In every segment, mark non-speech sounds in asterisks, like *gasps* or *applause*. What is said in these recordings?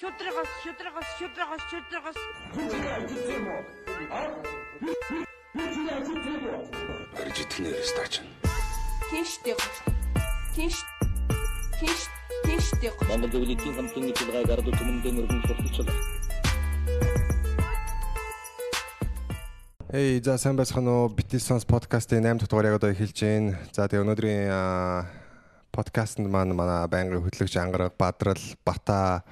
Шүдрэгос, шүдрэгос, шүдрэгос, шүдрэгос. Аржитгнэр стач. Тийштэй. Тийш. Тийш. Тийштэй. Монгол Зөвлөлийн хамтын ажиллагааг ард түмэндээ мөргөн сурталчлаа. Эй, за сайн байцгаана уу? Bitissons podcast-ийн 8 дахь дугаарыг одоо эхэлж байна. За тэгээ өнөөдрийн подкастт маань манай байнгын хөтлөгч Ангараг Бадрал Бата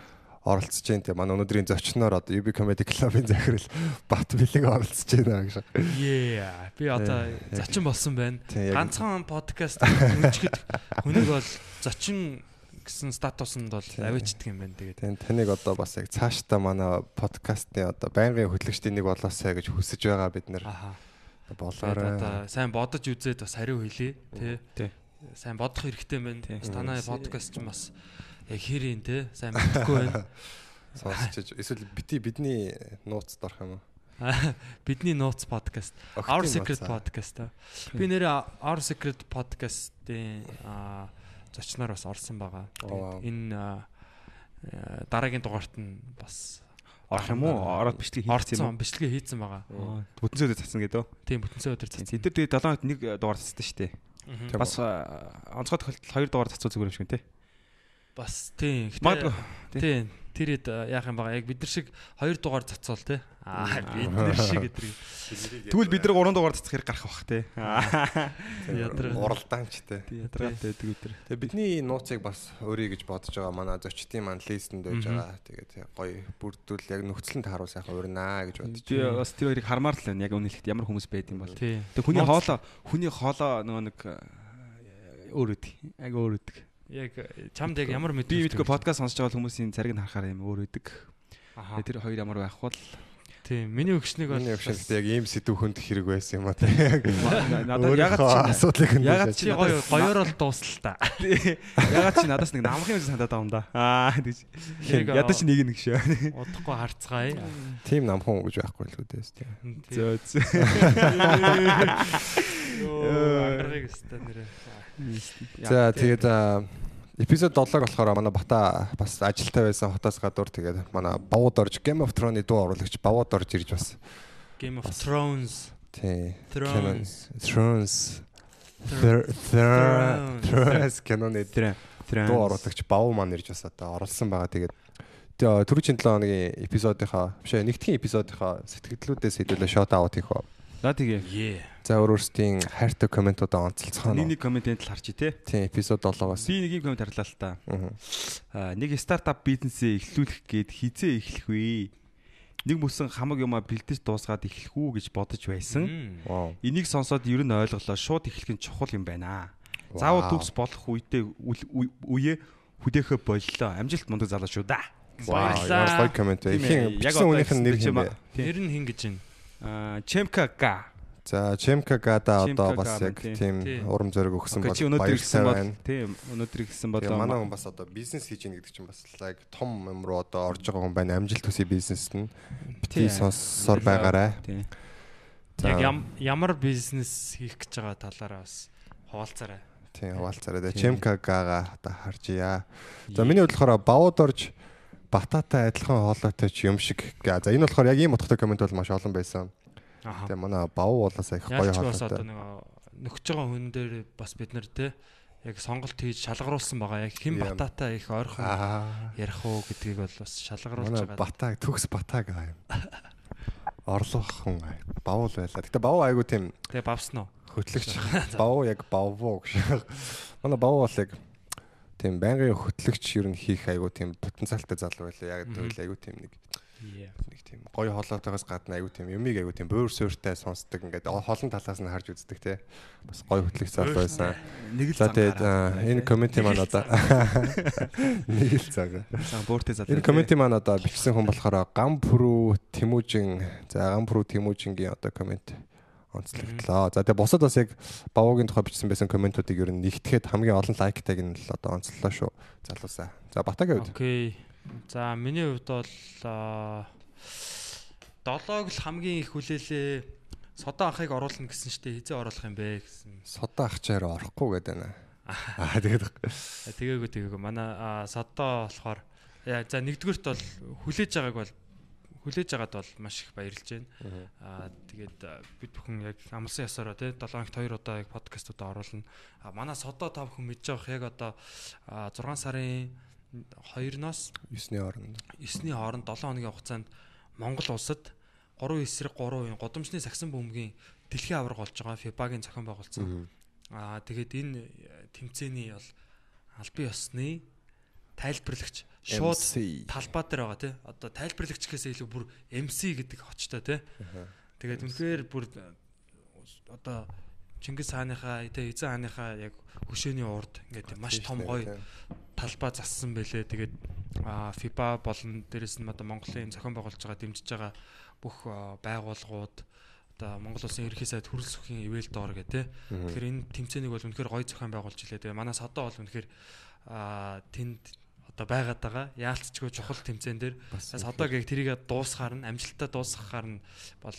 оролцож байна. Тэгээ манай өнөөдрийн зочноор одоо UB Comedy Club-ын захирал Бат Билэг оролцож байна гэж. Yeah. Би одоо зочин болсон байна. Ганцхан подкаст үнэчгэд хүнийг бол зочин гэсэн статусанд бол авчиддаг юм байна. Тэгээд Тэгээ таныг одоо бас яг цаашдаа манай подкастын одоо байнгын хөтлөгчдийн нэг болоосай гэж хүсэж байгаа бид нэр аха. Тэгээд болоорой. одоо сайн бодож үзээд бас хариу хэлье. Тэ. Тий. Сайн бодох хэрэгтэй байна. Танай подкаст ч бас яг хэрийн те. Сайн мэдэхгүй байна. сонсч эсвэл бити бидний нууц дорх юм уу? Бидний нууц подкаст. Our Secret podcast. Би нэрээ Our Secret podcast-ийн зочноор бас орсон байгаа. Энэ аа, э, дараагийн дугаарт нь бас Орох юм уу? Ороод бичлэг хийх юм орцсон бичлэгээ хийцэн байгаа. уу? Бүтэн зүйд цацсан гэдэг. Тийм бүтэнцэн өдөр цацсан. Эдгээр тэгээд 7 хоногт нэг дугаар цацсан шүү дээ. Бас онцгой тохиолдолд 2 дугаар цацсан зүгээр юм шиг тий. Бас тийм. Магадгүй. Тийм. Тэр хэд яах юм байгаа. Яг бид нар шиг 2 дугаар цацвал тий. Аа бид нар шиг гэдэг. Тэгвэл бид нэг 3 дугаар цацах хэрэг гарах бах тий. Ядраа. уралдаанчтай. Ядраатай гэдэг өдөр. Тэгээ бидний нууцыг бас өөрий гэж бодож байгаа манай зочдын маань листэнд байж байгаа. Тэгээд гоё бүрдүүл яг нөхцөлөнд харуул сайхан уринаа гэж бодож Би бас тэр хоёрыг хармаар л байна. Яг үнэлэхэд ямар хүмүүс байд юм бол. Тийм. Тэг хүний хоолоо хүний хоолоо нөгөө нэг өөр үдэг. Яг өөр үдэг. Яг чамд яг ямар мэд Би мэдгүй подкаст сонсож байгаа хүмүүсийн цариг нь харахаар юм өөр. Аха. Тэр хоёр ямар байх бол Тийм. Миний өгшнийг бол Миний өвшөлт яг ийм сэдв хөнд хэрэг байсан юм а тий. надад ягаад чи *laughs* асуудлыг нь ягаад чи гоё гоёор л дуусал та. ягаад чи надаас нэг намхын юм санагдаад байгаа юм да. Аа гэж. Яг, Ядаж чи нэг нэг шүү. Удахгүй харцгаая. тийм намхан гэж байхгүй л үү дээ. тий. Зөө зөө. Ангаргыг өстой нэрээ. За тэгээд эпизод 7-г болохоор манай Бата бас ажилтаа байсан хотоос гадуур тэгээд манай Бавууд орж Game of Thrones-ы дуу оруулагч Бавууд орж ирж бас Game of Thrones. тий. Thrones. Thrones. Thrones. Киноны Тэр тэр дуу оруулагч Бав маань ирж бас одоо оролцсон байгаа. Тэгээд тэгээ түрүүчийн 7 хоногийн эпизодынхаа биш нэгдгийн эпизодынхаа сэтгэлдлүүдээс хэдүүлээ шот аут хийх ба. За тэгээ. Yeah. За өөрөөсдийн хайртай комментуудаа онцолцгоо. Нэг нэг комментэнд л харчих тий. Тийм эпизод 7-оос. Би нэг юм коммент харлаа л та. Аа. Нэг стартап бизнесээ эхлүүлэх гээд хизээ эхлэх вэ? Нэг мөсөн хамаг юмаа бэлдэж дуусгаад эхлэх үү гэж бодож байсан. Энийг сонсоод ер нь ойлголоо шууд эхлэх нь чухал юм байна. Заавал төгс болох үедээ үе- хүдэхэ боллоо. Амжилт мундаг залуу шүү да. Баярлалаа. Гоё коммент Яг үнийх нь нэр юм бэ? Нэр нь хин гэж байна. Аа Чемка га. За Чемка гада одоо бас яг тийм. урам зориг өгсөн бол бол байна. тийм өнөөдөр ихсэн бол манай хүн бас одоо бизнес хийж ийн гэдэг чинь бас like том юм руу одоо орж байгаа хүн байна. Амжилт төсөй бизнест нь бити сонссоор байгаарай. Тийм. За. Яг ям- ямар бизнес хийх гэж байгаа талаараа бас хуваалцаарай. Тийм Тийм. Чемка гага одоо харжия. За миний хувьд болохоор бавууд орж бататай адилхан хоолойтой ч юм шиг. За энэ болохоор яг ийм утгатай коммент бол маш олон байсан. Тэгээ манай бав болоос их гоё Яг ч бас одоо нэг нөхж байгаа хүн дээр бас бид нар те яг сонголт хийж шалгаруулсан байгаа. Яг хэн Яа. бататай их ойрхон ярих уу гэдгийг бол бас шалгаруулж Манай байгаа. батаг төгс батаг аа юм. Орлох хүн аа. Бавул байлаа. Гэтэ бав айгу тийм Тэгээ бавсан уу? хөтлөгч *laughs* бав яг баввуу гэж. Манай бав бол яг тийм байнгын хөтлөгч ер нь хийх айгу тийм потенциалтай залуу байлаа. Яг тэгвэл айгу тийм нэг. Нэг тийм гоё хоолойтойгоос гадна айгу тийм юмыг айгу тийм бөөр сууртай сонсдог ингээд холон талаас нь харж үздэг те. Бас гоё хөтлөгч залуу байсан. Нэг л За тэгээд энэ комменти маань одоо нэг л цаг. сан *laughs* бууртай залуу. Энэ комменти маань одоо бичсэн хүн болохоор гам пүрүү Тэмүүжин за гам пүрүү Тэмүүжингийн одоо коммент онцлогдлоо. За тэгээ бусад бас яг бавуугийн тухай бичсэн байсан комментуудыг ер нь нэгтгэхэд хамгийн олон лайктайг нь л одоо онцлоо шүү. Залуусаа. За Батагийн хувьд Окей. За миний хувьд бол аа, долоог л хамгийн их хүлээлээ содон анхыг оруулна гэсэн штеп хизээ оруулах юм бэ гэсэн. содоо ахчаар орохгүй гэдэг байна. *laughs* Аа тэгээд Тэгээгүй тэгээгүй. Манай аа, содоо болохоор за нэгдүгürt бол хүлээж байгааг бол хүлээж байгаад бол маш их баярлж байна. Аа тэгээд бид бүхэн яг амлсан ясаараа тий 7 хоногт 2 удаа яг подкастуудаа оруулна. А манай содоо та бүхэн мэдж байгаа яг одоо а, 6 сарын 2-ноос 9-ний хооронд. 9-ний хооронд 7 хоногийн хугацаанд Монгол улсад 3 эсрэг 3 үеийн годамжны сагсан бөмбөгийн дэлхийн аварга болж байгаа FIBA-гийн зохион байгуулсан. Аа тэгээд энэ тэмцээний бол албан ёсны тайлбарлагч шууд талбай дээр байгаа тий. Одоо тайлбарлагч гэхээсээ илүү бүр MC гэдэг очтой тий. Тэгээд үнэхээр бүр одоо Чингис хааныхаа тэ эзэн хааныхаа яг хөшөөний урд ингээд маш том гоё талбай зассан байлээ. Тэгээд а, FIBA болон дээрэс нь одоо Монголын зохион байгуулж байгаа дэмжиж байгаа бүх байгууллагууд одоо Монгол улсын ерхий сайд хөрөл сүхийн ивэл доор гэх тээ. Тэгэхээр энэ тэмцээнийг бол үнэхээр гоё зохион байгуулж илээ. Тэгээ манай содоо бол үнэхээр тэнд одоо байгаад байгаа. Яалтчгүй чухал тэмцээн дээр содоо гэх тэрийг дуусгаар нь амжилттай дуусгахаар нь бол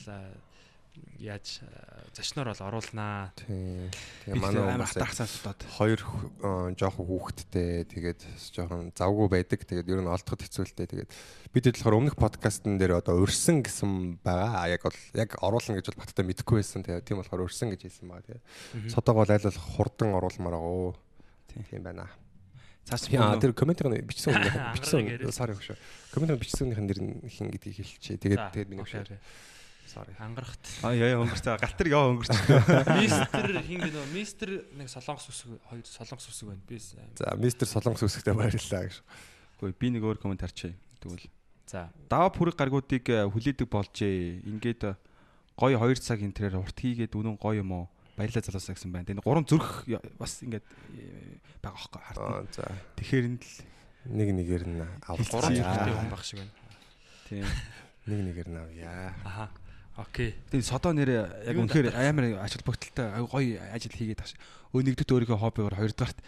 яаж а, зочноор бол оруулнаа. Тийм. Тэгээ манай амар хүмүүс хатаархсан асуудаад. хоёр э, жоохон хүүхэдтэй тэгээд жоохон завгүй байдаг. Тэгээд ер нь олдоход хэцүүлтэй. Тэгээд бид хэд болохоор өмнөх подкастн дээр одоо өрсөн гэсэн байгаа. Яг бол яг оруулна гэж бол баттай мэдэхгүй байсан. Тэгээд тийм болохоор өрсөн гэж хэлсэн байгаа. Тэгээд содог бол айл болох хурдан оруулмаар байгаа. Тийм. Байна. Цаас Яа тэр комментээр бичсэн *laughs* Ангараг бичсэн sorry хөшөө. Комментээр бичсэн үнийхэн нэр хин гэдгийг хэлчихье. Тэгээд тэгээд миний хөшөө. Sorry. Ангарахт. А яа яа өнгөрч байгаа. Галтар яа өнгөрч. Мистер хин гэнэ мистер нэг солонгос үсэг хоёр солонгос үсэг байна. Би За мистер Солонгос үсгтээ баярлалаа гэж. Үгүй би нэг өөр комент харчээ. Тэгвэл за даваа бүрэг гаргуудыг э, хүлээдэг болжээ. Ингээд э, гоё 2 цаг энэ тэрээр урт хийгээд үнэн гоё юм уу? Баярлалаа залуусаа гэсэн байна. Энэ гурван зүрх бас ингээд э, байгаа хөөхгүй харт. Аа за Тэгэхээр энэ л нэг нэгээр нь авах. гурван зүрхтэй хүн байх шиг байна. тийм. Нэг нэгээр нь авъя. Аха. Окей. Тэгээ содоо нэр яг үнэхээр амар ач холбогдолтой ай- гоё ажил хийгээд таш. Нэгдүгээр өөрийнхөө хоббигоор хоёрдугаарт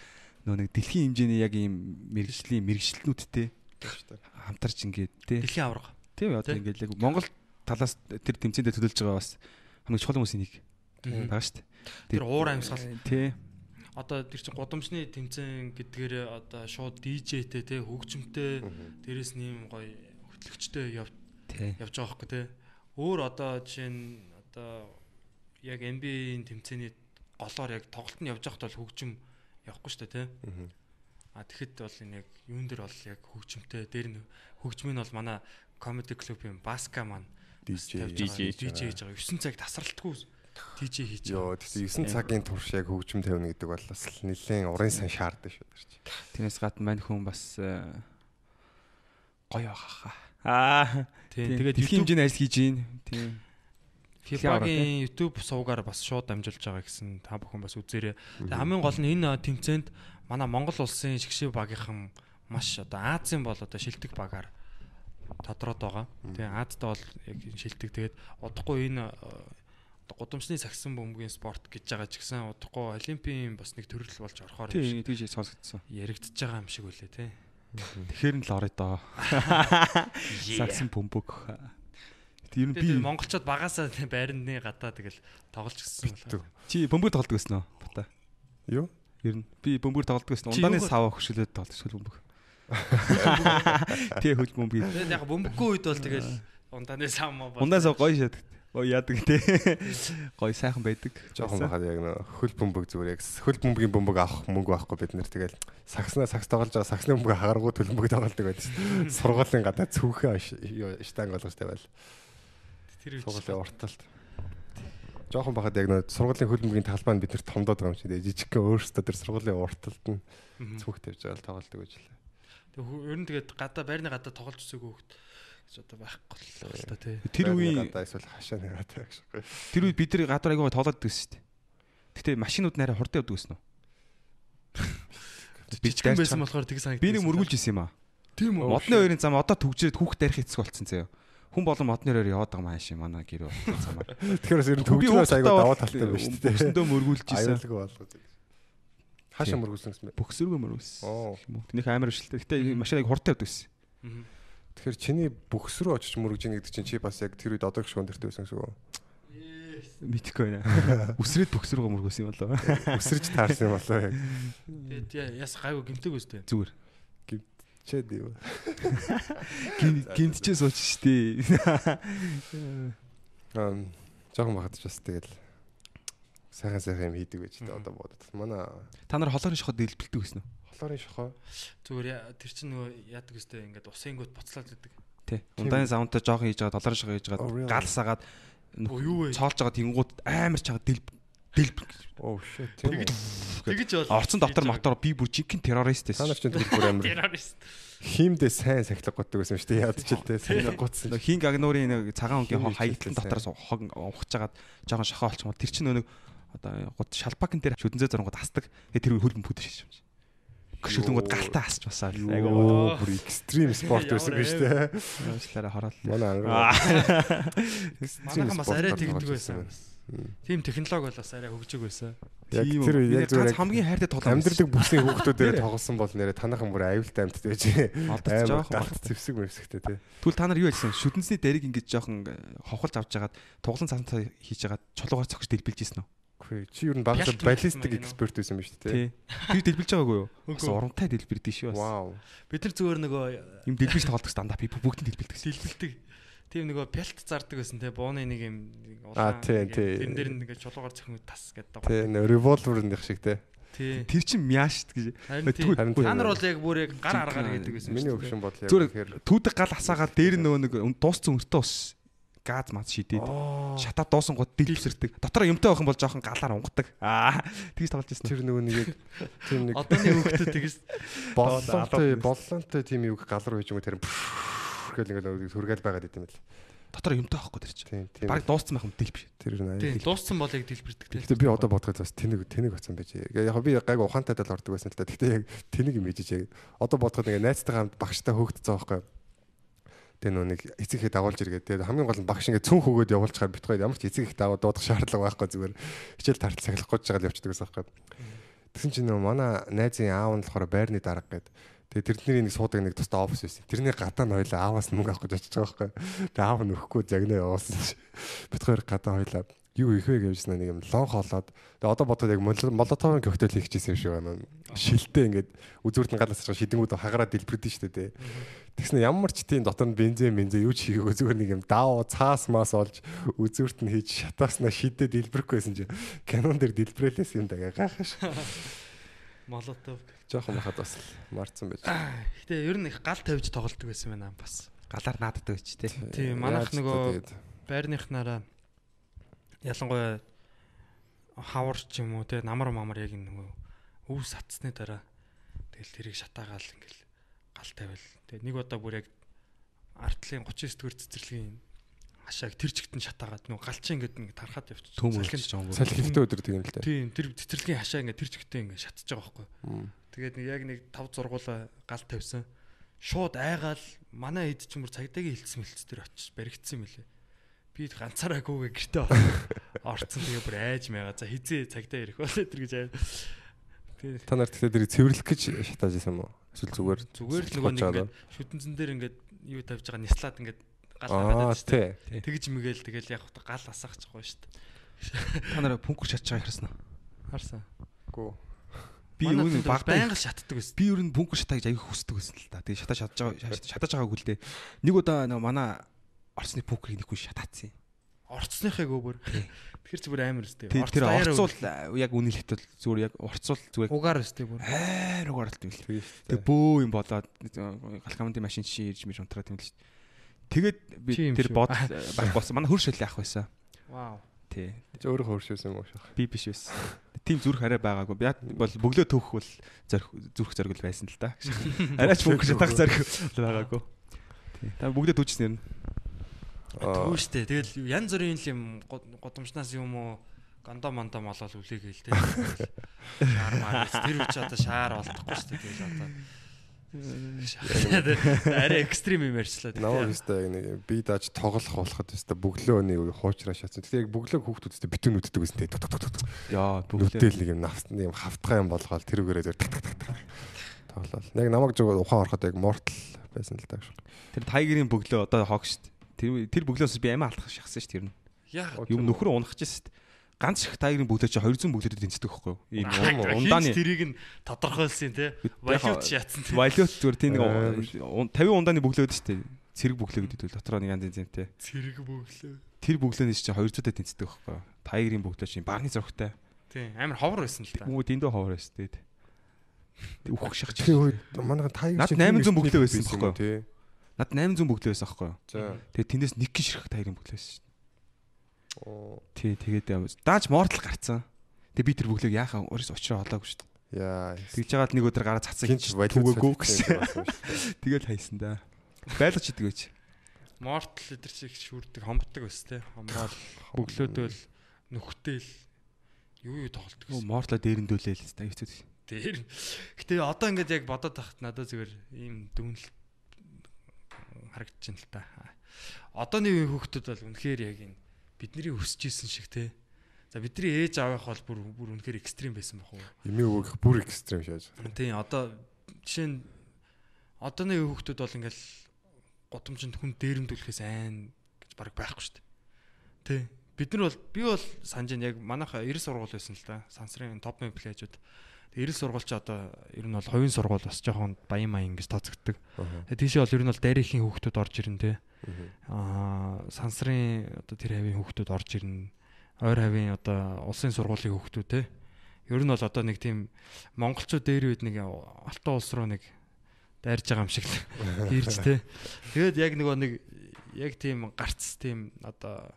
нөө нэг дэлхийн хэмжээний яг ийм мэрэгжлийн мэрэгчлэнүүдтэй хамтарч ингээд тий. Дэлхийн аварга. Тийм одоо ингээд яг Монгол талаас тэр тэмцээндээ төлөөлж байгаа бас хамгийн чухал хүмүүсийн нэг байгаа шүү дээ. Тэр уур амьсгал. Тий. Одоо тэр чин гудамжны тэмцээн гэдгээр одоо шууд DJ-тэй те хөгжимтэй дээрэс нь юм гоё хөтлөгчтэй яв Тий. явж байгаа хөөхгүй те. Өөр одоо жишээ нь одоо яг NBA-ийн тэмцээний голоор яг тоглолт нь явж байхад бол хөгжим явахгүй шүү дээ те. А тэгэхэд бол энэ яг юун дээр бол яг хөгжимтэй дээр нь хөгжим нь бол манай comedy club-ийн Баска маань DJ DJ хийж байгаа. 9 цаг тасралтгүй DJ хийж Йоо тэгсэн 9 цагийн турш яг хөгжим тавина гэдэг бол бас нэлээд урын сан шаарддаг шүү дээ. Тэрнээс гадна мань хүн бас э, гоё байгаа хаа. Аа. Тийм. Тэгээд Тэгээд дэлхийн хэмжээний ажил хийж гин. Тийм. FIFA-гийн YouTube сувгаар бас шууд амжилж байгаа гэсэн та бүхэн бас үзээрэй. Тэгээ хамгийн гол нь энэ тэмцээнд манай Монгол улсын шгшээ багийнхан маш одоо Азийн бол одоо шилдэг багаар тодроод байгаа. Тэгээ Азтай бол яг шилдэг. Тэгээд удахгүй энэ гудамжны сагсан бөмбөгийн спорт гэж байгаа ч гэсэн удахгүй олимпийн бас нэг төрөл болж орохоор Тийм тийж сонсогдсон. яригдчихэж байгаа юм шиг үлээ те. Тэгэхээр нь л орё доо. Сагсан бөмбөг. Тэр нь би монголчууд багасаа байрны гадаа тэгэл тоглож гисэн Битүү. чи бөмбөг тоглодог гэсэн үү? Бата. Юу? Ер нь би бөмбөг тоглодог гэсэн. Чи Ундааны сав хөшөлөд тоглож *laughs* хөл бөмбөг. Тий хөл бөмбөг. Яг бөмбөггүй үед бол тэгэл ундааны сам маа бол. Ундааны сав гоё шат. Гоё яадаг тий. Гоё сайхан байдаг. Жохон байхад яг нөө хөл бөмбөг зүгээр яг хөл бөмбөгийн бөмбөг авах мөнгө байхгүй бид нэр тэгэл сагснаа сагс тоглож байгаа сагсны бөмбөг хагаргуу төлбөмбөг тоглодог байдаг шүү. *laughs* Сургуулийн гадаа цүнхээ штанг болгож тавиал. тэр үе Сургуулийн урталт. Жохон байхад яг нөө сургуулийн хөл бөмбөгийн талбай нь бид нэр томдоод байгаа юм дээ. Жижигхэн өөрөөсөө тэр сургуулийн урталт нь цүнх тавьж байгаа л тоглодог гэж лээ. Тэг ер нь тэгээд гадаа байрны гадаа тоглож үзээгүй хөхт гэж одоо байхгүй л та тий. Тэр үеийн гадаа эсвэл хашаа тавих шиг. тэр үед бид нар гадар аягаа тоглоод байдаг шүү дээ. Гэтэ машинууд нарай хурдан явдаг гэсэн үү? Би дайрч байсан болохоор тэг санагдсан. Би нэг мөргүүлж исэн юм аа. тийм үү. Модны хоёрын зам одоо төгжрээд хүүхд тарих эцэг болцсон заяа. Хүн болон модны хоёр яваад байгаа маань ши манай гэр болцсон замаар. Тэгэхээр бас ер нь төгжрөөс хүүхдтэй даваа талтай байна шүү дээ. Бүсэндөө мөргүүлж исэн. Аюулгүй болгож. Хашаа мөргүүлсэн гэсэн бэ? Бөхсөргөө мөргүүлсэн. Оо. Тэнийх амар өвшөлтэй. Гэтэ машиныг хурдан явдаг гэсэн. Мгм. Тэгэхээр чиний бүхс рүү очиж мөргөж ийн гэдэг чинь чи бас яг тэр үед одоо гişгөн дэртэй байсан гэсэн үг. Мэдхгүй байна. *laughs* Үсрээд бөхсөргөө мөргүүлсэн юм болоо. Өсөрж *laughs* таарсан юм болоо яг. Тэгээд яс гайгүй гимтэйг үстэй. Зүгээр. Чэд юу. Гинтчээ сууч штий. *laughs* Аа жоохон багтаж бас тэгэл сайхан сайхан юм хийдэг байж та одоо бодод. Манай Та нар холоорын шоход дэлбэлдэг гэсэн үү? Холоорын шохоо Зүгээр тэр чинь нөгөө яадаг үстэй ингээд усын гот буцлаад байдаг. Тий. Ундааны савнтай жоохон хийж байгаа, долоорын шохоо хийж Oh, байгаа, галсаагаад Оо, юу вэ? цоолж байгаа тэнгууд амар чанга дэлб дэлб. оо shit тийм үү. Тэгэж бол Орцон дотор мотор би бүр жинхэнэ террорист байсан. ч тэр бүр амар террорист. хиймдээ сайн сахилга готдог гэсэн шүү дээ. Ч л дээ. Сайн гутсан. Хин гагнуурын нэг цагаан өнгийн хийхдээ дотроос хог ухаж жагаад жоохон шохоо олчмол тэр чинь нэг одоо гот шалбакн дээр шүдэнзээ зургууд асдаг. Тэгээ тэр хөлбөм бүдэж шиж юм. Гүшүүлэнгүүд галтаа асч басаа. Айгу Оо бүр экстрим спорт байсан гэж дээ. уучлаарай хороол. Манай ангаа. *laughs* Манайхан бас арай тэгдэг байсан. Тим технологи бол бас арай хөгжөг байсан. Яг тэр яг зүгээр хамгийн хайртай тоглоом. амьдралдаг бүсийн хүүхдүүдээр *laughs* тоглосон бол нэрэ танахан бүр аюултай амьд байж. Жоохон галт багтдаг. зэвсэг мөвсгтэй тий. Тэгвэл та нар юу ярьсан? Шүдэнсний дэрэг ингэж жоохон ховхолж авч жагаад туглан цаантай хийж жагаад чулуугаар цогч дэлбэлж ийсэн үү? Үгүй чи юу н Пялт баллистик эксперт байсан биз дээ. Тэр дэлбэлж байгаагүй юу? Бас урамтай дэлбэрдэг шүү бас. Вау. Бид нар зүгээр нөгөө Им дэлбэж тоглодог стандап би бүгд дэлбэлдэг. дэлбэлдэг. Тийм нөгөө пялт зардаг байсан те бууны нэг юм Аа, тий, тий. Тэрэн дээр нэг чулуугаар цохин тас гэдэг. Тий нэг шиг тий. Тий. Тэр чин мяшт гэж. Харин Та нар бол яг бүр яг гар аргаар гэдэг байсан Миний шүү дээ. өгшин бодол яг Зүгээр тэгэхээр түүдэг гал асаагаад дээр нөгөө нэг дууссан өртөө ус газ маз шидээд шатаа дуусан гот дэлбсэрдэг. Дотор юмтай байх юм бол жоохон галаар унгадаг. Аа тэгж тоглож байсан. тэр нөгөө нэг тийм нэг Одооны хүүхдүүд тэгээс *laughs* боллонтой боллонтой тийм юу гал руу хийж юм тэр гэл ингээд түргээл байгаад идэм бэл. Дотор юмтай байхгүй тэр чинь. Тийм тийм. Бараг дууссан байх юм дэлбш. тэр нэ. дууссан бол яг дэлбэрдэг тий. Гэхдээ би одоо бодоход бас тэнэг тэнэг бацсан байж. Яг би гайг ухаантай дал ордог байсан л да. Гэхдээ яг тэнэг юм ээжиж яг одоо бодоход ингээ найзтайгаа хамт багштай хөөгдсөн байхгүй. Тэгээ нөө нэг эцэг их дагуулж иргээд тэгээ хамгийн гол нь багш ингээ цүн хөгөөд явуулчихаар битгой ямар ч эцэг их дагуу дуудах шаардлага байхгүй зүгээр хичээл тартал цахилахгүй ч жагаад явчихдаг гэсэн байхгүй. Тэгсэн чинь нөө манай найзын аав нь болохоор байрны дарга гээд тэгээ тэрний нэг суудаг нэг тустай офис байсан. Тэрний гадаа нь хоёлаа ааваас мөнгө авах гэж очиж байгаа байхгүй. Тэгээ аав нь өгөхгүй загнаа явуулсан. Бит хоёр гадаа хоёлаа юу их вэ гэвчсэн нэг юм лон хоолоод тэгээ одоо бодоход яг мол- молотовын коктейл хийчихсэн юм шиг байна. Шилтэй ингээд үзүүрт нь галаас чад шидэнгүүд хагараа дэлбэрдэн штэ тий. Тэгснэ ямар ч тийм дотор нь бензин бензин юу ч хийгээгүй зүгээр нэг юм даав цаас мас олж үзүүрт нь хийж шатааснаа шидээ дэлбэрэхгүйсэн чи канон дээр дэлбэрэлээс юм даа гайхаш. *laughs* Молотов. Жохон бахад бас марцсан байж. *sighs* Гэтэ ер нь их гал тавьж тоглолдог байсан байна бас. Галаар нааддаг байж тээ. Тийм, манайх нөгөө- Байрныхнаараа ялангуяа хавар ч юм уу те намар мамар яг нөгөө өв сатсны дараа тэгэл тэрийг шатаагаал ингээл гал тавил. Тэгээ нэг удаа бүр яг артлын 39 дэх цэцэрлэгийн хашааг тэр чигт нь шатаагаад нөгөө галчин ингээд нэг тархаад явчих. Салхинд- үлчиж байгаа юм. салхи ихтэй өдөр тийм л дээ. Тийм тэр цэцэрлэгийн хашаа ингээд тэр чигтээ ингээд шатж байгаа байхгүй. Тэгээд яг нэг 5 зургуулаа гал тавьсан. Шууд айгаал манай хэд ч юм уу цагдаагийн хилцсэн мэлц дээр очиж баригдсан юм лээ. Би ганцаараагүйгээ гэртээ орцсон тэгээ бүр айж мэгаа. За хизээ цагдаа ирэх болоо тэр гэж аа. Та нар тэгтээ тэр цэвэрлэх гэж шатааж исэн юм уу? Эсвэл зүгээр зүгээр л нөгөө нэг ингээд шүтэнцэн дээр ингээд юу тавьж байгаа нислаад ингээд гал шүү дээ. тий. Тэгж мэгэл тэгэл яг гал асаах ч гоё шүү дээ. Та нараа пүнкүр шатж байгаа харсан уу? Харсан. Гүү. Би Манай юу хүн баг байнга шатдаг байсан. би ер нь пүнкүр шатаа гэж аяг хүсдэг байсан л та. Тэгээ шатаа шатж байгаа шатаж байгаагүй л дээ. Нэг удаа нөгөө манай орсны пүнкрийг нэг хүн шатаацсан. Орцсныхаа гөөр. Тэр чи бүр амар өстэй. Тэр орцуул яг үнэл хэтвэл зүгээр яг орцуул зүгээр угаар өстэй бүр. хайр угаарлт юм л. Шүү Тэг бөө юм болоод галкамын машин чи ирж мэж унтраад юм л шүү дээ. Тэгээд би тэр бод байх болсон. Манай хөрш шөл яах байсан. Вау. Тий. Өөрөө хөөршөөсөн юм уу шах? Би биш байсан. Тим зүрх арай байгаагүй. Би бол бөглөө төөх бол зүрх зориг байсан л да. Арайч мөнгө шатах зориг байгаагүй. Тий. Та бүгдээ түүчсэн юм. Тэгвэл штэ. Тэгэл янз бүрийн юм год- годамжнаас юм уу гандаа мандаа молол үлээгээл те. Шаар маар. Тэр үуч одоо шаар болтохгүй штэ. Тэгэл одоо арай экстрим юм ярьчлаа. Намайг өстэй нэг би дааж тоглох болоход өстэй бөглөө нэг хуучраа шатсан. Тэгээ яг бөглөө хүүхдүүд өстэй битүүн үддэг гэсэн тэгээ. Яа, Нүдэл нэг юм навс юм хавтгай юм болгоод тэр үгээрээ зөв тоглол. Яг намайг зөв ухаан ороход яг мортал байсан л даа шүү. Тэр тайгерийн бөглөө одоо хог штт. Тэр тэр бөглөөс би амиа алдах шахсан штт тэр нь. Яа. Юм нөхөр унах гэж штт. ганц их тайгрын бүглөө чи 200 бүглөөд тэнцдэг байхгүй юу? Ийм ундааны тэрийг нь тодорхойлсон те. Валют шатсан те. валют зүгээр тийм нэг Амар. ун- 50 ундааны бүглөөд шүү дээ. Цэрэг бүглөө гэдэг бол дотроо нэг янз янзтэй. Цэрэг бөглөө. Тэр бүглөөний чи 200-д тэнцдэг байхгүй юу? Тайгрын бүглөө чи барны зургтай. Тийм амар ховор байсан л та. Үгүй дэндөө ховор байсан тэгээд. Үхэх шах чи. Тэр үед манайхан тайгер Над шиг 800 тийм бүглөө байсан байхгүй тий. Над 800 бүглөө байсан байхгүй юу? За. Тэгээд тэндээс нэг гин ширхэх тайрын бүглөө байсан шүү. Оо. Тий, тэгээд явж- дааж мортал гарцсан. Тэгээд би тэр бүглөөг яахаа өөрөөс очроо холоогүй шүү. дээ. Яа. Тэгж жагаад нэг өдөр гараа цацсан түгээгүй солилцсон гэсэн. *laughs* Тэгэл хайсан да. Байлгач идэг байж. Мортл лидер шиг шүрдэг хомбдог өс те. Хомрол бөглөөдөл нүхтэл юу юу тоглолдог Оо гэсэн. мортла дээрэндүүлээл хэвчээ хэвчээ. Тэр. Гэтэ одоо ингээд яг бодоод тахт надад зүгээр ийм дүнл харагдаж байна л та. Одооны үеийн хүүхдүүд бол үнэхээр яг энэ бидний өсөж исэн шиг те. За бидний ээж аавынх бол бүр бүр үнэхээр экстрим байсан байх уу? Эми өгөх бүр экстрем шааж. Тийм одоо жишээ нь одооны үеийн хүүхдүүд бол ингээл гудамжинд хүн дээрэмдүүлэхээс айн гэж баг байхгүй шүү дээ. Тэ. Бид нар бол би бол санаж яг манайха 90 сургууль байсан л да. Сансрын топ плейжүүд. 90 сургууль ч одоо ер нь бол хувийн сургууль бас жоохон баян маян гэж тооцогддог. Тэгээ тийшээ бол ер нь бол дайрхийн хүүхдүүд орж ирнэ те. Аа сансрын одоо тэр хавийн хүүхдүүд орж ирнэ. Ойр хавийн одоо улсын сургуулийн хүүхдүүд те. Ер нь бол одоо нэг тийм монголчууд дээр үед нэг алтан улс руу нэг дайрж байгаа юм шиг л ирж те. Тэгээд яг нөгөө нэг яг тийм гарц тийм одоо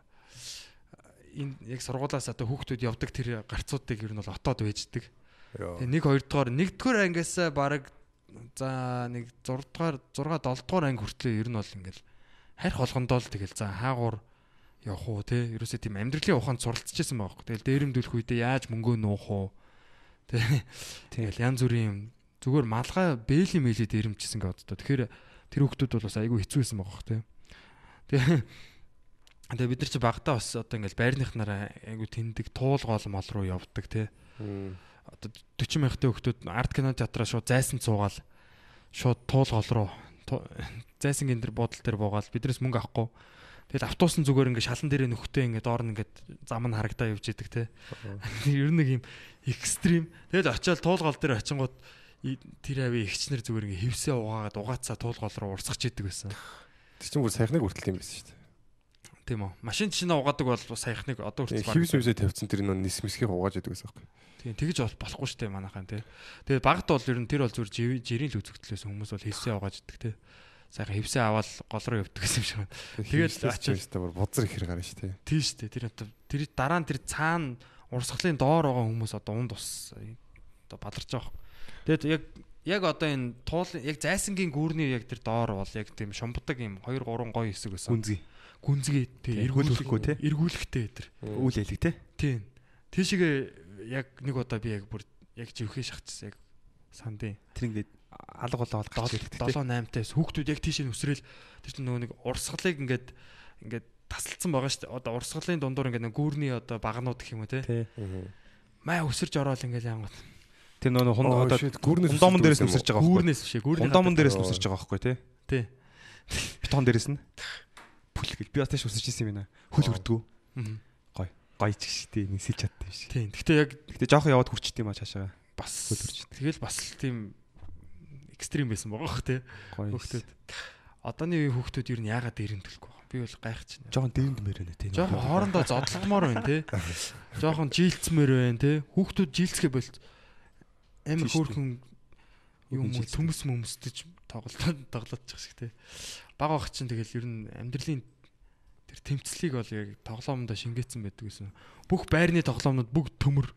энэ яг сургуулаас одоо хүүхдүүд явдаг тэр гарцуудыг ер нь бол отоод байждаг. Тэгээ нэг хоёрдугаар нэгдүгээр ангиас баг за нэг 6 дугаар 6 7 дугаар анги хүртлээ ер нь бол ингээл харь холгондоо л тэгэл за хаагуур явах уу те ерөөсөө тийм амьдралын ухаанд суралцчихсан хөөх. Тэгэл дээрэмдүүлэх үедээ яаж мөнгөө нуух уу те тэгэл янз бүрийн юм зүгээр малгай бэйли мэйли дээрэмжсэн гэдэг одоо. Тэгэхээр тэр хүүхдүүд бол бас айгүй хэцүү байсан байгаа те. Тэгээ Тэгээ бид нар чи багтаа бас одоо ингээл байрных нараа айгу тэндэг туул гол мол руу явдаг те. Одоо 40 мянгатын хүмүүс арт кино театраа шууд зайсан цуугаал шууд туул гол руу *laughs* зайсан гин дээр буудлын дээр буугаал биднээс мөнгө авахгүй. Тэгэл автобус нь зүгээр ингээд шалан дээрээ нөхтэй ингээд доор нь ингээд зам нь харагдаа явж идэг те. *laughs* Ер нь нэг юм экстрим. Тэгэл очиад туул гол дээр очингууд тэр ави ихчнэр зүгээр ингээд хевсээ угаагаад угаацаа туул гол руу урсгаж идэг байсан. Тэр чинь бүр саяхныг хүртэл юм байсан шүү дээ. Тийм үү. Машин жишээ угаадаг бол саяхныг одоо хүртэл Хивс мөвсөө тавьсан тэр нөө нис мисхийг угааж идэг байсан байхгүй. Тийм тэгж бол болохгүй шүү дээ манайхан тий. Тэгээд багт бол ер нь тэр бол зүгээр жирийн л үзэгдлээс хүмүүс бол хевсээ угааж иддэг тий. Сайхан хевсээ аваад гол руу явдаг гэсэн юм шиг байна. Очиж- очиж та бүр бузар ихэр гарна шүү дээ. Тийм шүү дээ. Тэр одоо тэр дараа нь тэр цаана урсгалын доор байгаа хүмүүс одоо унд ус одоо бадарч байгаа. Тэгээд яг яг одоо энэ туул яг зайсангийн гүүрний яг тэр доор бол яг тийм шумбдаг юм 2 3 гоё хэсэг байсан. Гүнзгий. гүнзгий тий Тий, хөлбөрөхгүй, тий? эргүүлэхтэй тэр. Үйл хэлэг те. Тийм. Тийшээ яг нэг удаа би яг бүр яг живхээ шахчихсан яг сандын Тэр ингээд алга болоо гарч ирдэг те. 7 8 таас хүүхдүүд яг тийшээ нүсрэл тэр чинь нөгөө нэг урсгалыг ингээд ингээд тасалдсан байгаа шүү дээ. Одоо урсгалын дундуур ингээд нэг гүүрний одоо багнууд гэх юм уу те. Маа өсөрж ороод ингээд янгот. Тэр нөгөө хүн Оо, одоо гүүрнээс хундамн дээрээс нүсэрч байгаа байхгүй. Гүүрнээс бишээ гүүрний Хундамн дээрээс Оо. нүсэрч байгаа байхгүй те. тий. Бетон дээрээс нь. Бүл гэл би бас тааш үсэрч ирсэн юм байна. Хөл өрдгөө. Мгм. Гоё ч гэжтэй нисэж чаддаг юм шиг. Тийм. Гэтэ яг Гэтэ жоохоо яваад хүрчт юм а цаашаа. бас Хөлөрч. тэгэл бас л тийм экстрим байсан байгаа бох. Гоё. Хүүхдүүд. Одооны үеийн ер нь яагаад дээрэмдэлгүй байгаа. Би бол гайхчихна. Жохон дээрэнд мөрөнө те. Жохон хоорондоо зодлогмоор байна те. Жохон *laughs* жилцмээр байна те. Хүүхдүүд жилцгээ болт. Амар хөөрхөн юм төмс мөмсдөж тоглолт тоглоодчих шиг те. Баг баг чинь тэгэл ер нь амьдралын тэр тэмцлийг бол яг тоглоомдоо шингээсэн байдаг гэсэн. Бүх байрны тоглоомнууд бүгд төмөр,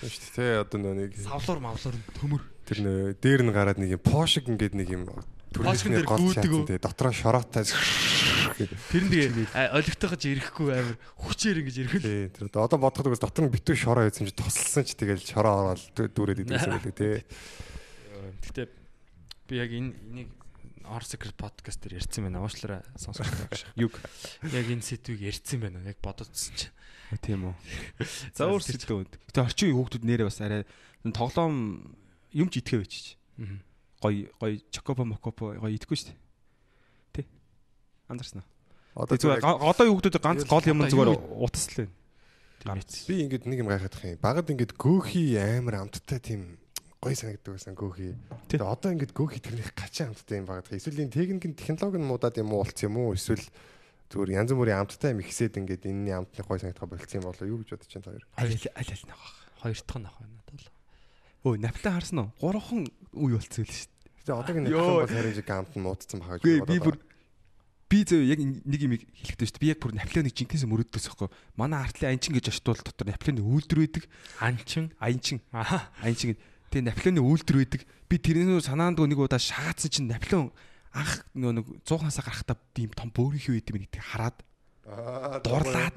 Тийм шүү дээ. Одоо нэг савлуур мавлуур төмөр. тэр нөө дээр нь гараад нэг юм пошиг ингээд нэг юм дээр гол шаасан тий дотроо шороотой Тэр нь тэгээ олигтойгож ирэхгүй амар хүчээр ингэж ирэхэл. тий тэр одоо бодоход үгүйс дотор нь битүү шороо байсан чи тусалсан ч тэгэл шороо ороод дүү- дүүрээд идсэн байлээ тий Гэтэ би яг энэ энийг Or Secret podcast дээр ярьсан байна. Уушлаараа сонсож байгаа шиг. Юг. Яг энэ сэдвийг ярьсан байна. Яг бодоцсон чинь. Тийм үү. *laughs* За өөр сэдв. Гэтэ орчин үеийн хүүхдүүд нэрээ бас арай тоглоом юм ч итгэв байж. Мгм. Гой гой чокопо мокопо гой идэхгүй шүү дээ. Тэ. Андарсан уу? одоо зүгээр зүгээр га- одоо юу хүүхдүүд ганц гол юм зүгээр утас л байна. Би ингээд нэг юм гайхах юм. Багад ингээд гөөхий амар амттай тийм гоё санагддаг байсан гөөхий. Тэгээ одоо ингээд гөөхий тэрнийх гачаа амттай юм багад. Эсвэл энэ техникийн технологи нь муудаад юм уу болцсон юм уу? Эсвэл зүгээр янз бүрийн амттай юм ихсээд ингээд энэний амтны гоё санагдах болцсон юм болоо юу гэж бодож чинь хоёр. аль аль аль нах. Хоёр дахь нь ах байна надад бол. Өө наплаа харсан уу? Гурван үе болцсон л шүү дээ. Тэгээ одоогийн нэг бол харин жиг амт нь муудсан байгаа Үгүй би бүр би зөв яг нэг юм хэлэхдээ шүү дээ. Би яг бүр наплоныг жинкээс мөрөддөөс байхгүй. Манай артлын анчин гэж очтвол дотор наплоны үйлдвэр байдаг. Анчин. Аянчин Аа. аянчин гэдэг. Тэгээ наплоны үйлдвэр байдаг. Би тэрнээ санаанд нэг удаа шагаацсан чинь наплон анх нөгөө нэг 100-аас гарахтаа тийм том бөөрийнхөө үйд юм нэг хараад дуурлаад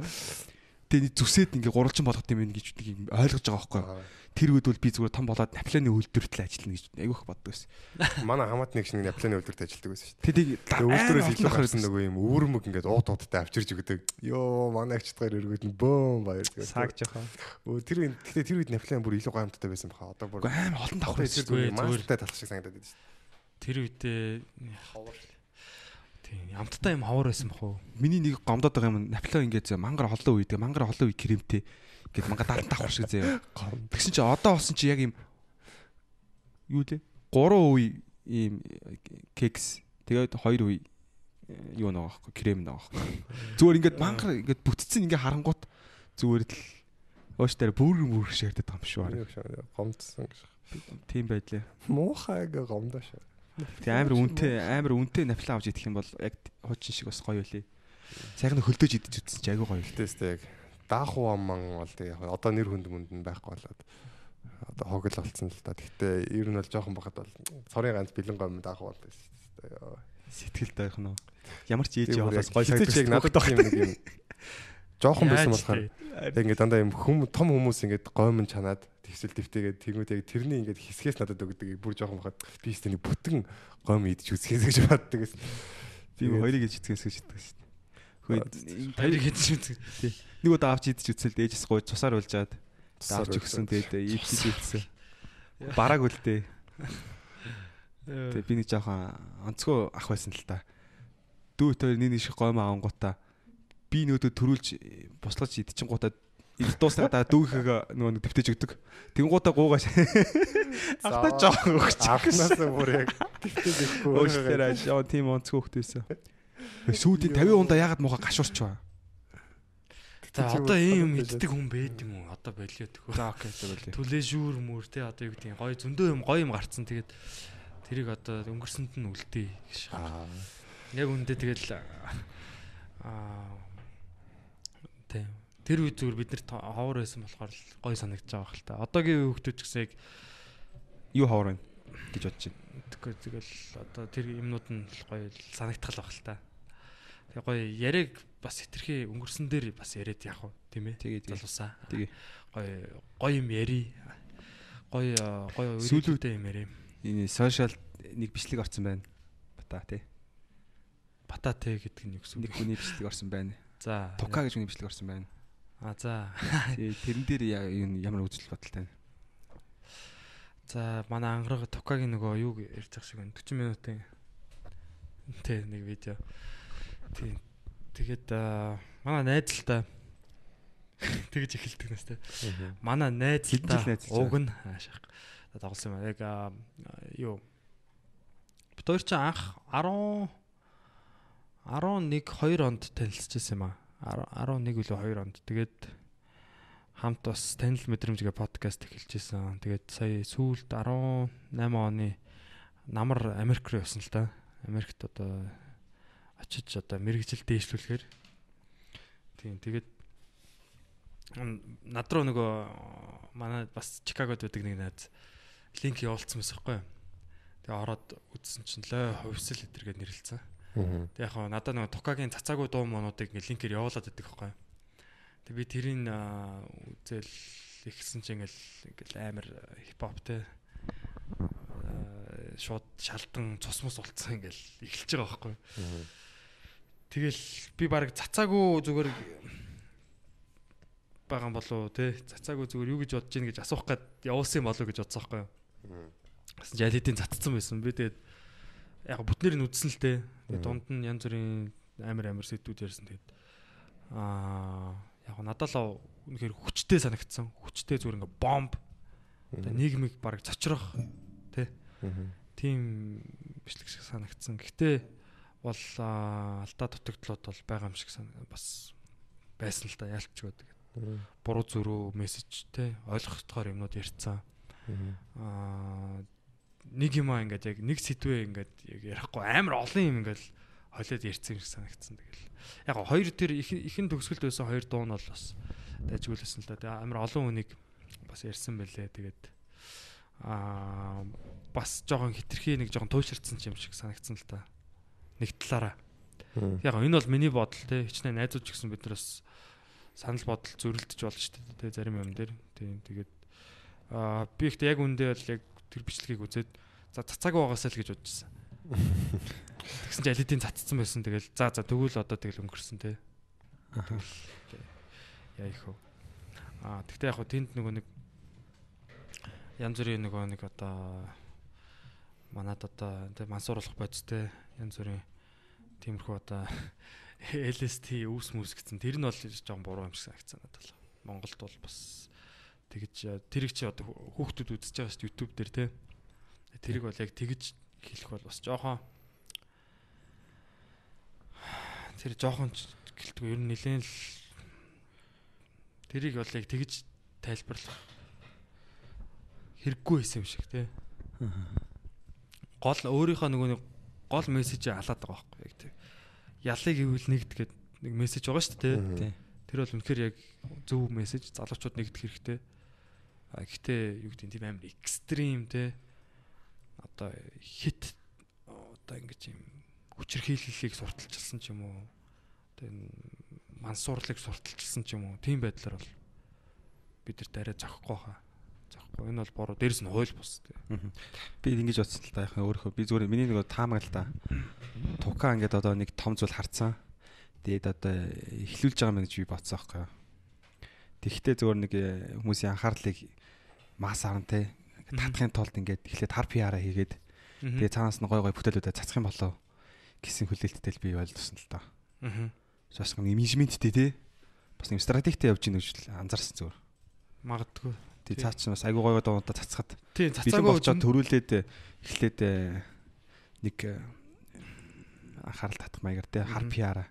тэгээ нэг зүсээд ингээ гурвалжин болгох юм байна гэж нэг юм ойлгож байгаа байхгүй. Тэр үед бол би зүгээр том болоод наплоны үйлдвэртэл ажиллана гэж айгүйх боддог байсан. *laughs* манай хамаат нэг шиг напланы үйлдвэрт ажилладаг байсан шүү дээ. Тэгээ Тэгээ үйлдвэрээс илүү гарсан нөгөө юм өвөрмөг ингээд уут ууттай авчирж өгдөг. Йоо манай агчдгаар өргөд нь бөөм баяр. Саг жоохон. Өө тэр үед гэхдээ тэр үед наплан бүр илүү гомдтой байсан баха. Одоо бүр амар олон давхар байсан. маастай талах шиг санагдаад байдаг шүү Тэр үедээ Тийм амттай юм ховор байсан бах уу? Миний нэг гомдоод байгаа юм напло ингээд зөө мангар холлоо үйдэг. Мангар холлоо үе кремтэй. Ингээд манга даалт давхар шиг зөө. Тэгсэн чи одоо болсон чи яг юм юу лээ? Гурван үе ийм кекс. Тэгээд хоёр үе э, юу нэг аахгүй крем нэг аахгүй. Зүгээр ингээд мангар ингээд бүтцэн ингээд харангуут зүгээр л өөш дээр бүр бүр ширдэт байгаа юм шүү. Гомдсон гэж. Тийм байдлаа. Муухайг гомдоо шүү. Тэг амар үнэтэй амар үнэтэй напло авч идэх юм бол яг хуучин шиг бас гоё үлээ. Сайхан хөлдөөж идэж үзсэн чи айгүй гоё. Тэстэй яг даахуу амман бол тэгээ одоо нэр хүнд мүнд нь байхгүй болоод одоо хогл болцсон л та. Гэхдээ ер нь бол жоохон бахад бол цорын ганц бэлэн гом даахуу болдог шүү дээ. Сэтгэл дайх нь. Ямар ч ээж яваас хизээч санагдаж надад тийм нэг юм жоохон байсан болохоор яг ингээд дандаа юм хүм том хүмүүс ингээд гомн чанаад тэгсэл дэвтэйгээд тэгмүүд яг тэрний ингээд хэсгээс надад өгдөг бүр жоохон бахад би нэг бүтэн гом идэж үзхээс гэж боддог гэсэн. Би хоёрыг иж итгэс гэж итгэв шүү дээ. Хөөе Хоёрыг хийж үзэх. нэг удаа авч идэж үзэл дээжс гой цусаар уулжаад давж өгсөн тэгээд идэж идсэн. Бараг үлдээ. Тэгээд би нэг жоохон онцгой ах байсан л та. Дүү хоёр нэг нэг шиг гойм аангуудаа би нөөдөө төрүүлж буслаж идчихэн гутаа идэж дууснаадаа дүүхийг нөгөө нэг дэвтэж өгдөг. Тэнгуудаа гуугаш. Ахта жоохон өгч. Ахнаас бүр яг дэвтэж өгөхгүй. Өөчлөөр аа тийм онцгой хөхтэйсэн. Сүүдийн 50 ундаа ягаад муухай гашуурч байгаа. За одоо ийм юм иддэг хүн байд юм уу? Одоо болио төхөө. За окей за болио. Түлээшүүр мөр те одоо юу гэдэг гоё зөндөө юм гоё юм гарцсан тэгээд тэрийг одоо өнгөрсөнд нь үлдээ гэж. Аа. Яг үндэ тэгэл аа тэр үед зүгээр бид нэр ховор байсан болохоор л гоё санагдаж байгаа хэл та. Одоогийн хүүхдүүд ч гэсэн яг Юу ховор байна гэж бодож байна. Тэгэхгүй тэгэл одоо тэр юмнууд нь л гоё л санагдтал баг л та. Тэгээ гоё яриаг бас хитрхи өнгөрсөн дээр бас яриад яах вэ тийм ээ. Тэгээ, залуусаа. Тэгээ. Гоё гоё юм яри. Гоё Сүүлүүд- үеийнхтэй юм яри. Энэ сошиал нэг бичлэг орсон байна. Бата тий. Бататэй гэдэг нь юу гэсэн Нэг үг. хүний бичлэг орсон байна. За. Тука гэж хүний бичлэг орсон байна. А за. Тэрэн дээр ямар үзэл бодолтой байна. За манай ангараг Тукагийн нөгөө юу ярьж байгаа шиг байна. 40 минутын тэ нэг видео. Тий. Тэгээд аа, манай найз л та тэгж эхэлдэг нэс тэ. Манай найз л Хэдэн та жил найзалж байгаа? уг нь хаашаа дагуулсан юм. Яг юу Бид хоёр ч анх 10 11 2 онд танилцчихсан юм аа. 11 үлээ 2 онд. Тэгээд хамт бас танил мэдрэмжгээ подкаст эхэлжсэн. Тэгээд сая сүүлд 18 оны намар Америк руу явсан л та. Америкт одоо очиж одоо мэрэгжил дээшлүүлэхээр тийм тэгээд над руу нөгөө манай бас Чикагод байдаг нэг найз линк явуулсан байсан байхгүй. Тэгээ ороод үзсэн чинь лөө хувьсэл эдэргээд нэрлэлсэн. Тэг яг надад нөгөө Тукагийн цацаагүй дуу моонуудыг ингээ линкээр явуулаад байдаг байхгүй. Тэг би тэрийг үзэл ихсэн чинь ингээл ингээл амар хипхоп те аа, шууд шалдан цус мус болцсон ингээл эхэлж байгаа байхгүй. Тэгэл би баг цацаагүй зүгээр байгаа юм болов те цацаагүй зүгээр юу гэж бодож ийн гэж асуух гээд явуулсан юм болов гэж бодсон байхгүй юу. Гэсэн чинь аль хэдийн цацсан байсан. Би тэгээд яг бүтнээр нь үдсэн л те. Тэгээд дунд нь янз бүрийн амар амар сэдвүүд ярьсан тэгээд аа яг надад л үнэхээр хүчтэй санагдсан. Хүчтэй зүгээр ингээ бомб. Одоо нийгмийг баг цочрох тий. Тийм бичлэг шиг санагдсан. Гэхдээ бол аа, алдаа дутагдлууд бол байгаа юм шиг бас байсан л да ялчгүй тэгээд. Буруу зөрүү мессеж тий ойлгохдохоор юмнууд ярьцсан. Аа нэг юм аа ингээд яг нэг сэдвээ ингээд яг ярихгүй амар олон юм ингээд холиод ярьсан юм шиг санагдсан. Тэгэл яг гоо хоёр тэр ихэн төгсгөлд байсан хоёр дуу нь бол бас дайжгуулсан л да. Тэгээ амар олон хүнийг бас ярьсан байлээ. Тэгээд аа бас жоохон хитрхи нэг жоохон туйлширсан юм шиг санагдсан л да. Нэг талаараа. Яг энэ бол миний бодол те хичнээн найзууч гэсэн бид нар бас санал бодол зөрөлдөж шүү дээ те зарим юм дээр. Тийм тэгээд аа би ихтэй яг үндэ бол яг тэр бичлэгийг үзээд за цацааг байгаасаа л гэж бодчихсон. *laughs* Тэгсэн чинь алидийн цацсан байсан. Тэгэл за за тэгвэл одоо тэгэл өнгөрсөн те. Яа их вэ? Аа тэгтээ яг хөө тэнд нөгөө нэг янз бүрийн нөгөө нэг одоо манад одоо тэ мансууруулах бодистэй янз бүрийн тиймэрхүү одоо LST үүс мүс гэсэн тэр нь бол жоохон буруу юм шиг санагдсан надад. Монголд бол бас тэгж тэрийг чи одоо хүүхдүүд үзэж байгаа шүү YouTube дээр те. Тэрийг бол яг тэгж хэлэх бол бас жоохон тэр жоохон гэлтгүй ер нь нэлээд л тэрийг бол яг тэгж тайлбарлах хэрэггүй байсан юм шиг те. Гол өөрийнхөө нөгөө гол мессежийг халаад байгаа байхгүй яг тэг. Ялыг ивэл нэгд гээд нэг мессеж байгаа шүү дээ те. Тэр бол үнэхээр яг зөв мессеж залуучууд нэгдэх хэрэгтэй. Гэхдээ юу гэдэг тийм амар экстрим те. Одоо хит одоо ингэж юм хүчрхийллийг сурталчилсан ч юм уу. Одоо энэ мансуурлыг сурталчилсан ч юм уу. Тийм байдлаар бол бид нарт арай зохихгүй хаа. Зохихгүй. Энэ бол буруу. Дээрэс нь хууль бус. Би ингэж бодсон л та яхаа өөрөө би зүгээр миний нэг таамаг л да. Тука ингээд одоо нэг том зүйл харцсан. Тэгээд одоо эхлүүлж байгаа мэн гэж би бодсон аахгүй юу. Тэгвэл зүгээр нэг э, хүмүүсийн анхаарлыг мас харан те татахын тулд ингээд эхлээд хар пиараа хийгээд тэгээ цаанаас нь гой гой бүтээлүүдээ цацах юм болов гэсэн хүлээлттэй л би ойлгосон л доо. Аа. Бас нэг менежменттэй те бас нэг стратегтэй явж гин гэж анзаарсан зүгээр. Магадгүй. Тэг цаа чинь бас айгуу гоё доонуудаа цацхад. Тийм Бэлэн цацаагүй болчоод төрүүлээд эхлээд э, нэг э, анхаарал татах маягаар те хар пиараа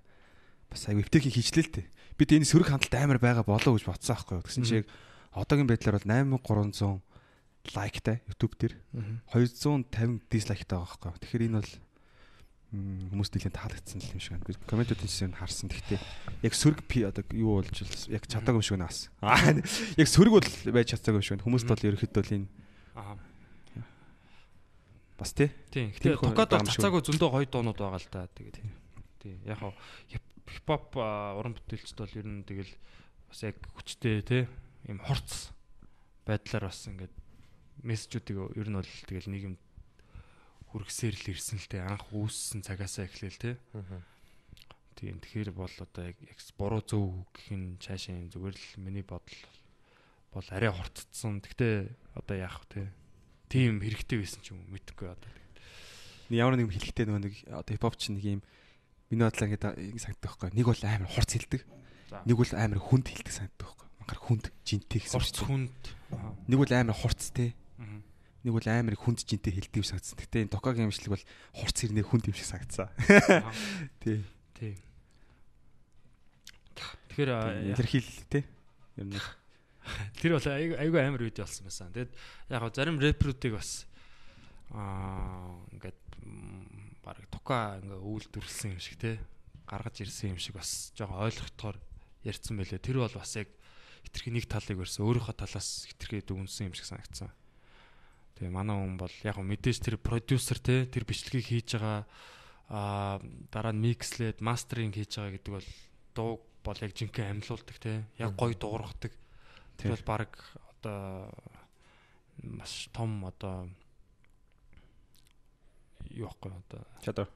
бас айгуу эвтэхийг хийчлээ л те. Бид энэ сөрөг хандлт амар байгаа болоо гэж бодсон аахгүй юу. Тэгсэн чиг одоогийн байдлаар бол 8300 лайктай YouTube дээр 250 дизлайктай байгаа аахгүй юу. Тэгэхээр энэ бол хүмүүст нэлийн таалагдсан юм шиг байна. Би комментүүдийн чинь харсан. Гэхдээ яг сөрөг пи одоо юу болж бол яг чадаагүй юм шиг байна бас. Аа *laughs* яг сөрөг бол байж чадаагүй юм шиг байна. Хүмүүст бол ерөөхдөө л энэ Аа. бас тий Тийм. Байгаа юм шиг цацаагүй зөндөө гоё дуунууд байгаа л да. Тэгээд тийм. Яг хав хипхоп уран бүтээлчд бол ер нь тэгэл бас яг хүчтэй те юм хорц байдлаар бас ингээд мессежүүдийг ер нь бол тэгэл нийгэмд хүргэсээр л ирсэн л те анх үүссэн цагаасаа эхлээл те. Тийм тэгэхээр бол одоо яг буруу зөв гэх нь цаашаа юм зүгээр л миний бодол бол арай хортцсон. Гэхдээ одоо яах вэ те. Тийм хэрэгтэй байсан ч юм уу мэдэхгүй одоо. Нэг ямар нэг хэлэхтэй нөгөө нэг одоо хипхоп чинь нэг юм миний бодлоо ингээд ингэ санагддаг байхгүй. Нэг бол амар хурц хэлдэг. Нэг бол амар хүнд хэлдэг санагддаг байхгүй. Мангар хүнд жинтэй гэсэн Хурц хүнд. Нэг бол амар хурц те. Мгм. Нэг бол амар хүнд жинтэй хэлдэг юм санагдсан. Гэтэ энэ токагийн имжлэг бол хурц хэрнээ хүнд юм шиг санагдсан. Тий. Тийм. Тэгэхээр Илэрхийл те. Ер нь тэр бол айгүй амар видео болсон байсан. Тэгэд яг зарим рэперүүдийг бас аа ингээд м, бараг тука ингээ үйлдвэрлсэн юм шиг те гаргаж ирсэн юм шиг бас жоохон ойлгохтоор ярьсан байлээ. Тэр бол бас яг хитрхи нэг талыг өрсөн. Өөрийнхөө талаас хитрхи дүгнсэн юм шиг санагдсан. Тэгээ манай хүн бол яг мэдээж тэр продюсер те тэр бичлэгийг хийж байгаа аа дараа нь микслээд мастеринг хийж байгаа гэдэг бол дуу бол яг жинхэнэ амьлуулдаг те. Яг гоё дуургадаг тэр бол баг одоо маш том одоо юу аахгүй одоо чадвар.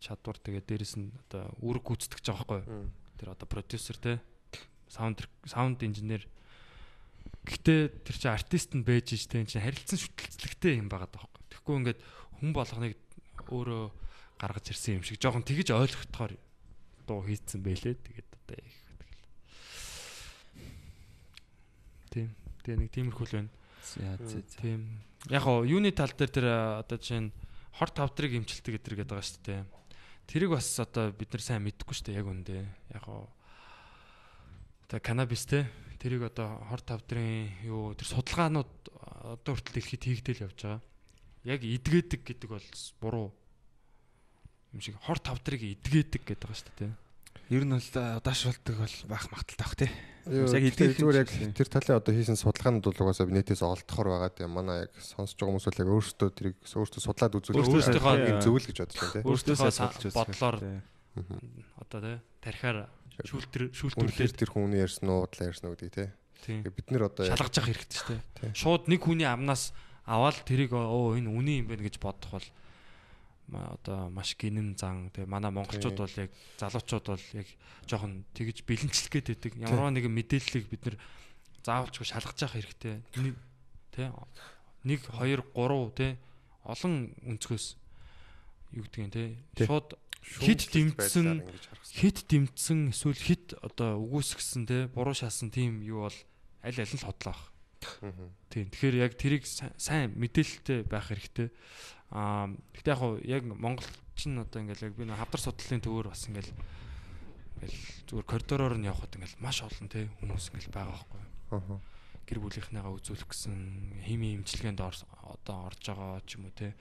чадвар. Тэгээ дээрэс нь одоо үүрэг гүйцэтгэж байгаа байхгүй тэр одоо продюсер те саунд саунд инженер гэхдээ тэр чинь артист нь байж ш те энэ чинь харилцан шүтэлцлэгтэй юм байгаа даахгүй тэгэхгүй ингээд хүн болгоныг өөрөө гаргаж ирсэн юм шиг жоохон тэгж ойлгохтохоор дуу хийцэн байлээ тэгээд одоо их тэгэл Тийм. Тэгээ нэг тиймэрхүү л байна. Тийм. Яг гоо юуны тал дээр тэр одоо жишээ нь хор тавдрыг имчилдэг гэдэр гэдэг байгаа шүү дээ. Тэрийг бас одоо бид нар сайн мэдэхгүй шүү дээ яг үндэ. Яг гоо одоо канабис те тэрийг одоо хор тавдрын юу тэр судалгаанууд одоо хүртэл дэлхийд хийгдэл явж байгаа. Яг идгээдэг гэдэг бол буруу юм шиг хор тавдрыг идгээдэг гэдэг байгаа шүү дээ. Ер нь бол удаашруулдаг бол баах магталтай бах тий. Яг эдгээр зүгээр яг тэр талын одоо хийсэн судалгаанууд бол угаасаа нэтээс олдохоор байгаа тийм манай яг сонсож байгаа хүмүүс бол яг өөрсдөө тэрийг өөрсдөө судлаад үзүүлж Өөрсдийнхөө байгаа юм зөвл гэж бодож байна тийм. Өөрсдийнхөө судалж үзэх бодлоор одоо те тархиар шүүлтэр Үнэхээр шүүлтүрлээд тэр хүний ярьсан уу, удлаа ярьсан уу гэдэг Тэгээ бид нэр одоо шалгаж явах хэрэгтэй шүү дээ. Шууд нэг хүний амнаас аваад тэрийг оо энэ үний юм байна гэж бодох бол одоо маш гинэн зан тэгээ манай монголчууд бол яг залуучууд бол яг жоохон тэгж бэлэнчлэх байдаг. Ямар нэгэн мэдээллийг бид нэр заавалчгүй шалгаж явах хэрэгтэй. Тий. 1 2 3 тий. Олон өнцгөөс юу гэдгийг юм тий. Тий. шууд хит хэрэгтэй. хит дэмжсэн эсвэл хит одоо үгүйсгсэн те буруу шаасан тийм юу бол аль аль нь л хотлоох. Мгм. Тийм. Тэгэхээр яг тэрийг са- сайн мэдээлэлтэй байх хэрэгтэй. Аа гэхдээ яг хуу яг Монголч нь одоо ингээл яг би нэг хавдар судлалын төвөр бас ингээл ингээл зүгээр коридороор нь явхад ингээл маш олон те хүмүүс ингээл байгаа байхгүй. Аха. Гэр бүлийнхнээгаа үзүүлэх гэсэн химийн имчилгээнд одоо орж байгаа ч юм уу те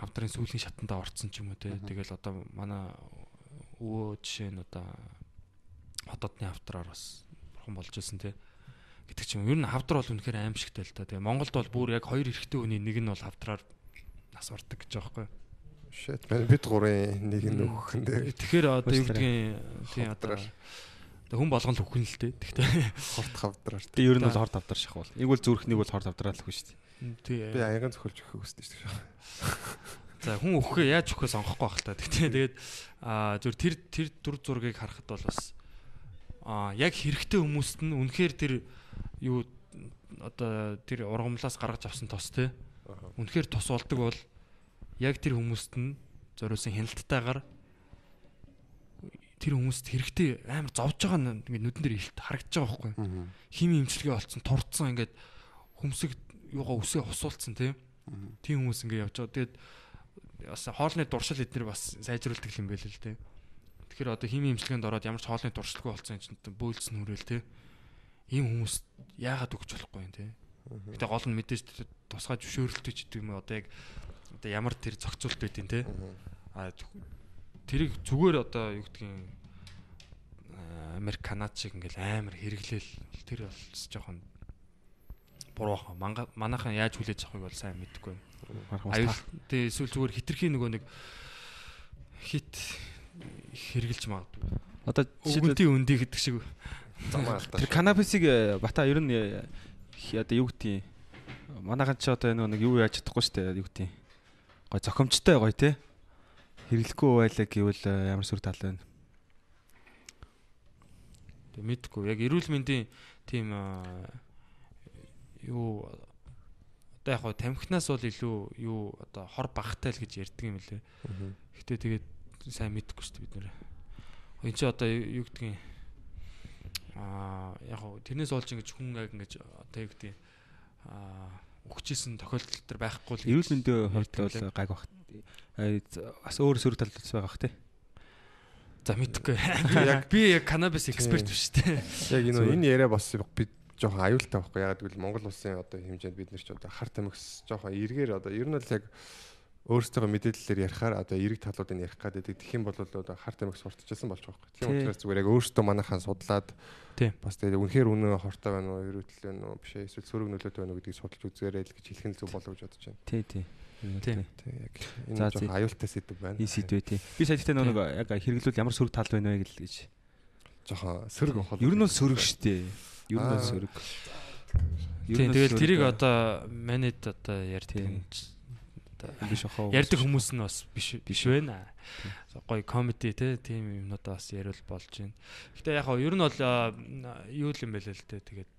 хавдрын сүүлийн шатанда орцсон ч юм уу те тэгэл одоо манай өвөө жишээ нь одоо хотодны хавдраар бас бурхан болж ирсэн те гэдэг ч юм. Ер нь хавдар бол үнэхээр аимшигтай л да. Тэгээ Монголд бол бүр яг хоёр эрэгтэй хүний нэг нь бол хавдраар нас бардаг гэж байгаа байхгүй. Shit. Бид гурын нэг нь өгөх нь дээ. Тэгэхээр одоо юу гэдгийг тий одоо Хавдраар. одоо хүн болгон л үхэн л дээ. Тэгтээ Хорт хавдраар. Тэгээ ер нь бол Да. хор тавдар шахвал. Нэг бол зүрх нэг бол хор тавдраа л хөө шүү дээ. Тий Би аягаан зөвхөлж өгөх хүсдэг шүү дээ. За хүн өхөө яаж өхөө сонгохгүй байх та. Тэгтээ тэгээд аа зүр тэр тэр дүр зургийг харахад бол бас аа яг хэрэгтэй хүмүүст нь үнэхээр тэр юу одоо тэр ургамлаас гаргаж авсан тос те үнэхээр тус болдог бол яг тэр хүмүүст нь зориулсан хяналтайгаар тэр хүмүүст хэрэгтэй амар зовж байгаа нь ингээд нүдэн дээр илт харагдаж байгаа байхгүй. Хими имчилгээ олцсон турцсан ингээд хүмсэг юугаа үсээ хусуулсан тийм тийм хүмүүс ингээд явж байгаа. Тэгээд бас хоолны дуршил эднэр бас сайжруулдаг юм байл л тийм. Тэгэхээр одоо хими имчилгээнд ороод ямар ч хоолны дуршилгүй болсон юм чинь бөөлс нүрэл тийм. Ийм хүмүүс яагаад өгч болохгүй юм тийм. Гэтэ гол нь мэдээж тусгай зөвшөөрөлтөй ч гэдэг юм одоо яг одоо ямар тэр зохицуулт байдیں۔ тийм. А тэрийг зүгээр одоо юу гэдгийг Америк Канад шиг ингээл амар хэрэглээл тэр бол жоохон буруу. Манга манайхан яаж хүлээж авахыг бол сайн мэдэхгүй байна. Харах Аюул хүмүүс тий эсвэл зүгээр хитрхийн нөгөө нэг хит хэрглэж магадгүй. одоо жишээлбэл өндий гэдэг шиг Замаа алдаа. тэр канабисыг э, бата ер нь э, одоо юу гэдгийг манайхан ч одоо нөгөө нэг юу яаж чадахгүй шүү дээ юу гэдгийг гой зохимжтой гой те хэрэглэхгүй байлаа гэвэл э, ямар сүр тал байна Тэг мэдгүй. Яг эрүүл мэндийн тийм юу одоо яг тамхинаас бол илүү юу одоо хор багтай л гэж ярьдаг юм лээ. Гэтэ тэгээд сайн мэдгүй шүү дээ бид нэр. Энд чи одоо юу гэдгийг аа яг тэрнээс олж ингэж хүн яг ингэж одоо юу гэдгийг аа өгчээсэн тохиолдол төр байхгүй л эрүүл мэндийн хувьд бол гайг бах бас өөр сүр тал бас байгаа бах те За мэдгүй. *laughs* Яг би яг канабис эксперт биш дээ. Яг энэ энэ яриа бас бид жоохон аюултай байхгүй ягаад гэвэл Монгол улсын одоо хэмжээнд бид нар ч одоо харт амигс жоохон эргээр одоо ер нь л яг өөрсдөө мэдээллээр ярихаар одоо эрэг талуудыг ярих гэдэг. Тэгэх юм бол одоо харт амигс сурталчилсан болж байгаа байхгүй. Тийм Тий. учраас зүгээр яг өөрсдөө манайхаа судлаад бас тэгээд үнэхээр үнэ хортой байна уу, эрүүтэл байна уу, биш ээ эсвэл сөрөг нөлөөтэй байна уу гэдгийг судалж үзээрэй л гэж хэлэх нь зөв болов гэж бодож байна. тий тий Тийм. Тий яг энэ жоохон аюултай сэдв байна. iyi сэдвээ тий би сая тэгтээ нөгөө яг хэрэглүүл ямар сүр тал байна вэ гэж Жоохон сөрөг ухал. ер нь бол сөрөг штэ ер нь бол сөрөг Тийм тэгэл тэрийг одоо манайд одоо ярьдаг биш ахаа ярьдаг хүмүүс нь бас биш биш байна. Гоё комеди те тийм юмнуудаа бас ярил болж байна. Гэтэ яг хаа ер нь бол юу л юм бэлээ л те тэгээд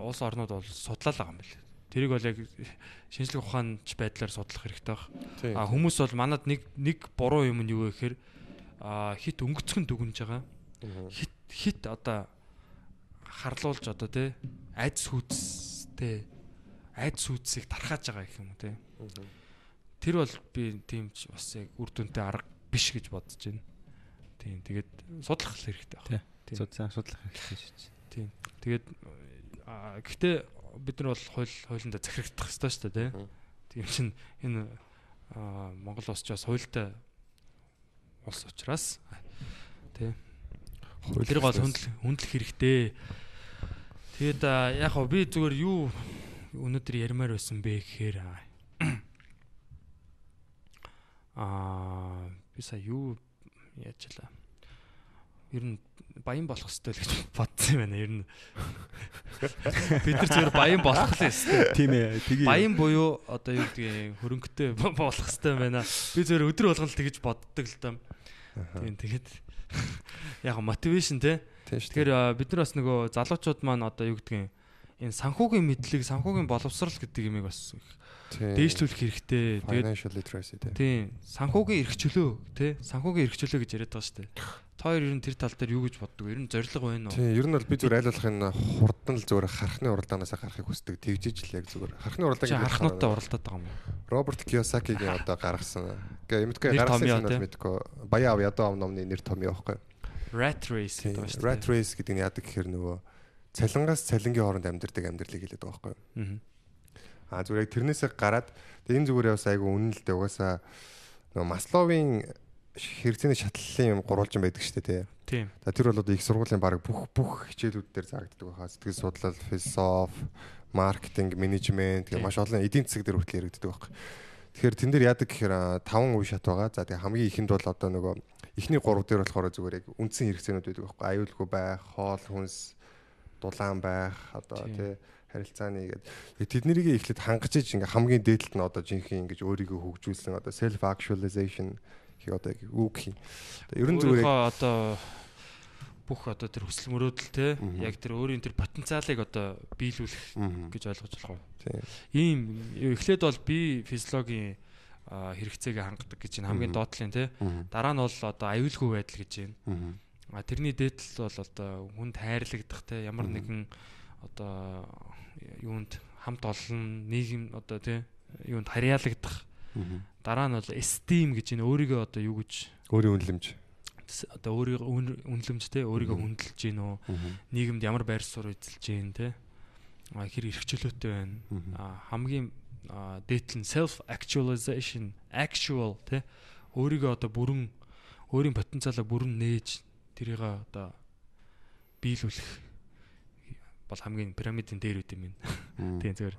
улс орнууд бол судлаад байгаа юм бэл. Тэрийг бол яг шинжлэх ухаанч байдлаар судлах хэрэгтэй баг. А хүмүүс бол манад нэг нэг буруу юм нь юу вэ гэхээр хит өнгөцгөн дүгнж байгаа. Хит хит одоо харлуулж одоо тий айд сүйцтэй айд сүйцийг тархааж байгаа гэх юм уу тий. Тэр бол би тийм ч бас яг үр дүнтэй арга биш гэж бодож байна. Тийм тэгээд судлах хэрэгтэй байна. Тийм. Судлаа судлах хэрэгтэй шүү дээ. Тийм. Тэгээд гэхдээ бид нар бол хууль хуулиндаа захирагдах хэрэгтэй шүү дээ тий. Тийм чинь энэ Монгол улс ч бас хуультай улс учраас тий. Тэр гол хүндлэх хэрэгтэй. Тэгээд аа, яг хоо би зүгээр юу өнөөдөр ярмаар байсан бэ гэхээр аа, *coughs* би сая юу яачлаа. Ер нь баян болох хэрэгтэй л гэж *laughs* бодсон юм байна. Ер нь *laughs* бид нар зөвхөн баян болох л ёстой. Тийм ээ. Тэгээ Баян буюу одоо юу гэдгийг хөрөнгөтэй *laughs* болох хэрэгтэй юм байна. Би зөвхөн өдөр болгон л тэгэж боддог л даа. Тийм тэгээд яг мотивашн те. Тэгэхээр бид нар бас нөгөө залуучууд маань одоо юу гэдгийг энэ санхүүгийн мэдлэг, санхүүгийн боловсрал гэдэг юмыг бас их. Дээшлүүлэх хэрэгтэй. Тэгээд financial literacy тийм. Санхүүгийн эрх чөлөө тий. Санхүүгийн эрх чөлөө гэж яриад байгаа шүү дээ. Та хоёр ер нь тэр тал дээр юу гэж боддог вэ? Ер нь зориг байна уу? Тийм, ер нь бол би зүгээр айлуулах энэ хурдан л зүгээр харахны уралдаанаас гарахыг хүсдэг. Тэгжиж л яг зүгээр. Харахны уралдаан гэдэг харахнуудаа уралдаад байгаа юм уу? Роберт Кiyosaki-гийн одоо гаргасан. Гэ юмдгүй Нэр гаргасан бол мэдгүй. Баяа ав ядуу ам номны нэр том явахгүй. Rat race гэдэг байгаа шүү Rat дээ. race гэдэг нь яадаг гэхээр нөгөө цалингаас цалингийн хооронд амьдардаг амьдралыг хэлээд байгаа байхгүй юу? Аа. А зүгээр яг тэрнээсээ гараад энэ зүгээр бас айгу үнэн л дээ угаасаа нөгөө Масловын хэрэгцээний шатлалын юм гурвалжин байдаг шүү дээ тий. Тийм. За тэр бол одоо их сургуулийн баг бүх бүх хичээлүүд дээр заагддаг байхаа. Сэтгэл судлал, философи, маркетинг, менежмент гэх маш олон эдийн засаг дээр хүртэл яригддаг байхгүй. Тэгэхээр тэн дээр яадаг гэхээр а, таван үе шат байгаа. За тэгээ хамгийн ихэнд бол одоо нөгөө эхний гурав дээр болохоор зүгээр яг үндсэн хэрэгцээнүүд байдаг байхгүй. Аюулгүй байх, хоол хүнс, дулаан байх, одоо тий харилцааны гэдэг. Тэднийг эхлээд хангаж иж ингээ хамгийн дээдлэлт нь одоо жинхэнэ ингэж өөрийгөө хөгжүүлсэн одоо self actualization хий одоо үг хий. Тэгээ ерөн зүгээр одоо бүх одоо тэр хүсэл мөрөөдөл те яг тэр өөрийн тэр потенциалыг одоо биелүүлэх гэж ойлгож болох уу? Ийм эхлээд бол би физиологийн хэрэгцээг хангадаг гэж энэ хамгийн доотлын те дараа нь бол одоо аюулгүй байдал гэж байна. А тэрний дээдл бол одоо хүнд хайрлагдах те ямар нэгэн одоо юунд хамт олон нийгэм одоо те юунд харьяалагдах. Дараа нь бол esteem гэж энэ өөрийгөө одоо юу гэж Өөрийн үнэлэмж. одоо өөрийгөө үн- үнэлэмж те өөрийгөө хүндэлж гин үү? Нийгэмд ямар байр суурь эзэлж гин те хэр эрхчлөөтэй байна? Хамгийн нь self actualization actual те өөрийгөө одоо бүрэн өөрийн потенциалаа бүрэн нээж тэрийг одоо биелүүлэх бол хамгийн пирамидын дээр үт юм. Мм. Тийм зүгээр.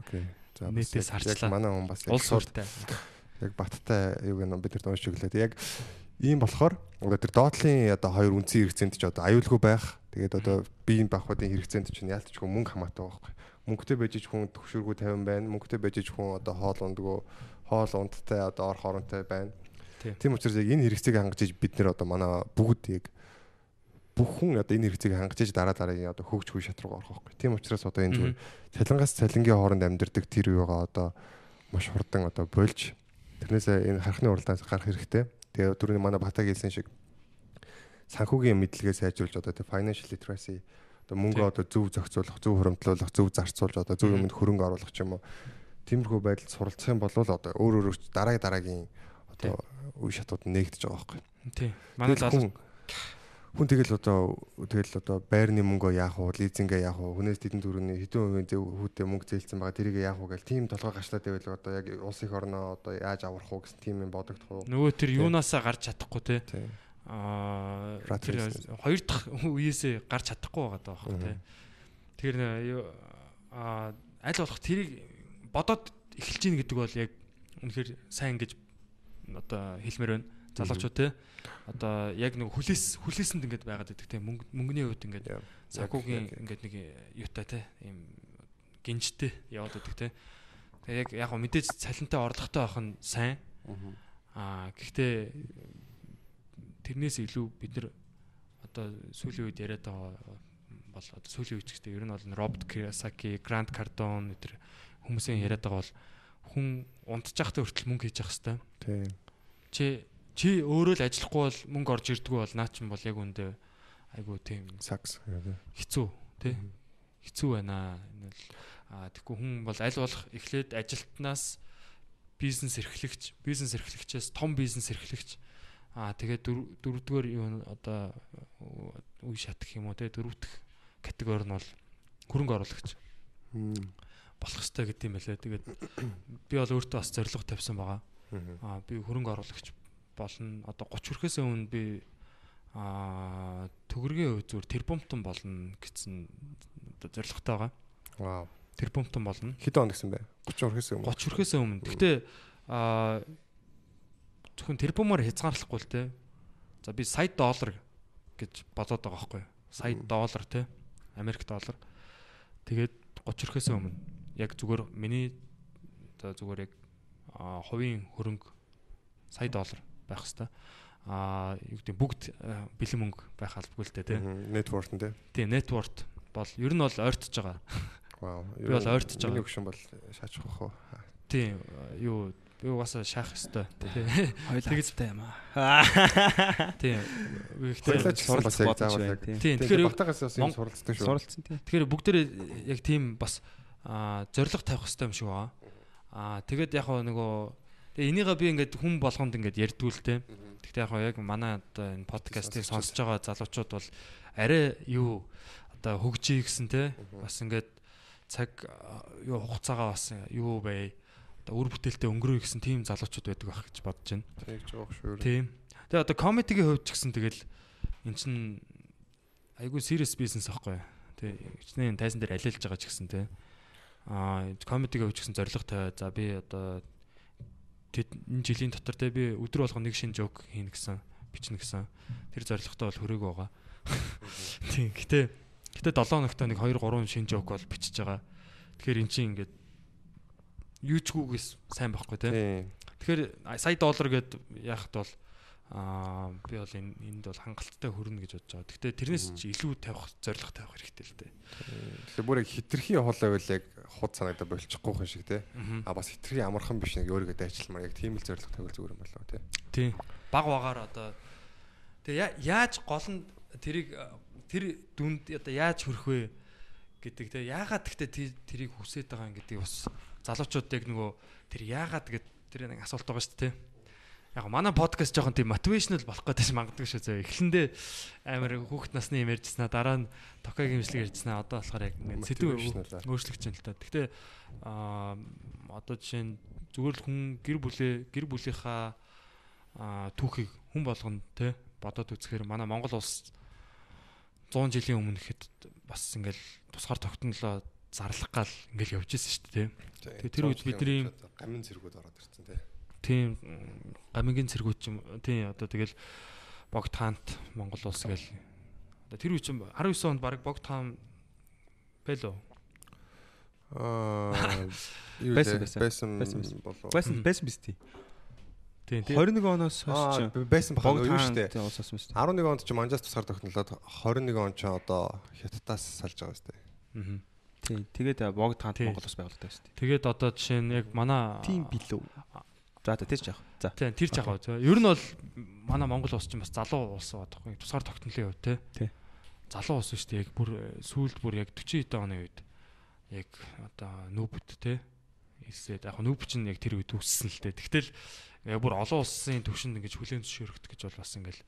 За Нийтээс харчлаа. Манай хүн бас улс уртай. яг баттай юуг нь бид нар уншиж өглөө. Яг ийм болохоор одоо тэр доотлын одоо хоёр үндсэн хэрэгцээнд ч одоо аюулгүй байх. Тэгээд одоо биеийн бахуудын хэрэгцээнд чинь яалтчгүй мөнгө хамаатай байхгүй. Мөнгөтэй байж ич хүн төвшөргөө 50 байна. Мөнгөтэй байж ич хүн одоо хоол ундгөө хоол ундтай одоо ор хоронтой байна. Тийм. Учраас яг энэ хэрэгцээг хангаж бид нэр одоо манай бүгд яг бүх хүн одоо энэ хэрэгцээг хангаж иж дараа дараагийн одоо хөгж хүй шат руу орох байхгүй. Тийм учраас одоо энэ зүгээр цалингаас цалингийн хооронд амьдардаг тэр юугаа одоо маш хурдан одоо болж тэрнээсээ энэ харахны уралдаанаас гарах хэрэгтэй. Тэгээ түрүүний манай Батаг хэлсэн шиг санхүүгийн мэдлэгээ сайжруулж одоо тэр financial literacy одоо мөнгө одоо зөв зохицуулах, зөв хуримтлуулах, зөв зарцуулж одоо зөв юмд хөрөнгө оруулах ч юм уу. Тиймэрхүү байдалд суралцах юм бол одоо өөр өөр дараагийн дараагийн одоо үе шатууд нэгдэж байгаа байхгүй. Тийм. Манай залуу хүн тэгэл одоо тэгэл одоо байрны мөнгөө яах уу, лизингээ яах уу, хүнээс тэдэн төрөний хэдэн хувийн хүүтэй мөнгө зээлсэн байгаа тэрийг яах уу гэл тийм толгой гашлаад байвал одоо яг улс их орноо одоо яаж аврах уу гэсэн тийм юм бодогдох уу. нөгөө тэр юунаасаа гарч чадахгүй те. Аа тэр хоёр дахь үеэсээ гарч чадахгүй байгаа даа Мгм. те тэр аа аль болох тэрийг бодоод эхэлж гин гэдэг бол яг үнэхээр сайн гэж одоо хэлмээр байна. Залуучууд те одоо яг нэг хүлээс хүлээсэнд ингээд байгаад байдаг те. Мөнгө мөнгөний хувьд ингээд санхүүгийн ингээд нэг юутай те. Ийм гинжтэй яваад байдаг те. Тэгээ яг яг мэдээж цалинтай орлоготой байх нь сайн. Аа гэхдээ тэрнээс илүү бид нар одоо сүүлийн үед яриад байгаа бол одоо сүүлийн үед ч гэдэг ер нь бол Роберт Кiyosaki, Grant Cardone өдр хүмүүсийн яриад байгаа бол хүн унтчихтай хүртэл мөнгө хийж явах хэвээр. Тийм. Чи чи өөрөө л ажиллахгүй бол мөнгө орж ирдгүү бол наа чин бол яг үндэ айгу тийм Сакс. хэцүү. тий. Хэцүү байна. Энэ аа тэгэхгүй хүн бол аль болох эхлээд ажилтнаас бизнес эрхлэгч, бизнес эрхлэгчээс том бизнес эрхлэгч аа тэгээд дөрөвдүгээр юу одоо үе шат гэх юм уу тий дөрөвдөх категори нь бол хөрөнгө оруулагч болох хэрэгтэй гэдэг юм байлээ. Тэгээд би бол өөртөө бас зорилго тавьсан байгаа. Аа би хөрөнгө оруулагч болно. Одоо 30 хүрэхээс өмнө би аа төгрөгийн үе зүгээр тэрбумтон болно гэсэн одоо зорилготой байгаа. Вау. Тэрбумтон болно. Хэд он гэсэн бэ? 30 хүрэхээс өмнө. 30 хүрэхээс өмнө. Гэхдээ аа зөвхөн тэрбумаар хязгаарлахгүй л те. За би сая доллар гэж бодоод байгаа байхгүй юу? Сая доллар те. Америк доллар. Тэгээд 30 хүрэхээс өмнө яг зүгээр миний одоо зүгээр яг хувийн хөрөнгө сая доллар байх хэвээр аа юу гэдэг бүгд бэлэн мөнгө байх албагүй л дээ тий. Network нь тий. Тий, network бол ер нь бол ойртож байгаа. *laughs* Вау. Би бол ойртож байгаа. Миний хөшин бол шаачих واخ уу. Тий, юу би угаасаа шаах хэвээр тий. Хоёулаа юм аа. *laughs* Тий. Хоёулаа ч гэсэн бас яг заавал яг. Тий, тэгэхээр батагаас бас юм суралцдаг шүү. Суралцсан тий. Тэгэхээр бүгдээ яг тийм бас аа зориг тавих хэрэгтэй юм шиг байгаа. Аа тэгээд яг нөгөө Тэгээ энийгээ би ингээд хүн болгонд ингээд ярьдгүүлтэй. Гэхдээ яг яг манай одоо энэ подкастыг сонсож байгаа залуучууд бол арай юу одоо хөгжиж гисэн те бас ингээд цаг юу хугацаагаа бас юу бай одоо үр бүтээлтэй өнгөрөө гэсэн тийм залуучууд байдаг байх гэж бодож байна. Тэгж жоох шүү. Тийм. Тэгээ одоо комедигийн хувьд ч гэсэн тэгэл эн чин айгүй serious business аахгүй. Тэг хичнээн тайзан дээр алиалж байгаа ч гэсэн те. Аа комедигийн хувьд ч гэсэн зориг тавиа. За би одоо энэ жилийн дотор те би өдөр болгоо нэг шин жок хийнэ гэсэн бичнэ гэсэн тэр зорилготой бол хөрөг байгаа. Тийм. Гэтэ гэтэ 7 хоногт нэг 2 3 шин жок бол бичиж байгаа. Тэгэхээр эн чинь ингээд юучгүйгээс сайн байхгүй те. Тэгэхээр сая доллар гэд яхад бол аа би бол энэ энд бол хангалттай хөрнө гэж бодож байгаа. Гэхдээ тэрнээс чи илүү тавих зорилго тавих хэрэгтэй л дээ. Тэгэхээр бүр яг хитрхи хоол байвал яг худ санагдаа болчихгүй хүн шиг те. А бас хитрхи амархан биш нэг өөрийгөө дайчилмаар яг тийм л зорилго тавил зүгээр юм болоо те. Тийм. Баг багаар одоо тэгээ яаж гол нь тэрийг тэр дүнд одоо яаж хөрөх вэ гэдэг те. Яагаад гэхдээ тэрийг хүсэж байгаа юм гэдэг бас залуучууд яг нөгөө тэр яагаад гэд тэр нэг асуулт байгаа шүү дээ те яг манай подкаст жоохон тийм мотивашнл болох гэдэг магадгүй шүү зөө. Эхлэндээ амар хүүхэд насны юм ярьжсна дараа нь токагийн имжлэг ярьжсна одоо болохоор яг ингээд сэдв өөрчлөгдөж байна л та. Гэхдээ аа одоо жишээ нь зүгээр л хүн гэр бүлээ гэр бүлийнхаа аа түүхийг хүн болгоно те бодоод үзэхээр манай Монгол улс 100 жилийн өмнө ихэд бас ингээл тусгаар тогтнолоо зарлах гал ингээл явж исэн шүү дээ. Тэгээ тэр үед бидний гамин зэргүүд ороод ирсэн те тийм гамигийн цэргүүд ч юм тийм одоо тэгэл богд хаант Монгол улс гээл одоо тэр үе чинь 19 онд баг богд хаан байлоо аа *laughs* байсан байсан. Байсан болов. байсан. Байсан биз тий Тийм 21 оноос хойш чи байсан баха юу улс ус 11 онд чи манжаас тусгаар тогтнолоод 21 он чи одоо хятадаас салж байгаа штэ аа тий тэгээд богд хаант Монгол улс байгуулагдсан штэ тэгээд одоо жишээ нь яг манай тийм билүү За тэр ч яах. За. Тийм тэр ч яах. Ер нь бол манай Монгол улс чинь бас залуу улс байхгүй. Тусгаар тогтнолын хувьд те. Тий. Залуу улс шүү дээ. Яг бүр сүүлд бүр яг 40 хэдэн оны үед яг одоо нүүбд те. Илсээд яг нүүб чинь яг тэр үед үссэн л дээ. Тэгтэл яг бүр олон улсын төвшөнд ингэж хүлээн зөвшөөрөхт гэж бол бас ингээл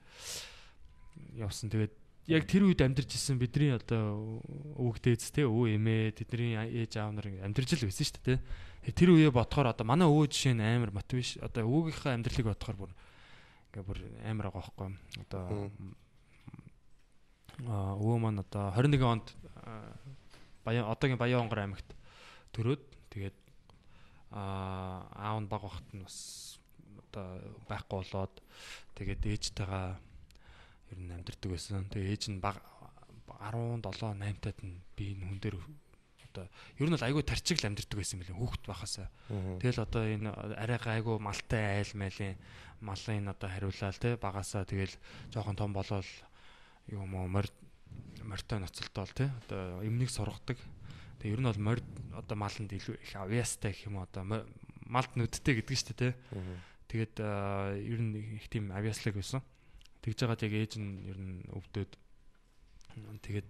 явсан. Тэгээд яг тэр үед амьдарч исэн бидний одоо өвөг дээдс те өвөө эмээ тэдний ээж аав нар амьдарч л байсан шүү дээ те тэр үе бодохоор одоо манай өвөө жишээ нь амар мотиваш одоо өвгийнхаа амьдралыг бодохоор бүр ингээ бүр амар байгаа байхгүй одоо өвөө маань одоо 21 онд Баян одоогийн Баянгар аймагт төрөөд тэгээд аа аав нь баг багт нь бас одоо байхгүй болоод тэгээд ээжтэйгээ ер нь амьдэрдэг байсан. Тэгээд ээж нь баг 17 8 таад нь би энэ хүн дээр одоо ер нь бол айгүй тарчиг л амьдэрдэг байсан билээ хүүхэд байхасаа. Тэгэл одоо энэ арайгаа айгүй малтай айл майлын малын одоо хариулаал те багасаа тэгэл жоохон том болол юм уу морь морьтой ноцолтол те одоо эмнийг сургадаг. Тэгээ ер нь бол морь одоо маланд илүү их авьяастай гэх юм одоо малд нүдтэй гэдэг нь шүү дээ те. Тэгээд ер нь их тийм авьяаслаг байсан. Тэгж байгаа яг ээж нь ер нь өвдөд тэгээд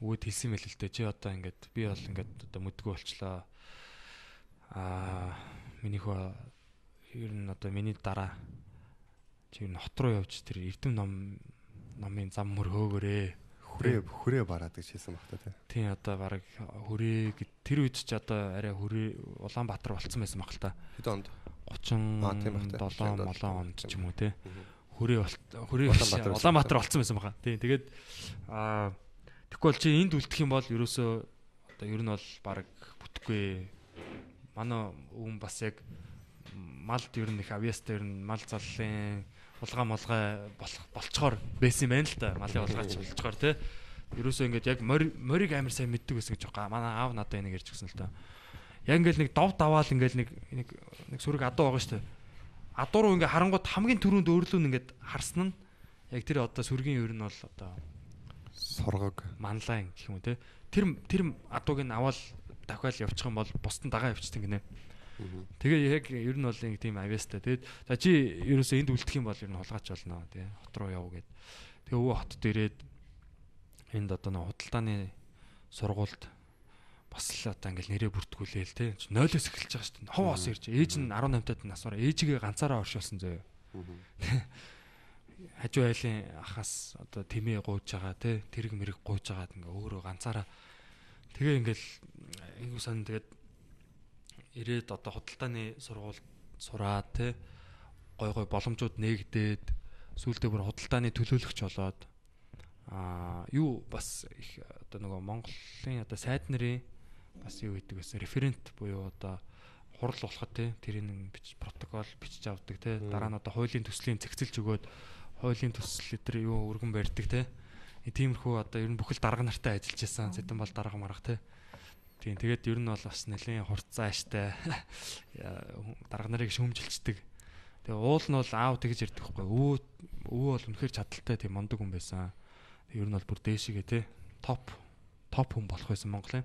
өгөөд хэлсэн мэт л дээ. Чи одоо ингээд би бол ингээд одоо мэдгүй болчлоо. Аа миний хөө ер нь одоо миний дараа чи ер нь хот руу явж тэр эрдэм ном номын зам мөр хөөгөрөө хүрээ хүрээ бараад гэж хэлсэн багтаа тий. тий одоо баг хүрээ гэд тэр үед ч одоо арай хүрээ Улаанбаатар болцсон байсан баг л та. Хэд онд? 30 Аа, тийм бах та. 7 молоо онд ч юм уу те. Хүрээ хүрээ Улаанбаатар болцсон байсан баха. Тийм тэгээд аа бол чи энд үлдэх юм бол ерөөсөө одоо ер нь бол баг бүтэхгүй. Манай өвн бас яг малд ер нь их авьяастай ер нь мал заллын улгаа молгой болох болцохоор байсан юм байна л та. Малын улгаач болцохоор те. Ерөөсөө ингээд яг морийг амар сайн мэддэг байсан гэж байгаа. Манай аав надад энийг ярьж гисэн л та. Яг ингээл нэг дов даваал ингээл нэг нэг нэг сүрэг адуу байгаа шүү дээ. Адуу руу ингээ харангууд хамгийн түрүүнд өөрлөө ингээд харсан нь яг тэр одоо сүргийн ер нь бол одоо Сургаг. манлайн гэх юм те. Тэр тэр адууг нь аваад дахиад явчих юм бол бусд нь дагаа явчихсан гинэ. Тэгээ яг ер нь бол тийм авьяастай. Тэгээд за чи ерөөсөө энд үлдэх юм бол ер нь хулгаач болно тий. Хот руу яв гэд. Тэгээ өвөө хотод ирээд энд одоо нэг худалдааны сургуульд бас л одоо ингээл нэрээ бүртгүүлээл тий. 0-оос эхэлж байгаа шүү дээ. Хов ос ирж. Ээж нь 18 тад насаараа ээжигээ ганцаараа оршуулсан зөө. *laughs* Хажуу айлын ахаас одоо тэмээ гуйж байгаа тий. Тэрэг мэрэг гуйж байгаад ингээ өөрөө ганцаараа тэгээ ингээл айгуу сан тэгээд ирээд одоо худалдааны сургуульд сураад тий гой гой боломжууд нээгдээд сүүлдээ бүр худалдааны төлөөлөгч болоод аа юу бас их одоо нөгөө Монголын одоо сайд нарын бас юу гэдэг вэ референт буюу одоо хурал болоход тий тэрийг бич протокол бичиж авдаг тий дараа нь одоо хуулийн төслийн зэгцэлж өгөөд хуулийн төсөл өдр юу өргөн барьдаг тий тиймэрхүү одоо ер нь бүхэл дарга нартай ажиллаж байсан зэтэн бол дарга марга тий Тийм тэгээд ер нь бол бас нэлийн хурцсан ааштай *laughs* дарга нарыг шөмжилчдэг. Тэгээ уул нь бол аав тэгж ярьдаг байхгүй. Өвөө өвөө бол үнэхээр чадaltaй тийм мондөг хүн байсан. Ер нь бол бүр дээшигээ те топ топ хүн болох байсан Монголын.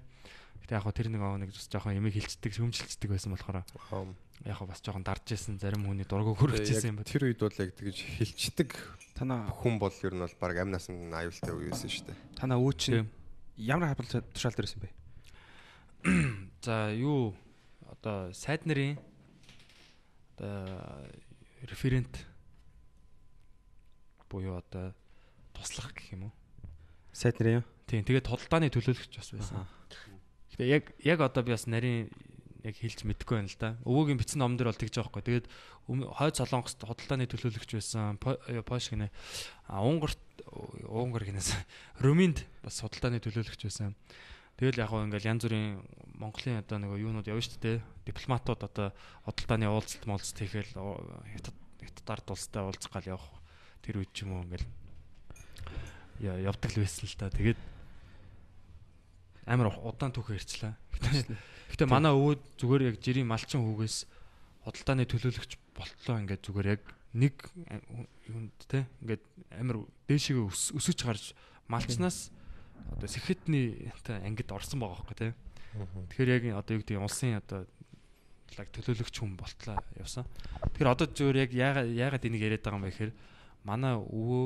Гэтэ яг хөө тэр нэг аа нэг бас жоохон ямиг хилчдэг, шөмжилчдэг байсан болохоор яг хөө бас жоохон дарж исэн зарим хүний дургу хөргөжсэн юм байна. Тэр үед бол яг тэгж хилчдэг Танаа хүн бол ер нь бол баг амнаас нь аюултай үе байсан шүү дээ. танаа өвөө чинь ямар хадгалт тушаал дээрсэн бэ? *clears throat* За юу одоо сайд нарын одоо референт буюу одоо туслах гэх юм уу? Сайд нэр юу? Тийм тэгээд тодалдааны төлөөлөгч бас байсан. Гэтэ яг яг одоо би бас нарийн яг хэлж мэдэхгүй байна л да. Өвөөгийн бичсэн ном дээр бол тэгж байгаа байхгүй. Тэгээд хойд солонгост тодалдааны төлөөлөгч байсан. По- Польш гинэ. А Унгарт Унгар гинээс *laughs* Румынд бас судалдааны төлөөлөгч байсан. Тэгэл яг гоо ингээл янз бүрийн Монголын одоо нөгөө юунууд явна шүү дээ. Дипломатууд одоо худалдааны уулзалт молцт хийгээл хятад ард улстай уулзах гал явах тэр үед ч юм уу ингээл явдаг л байсан л та. Тэгээд амар удаан түүхээ ирчлээ. Гэтэ манай өвөө зүгээр яг жирийн малчин хүүгээс худалдааны төлөөлөгч болтлоо ингээд зүгээр яг нэг юунд те ингээд амар дээшээ өсөж гарч малчнаас одоо сэхэтний ангид орсон байгаа хөөхгүй те. Тэгэхээр яг одоо юу гэдэг улсын одоо лаг төлөөлөгч хүн болтлоо явсан. Тэгэхээр одоо зүгээр яг яагаад яагаад энийг яриад байгаа юм бэ гэхээр манай өвөө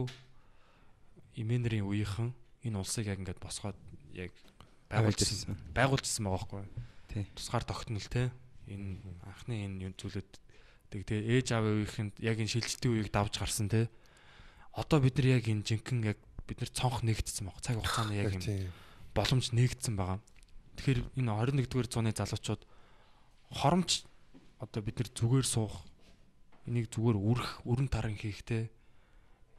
имэнэрийн үеийнхэн энэ улсыг яг ингээд босгоод яг байгуулжсэн байгуулжсэн байгаа байхгүй. Тий. Тусгаар тогтнол те. Энэ анхны энэ зүйлүүд тэг те ээж аавын үеийнхэнд яг энэ шилжилтийн үеийг давж гарсан те. Одоо бид нар яг энэ жинхэнэ яг бид нар цонх нэгдсэн байгаа. Цаг хугацааны яг юм боломж нэгдсэн байгаа. Тэгэхээр энэ 21-р зууны залуучууд хоромч одоо бид нар зүгээр суух энийг зүгээр үрэх, өрн таран хийх те.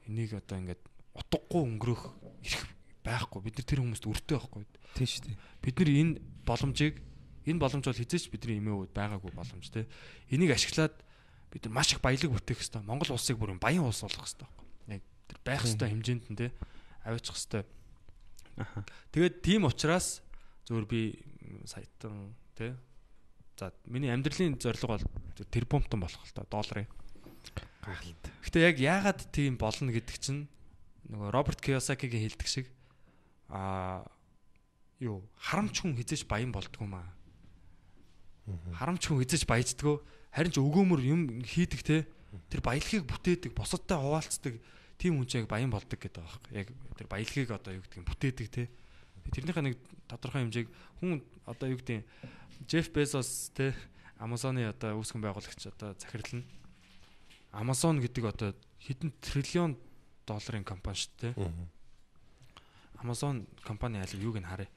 Энийг одоо ингээд утгагүй өнгөрөх ирэх байхгүй. Бид нар тэр хүмүүст өртөө байхгүй. Тийм шүү дээ. Бид нар энэ боломжийг энэ боломж бол хизээч бидний эмээ өвд байгаагүй боломж те. Энийг ашиглаад бид нар маш их баялаг бүтээх хэрэгтэй. Монгол улсыг бүр баян улс болгох хэрэгтэй байхгүй. Яг тэр байх хэрэгтэй хэмжээнд нь те аваачих хэрэгтэй. Аха. Тэгээд тийм учраас зөвөр би саятан тий. За миний амьдралын зорилго бол тэр бомтон болох л та долларын. Гахалт. Гэтэ яг яагаад тийм болно гэдэг чинь нөгөө Роберт Кiyosaki-гийн хэлдэг шиг аа юу харамч хүн хизээж баян болдгоо маа. Харамч хүн хизээж баяждгөө харин ч өгөөмөр юм хийдэг те тэр баялагийг бүтээдэг бусадтай хуваалцдаг тийм хүн ч яг баян болдог гэдэг байгаа байхгүй. Яг тэр баялагийг одоо юу гэдэг нь бүтээдэг те. тэрнийхээ нэг тодорхой хэмжээг хүн одоо юу гэдэг Джеф Безос те Amazon-ы одоо үүсгэн байгуулагч одоо захирлна. Amazon гэдэг одоо хэдэн триллион долларын компани шүү дээ. Amazon компани аль юуг нь харъя.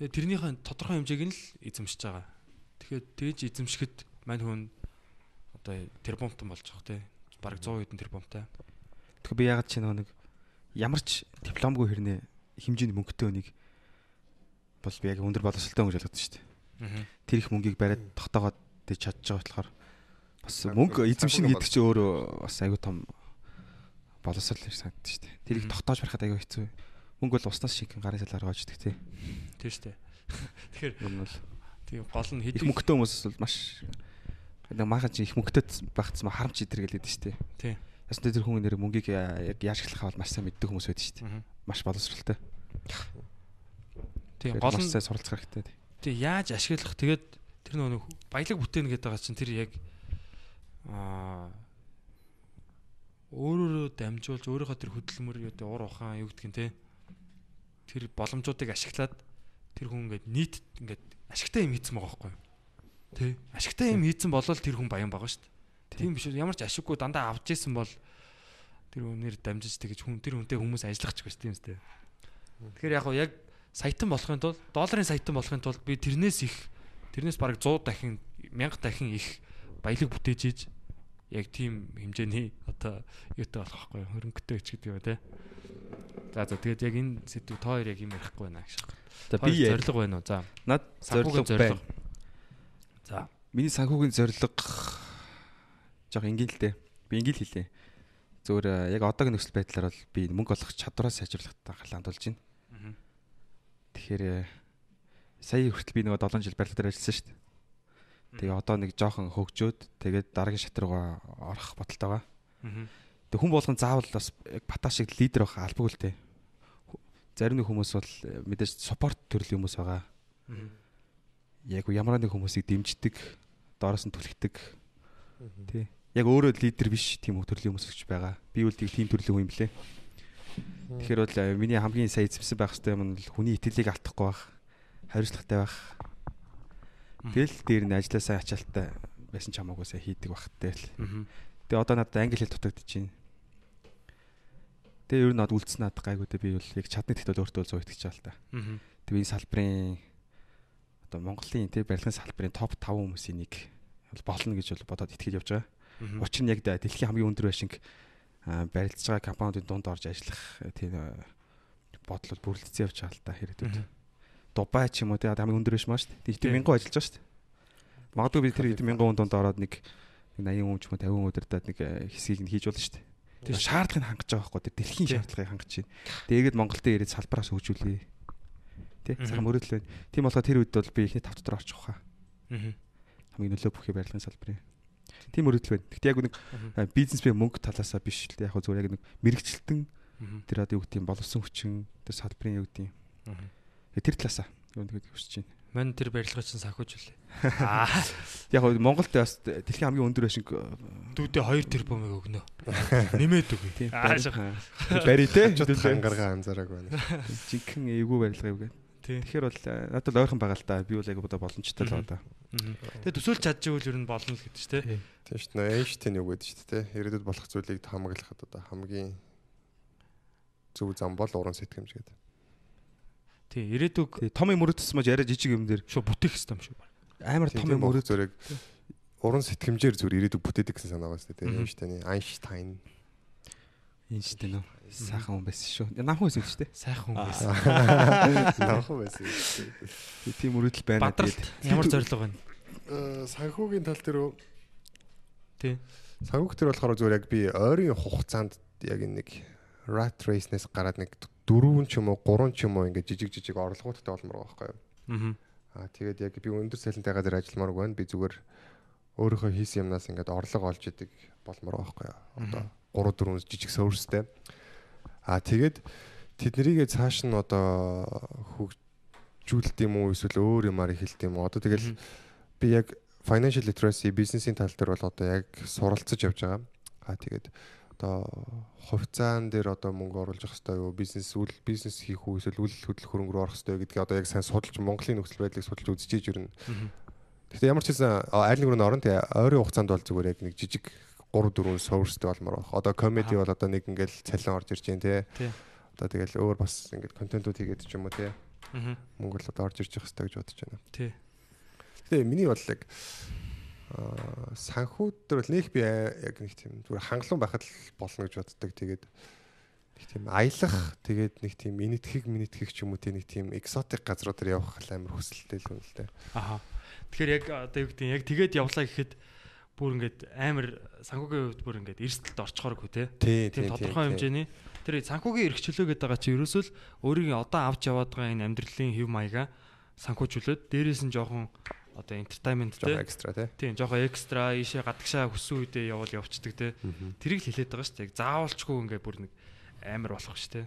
Тэгээ тэрнийхээ тодорхой хэмжээг нь л эзэмшиж байгаа. Тэгэхээр тэгж эзэмшихэд мань хүн одоо тэрбумтан болж байгаа те. Бараг 100 хэдэн тэрбумтай. Тэгэхээр би ягаад чи нэг ямар ч дипломгүй хэрнээ хэмжээний мөнгөтэй өнийг бол би яг өндөр боловсралтай гэж ойлгоод шүү дээ. Тэр их мөнгийг бариад тогтоогоод дэж чадж байгаа болохоор бас мөнгө эзэмшин гэдэг чинь өөрөө бас аюу том боловсрал гэж санагдаж шүү дээ. Тэр их тогтоож барихад аюу хэцүү. Мөнгө *laughs* бол уснаас шиг гарын салаар гоож идэх тий. Тийм шүү дээ. Тэгэхээр Энэ бол тийм гол нь их хэдий мөнгөтэй хүмүүс бол маш нэг маахан чи их мөнгөтэй багцсан харамч идэр гэлээд шүү дээ. Тийм. Ясна тэр хүн нэр мөнгийг яг яаж эхлэх бол маш сайн мэддэг хүмүүс байдаг шүү дээ. Маш боловсралтай. Тийм гол нь сайн суралцах хэрэгтэй. тий. тийм яаж ашиглах тэгээд тэр нөгөө баялаг бүтээн гэдэг байгаа чинь тэр яг аа өөрөөрөө дамжуулж өөрийнхөө тэр хөдөлмөр юу гэдэг ур ухаан юу гэдгийг те тэр боломжуудыг ашиглаад тэр хүн ингээд нийт ингээд ашигтай юм хийцэн байгаа байхгүй юу? Тий. Ашигтай юм хийцэн болол тэр хүн баян байгаа шүү дээ. Тийм биш ямар ч ашиггүй дандаа авч исэн бол тэр хүнээр дамжиж тэгэж хүн тэр хүнтэй хүмүүс ажиллах ч гэж тийм үстэй тэгэхээр яг яг саятан болохын тулд долларын саятан болохын тулд би тэрнээс их тэрнээс бараг 100 дахин 1000 дахин их баялаг бүтээж ийж яг тийм хэмжээний одоо юутай болох байхгүй хөрөнгөтэй ч гэдэг юм те. За за тэгээд яг энэ сэдв тоо хоёр яг юм ярихгүй байна гэж. За би зориг байна уу? За над зорилго байна. За Миний санхүүгийн зорилго жоох ингийн л дээ. Би ингийн л хэлээ. Зүгээр э, яг одоогийн нөхцөл байдлаар бол би мөнгө олох чадвараа сайжруулахад анхаалаа хандуулж байна. Тэгэхээр э, сая хүртэл би нөгөө 7 жил барилга дээр ажилласан шүү дээ. Тэгээ одоо нэг жоохон хөгжөөд тэгээд дараагийн шат руугаа орох бодолтой байгаа. мгм. Тэг хүн болгон заавал бас яг бата шиг лидер байх албагүй л. Ху- Зарим нэг хүмүүс бол э, мэдээж спорт төрлийн хүмүүс байгаа. Яг ямар нэг хүмүүсийг дэмждэг, доороос нь түлхдэг. Тий. Яг өөрөө лидер биш тийм төрлийн хүмүүс гэж байгаа. Би үл тийм төрлийн хүн юм блэ. Тэгэхээр бол э, миний хамгийн сайн эзэмсэн байх хэрэгтэй юм бол хүний итгэлийг алдахгүй байх, хариуцлагатай байх. Тэгэл дээр нь ажиллаа сайн ачаалттай байсан ч хамаагүй сайн хийдэг байх. Мгм. Тэгээ одоо надад англи хэл дутагдаж байна. Тэгээ ер нь над үлдсэн надад гайгүй дээ би бол яг чадны тэгт бол өөртөө зөө итгэж байгаа л та. Тэгээ энэ салбарын одоо Монголын тий барилгын салбарын топ 5 хүмүүсийн нэг бол болно гэж бол бодоод итгэж явж байгаа. Учир нь яг дэлхийн хамгийн өндөр байшинг аа, барилдаж байгаа компаниудын дунд орж ажиллах тийм бодол бол бүрэлдэхүүн явж байгаа л та хэрэгтүүд. Дубай ч юм уу тий одоо хамгийн өндөр байшин маа шүү дээ. Тийм. Тийм 1000 ажиллаж байгаа шүү дээ. Магадгүй би тэр 1000 хүн дунд ороод нэг нэг 80 хүн ч юм уу 50 хүн удирдаад нэг хэсгийг нь хийж болно шүү дээ. Тэр шаардлагыг хангаж байгаа байхгүй тэр дэлхийн шаардлагыг хангаж байна. Тэгээд Монголд ирээд салбараас хөгжүүлээ. Тэ сайхан мөрөдөл байна. Тийм болохоор тэр үед бол би ихний тав дотор орчих واخа. Аа. Хамгийн нөлөө бүхий барилгын салбарын. Тийм мөрөдөл байна. Гэхдээ яг нэг бизнес би мөнгө талаасаа биш л яг зүгээр яг нэг мэрэгчлэлтэн тэр одоо юу гэдэг юм боловсон хүчин тэр салбарын юу гэдэг юм. Тэр талаасаа юу гэдэг хүсэж байна. Мань тэр барилга чинь санхүүж үлээ. *laughs* Аа Яг хөө Монголд бас дэлхийн хамгийн өндөр байшин дүүдээ 2 тэрбумыг өгнө. *laughs* Нэмээд өгье. тийм *laughs* бари те Хажууд хангаргаа анзаараагүй байна. жинхэнэ эвгүй барилга юу гэ. Тий. Тэгэхээр бол э, надад л ойрхон байгаа л да. Би бол яг одоо боломжтой л. Мгм. Тэгээ төсөөлж чадчихвал ер нь болно л гэдэг чинь те. Тийм шүү дээ. Эйнштейн юу гэдэг шүү дээ. Ирээдүйд болох зүйлийг хамаглахад одоо хамгийн зөв зам бол уран сэтгэмж гэдэг. Тий, ирээдүг том юм мөрөдсөн маж яриа жижиг юм дээр шууд бүтээх юм шүү. амар том юм мөрөд зүрэг уран сэтгэмжээр зүр ирээдүйг бүтээдэг гэсэн санаа дээ. Мгм. Эйнштейны Айнштайн. Эйнштейн үү. Сайхан хүн байсан шүү. Намхан байсан шүү дээ. Сайхан хүн байсан. *laughs* Наахан байсан. шүү дээ. Тийм мөрөдөл байна. Бадралт ямар зориг байна? Э, Санхүүгийн тал дээр үү? Тий. Санхүүг төр болохоор зүгээр яг би ойрын хугацаанд яг нэг rat race-нээс гараад нэг дөрвөн ч юм уу гурван ч юм уу ингээд жижиг жижиг орлогоудтай болмоор байгаа байхгүй юу? Аа. Тэгээд яг би өндөр салентай газар ажилламаар байна. Би зүгээр өөрийнхөө хийсэн юмнаас ингээд орлого олж идэг болмоор байгаа байхгүй юу? Одоо 3 4 жижиг суурьстай. Аа тэгээд тэднэрийгээ цааш нь одоо хөгжүүлд юм уу эсвэл өөр юмар эхэлт юм уу? Одоо тэгэл би яг financial literacy бизнесийн тал дээр бол одоо яг суралцж явж байгаа. Аа тэгээд одоо хувьцаан дээр одоо мөнгө оруулж явах хэрэгтэй юу бизнес үйл бизнес хийх үү эсвэл үйл хөдлөх хөрөнгө рүү орох хэрэгтэй гэдгийг одоо яг сайн судалж Монголын нөхцөл байдлыг судалж үзчихэж ирнэ. Гэхдээ ямар ч хэсэн айл нэг рүү орон тэгээ ойрын хугацаанд бол зүгээр яг нэг жижиг 3 4 суурстай болмоор байна. Одоо комеди бол одоо нэг ингээл цалин орж ирж байна. Тий. Одоо тэгэл өөр бас ингээд контентууд хийгээд ч юм уу. Аа. Мөнгө л одоо орж ирж явах хэрэгтэй гэж бодож байна. Тий. Тэгээ миний бодлыг санхүүд дээр бол нэг би а- яг нэг тийм зүгээр хангалуун байхад л болно гэж боддог. Тэгээд нэг тийм аялах тэгээд нэг тийм инэтхэг минэтхэг ч юм уу те нэг тийм экзотик газрууд дээр явах амар хүсэлтэй л юм л дээ. Аха. Тэгэхээр яг одоо юу гэдэг нь яг тэгээд явлаа гэхэд бүр ингээд амар санхүүгийн хувьд бүр ингээд эрсдэлд орчхооргүй те. Тий, Тийм тодорхой хэмжээний тэр санхүүгийн эрхчлөө гэдэг байгаа чи ерөөсөө л өөрийн одоо авч яваад байгаа энэ амьдралын хэв маяга санхүүжүүлээд дээрээс нь жоохон одоо entertainment Жоо те. экстра те. Тийм жоохон экстра ийшээ гадагшаа хүссэн үедээ явал явцдаг те. Тэрийг л хэлээд байгаа шүү дээ. Яг заавалчгүй ингээд бүр нэг амар болох шүү дээ.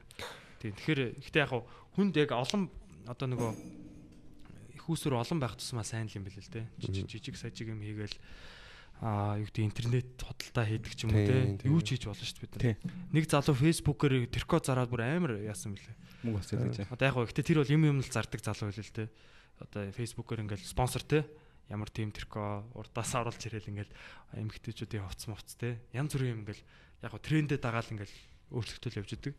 Тийм тэгэхээр гэхдээ яг хүнд яг олон одоо нөгөө их усүр олон байх тусмаа сайн л юм бэл л дээ. Жижиг жижиг сажиг юм хийгээл аа юу гэдэг интернет худалдаа хийдэг ч юм уу Тийм, те. Юу ч хийж болно шүү дээ бид. Тий. нар. Нэг залуу фэйсбүүкээр тэрко зараад бүр амар яасан бэлээ. Мөнгө бас ялгаж. Одоо яг хав гэхдээ тэр бол юм юм л зардаг залуу байл л те. Одоо фэйсбүүкээр ингээл спонсор те. Ямар тим тэрко урдаас оруулж ирээл ингээл эмгтээчүүдийн хувцс мовц те. Янз бүрийн юм ингээл яг хав трендээ дагаал ингээл өөрчлөлтөл явж идэг.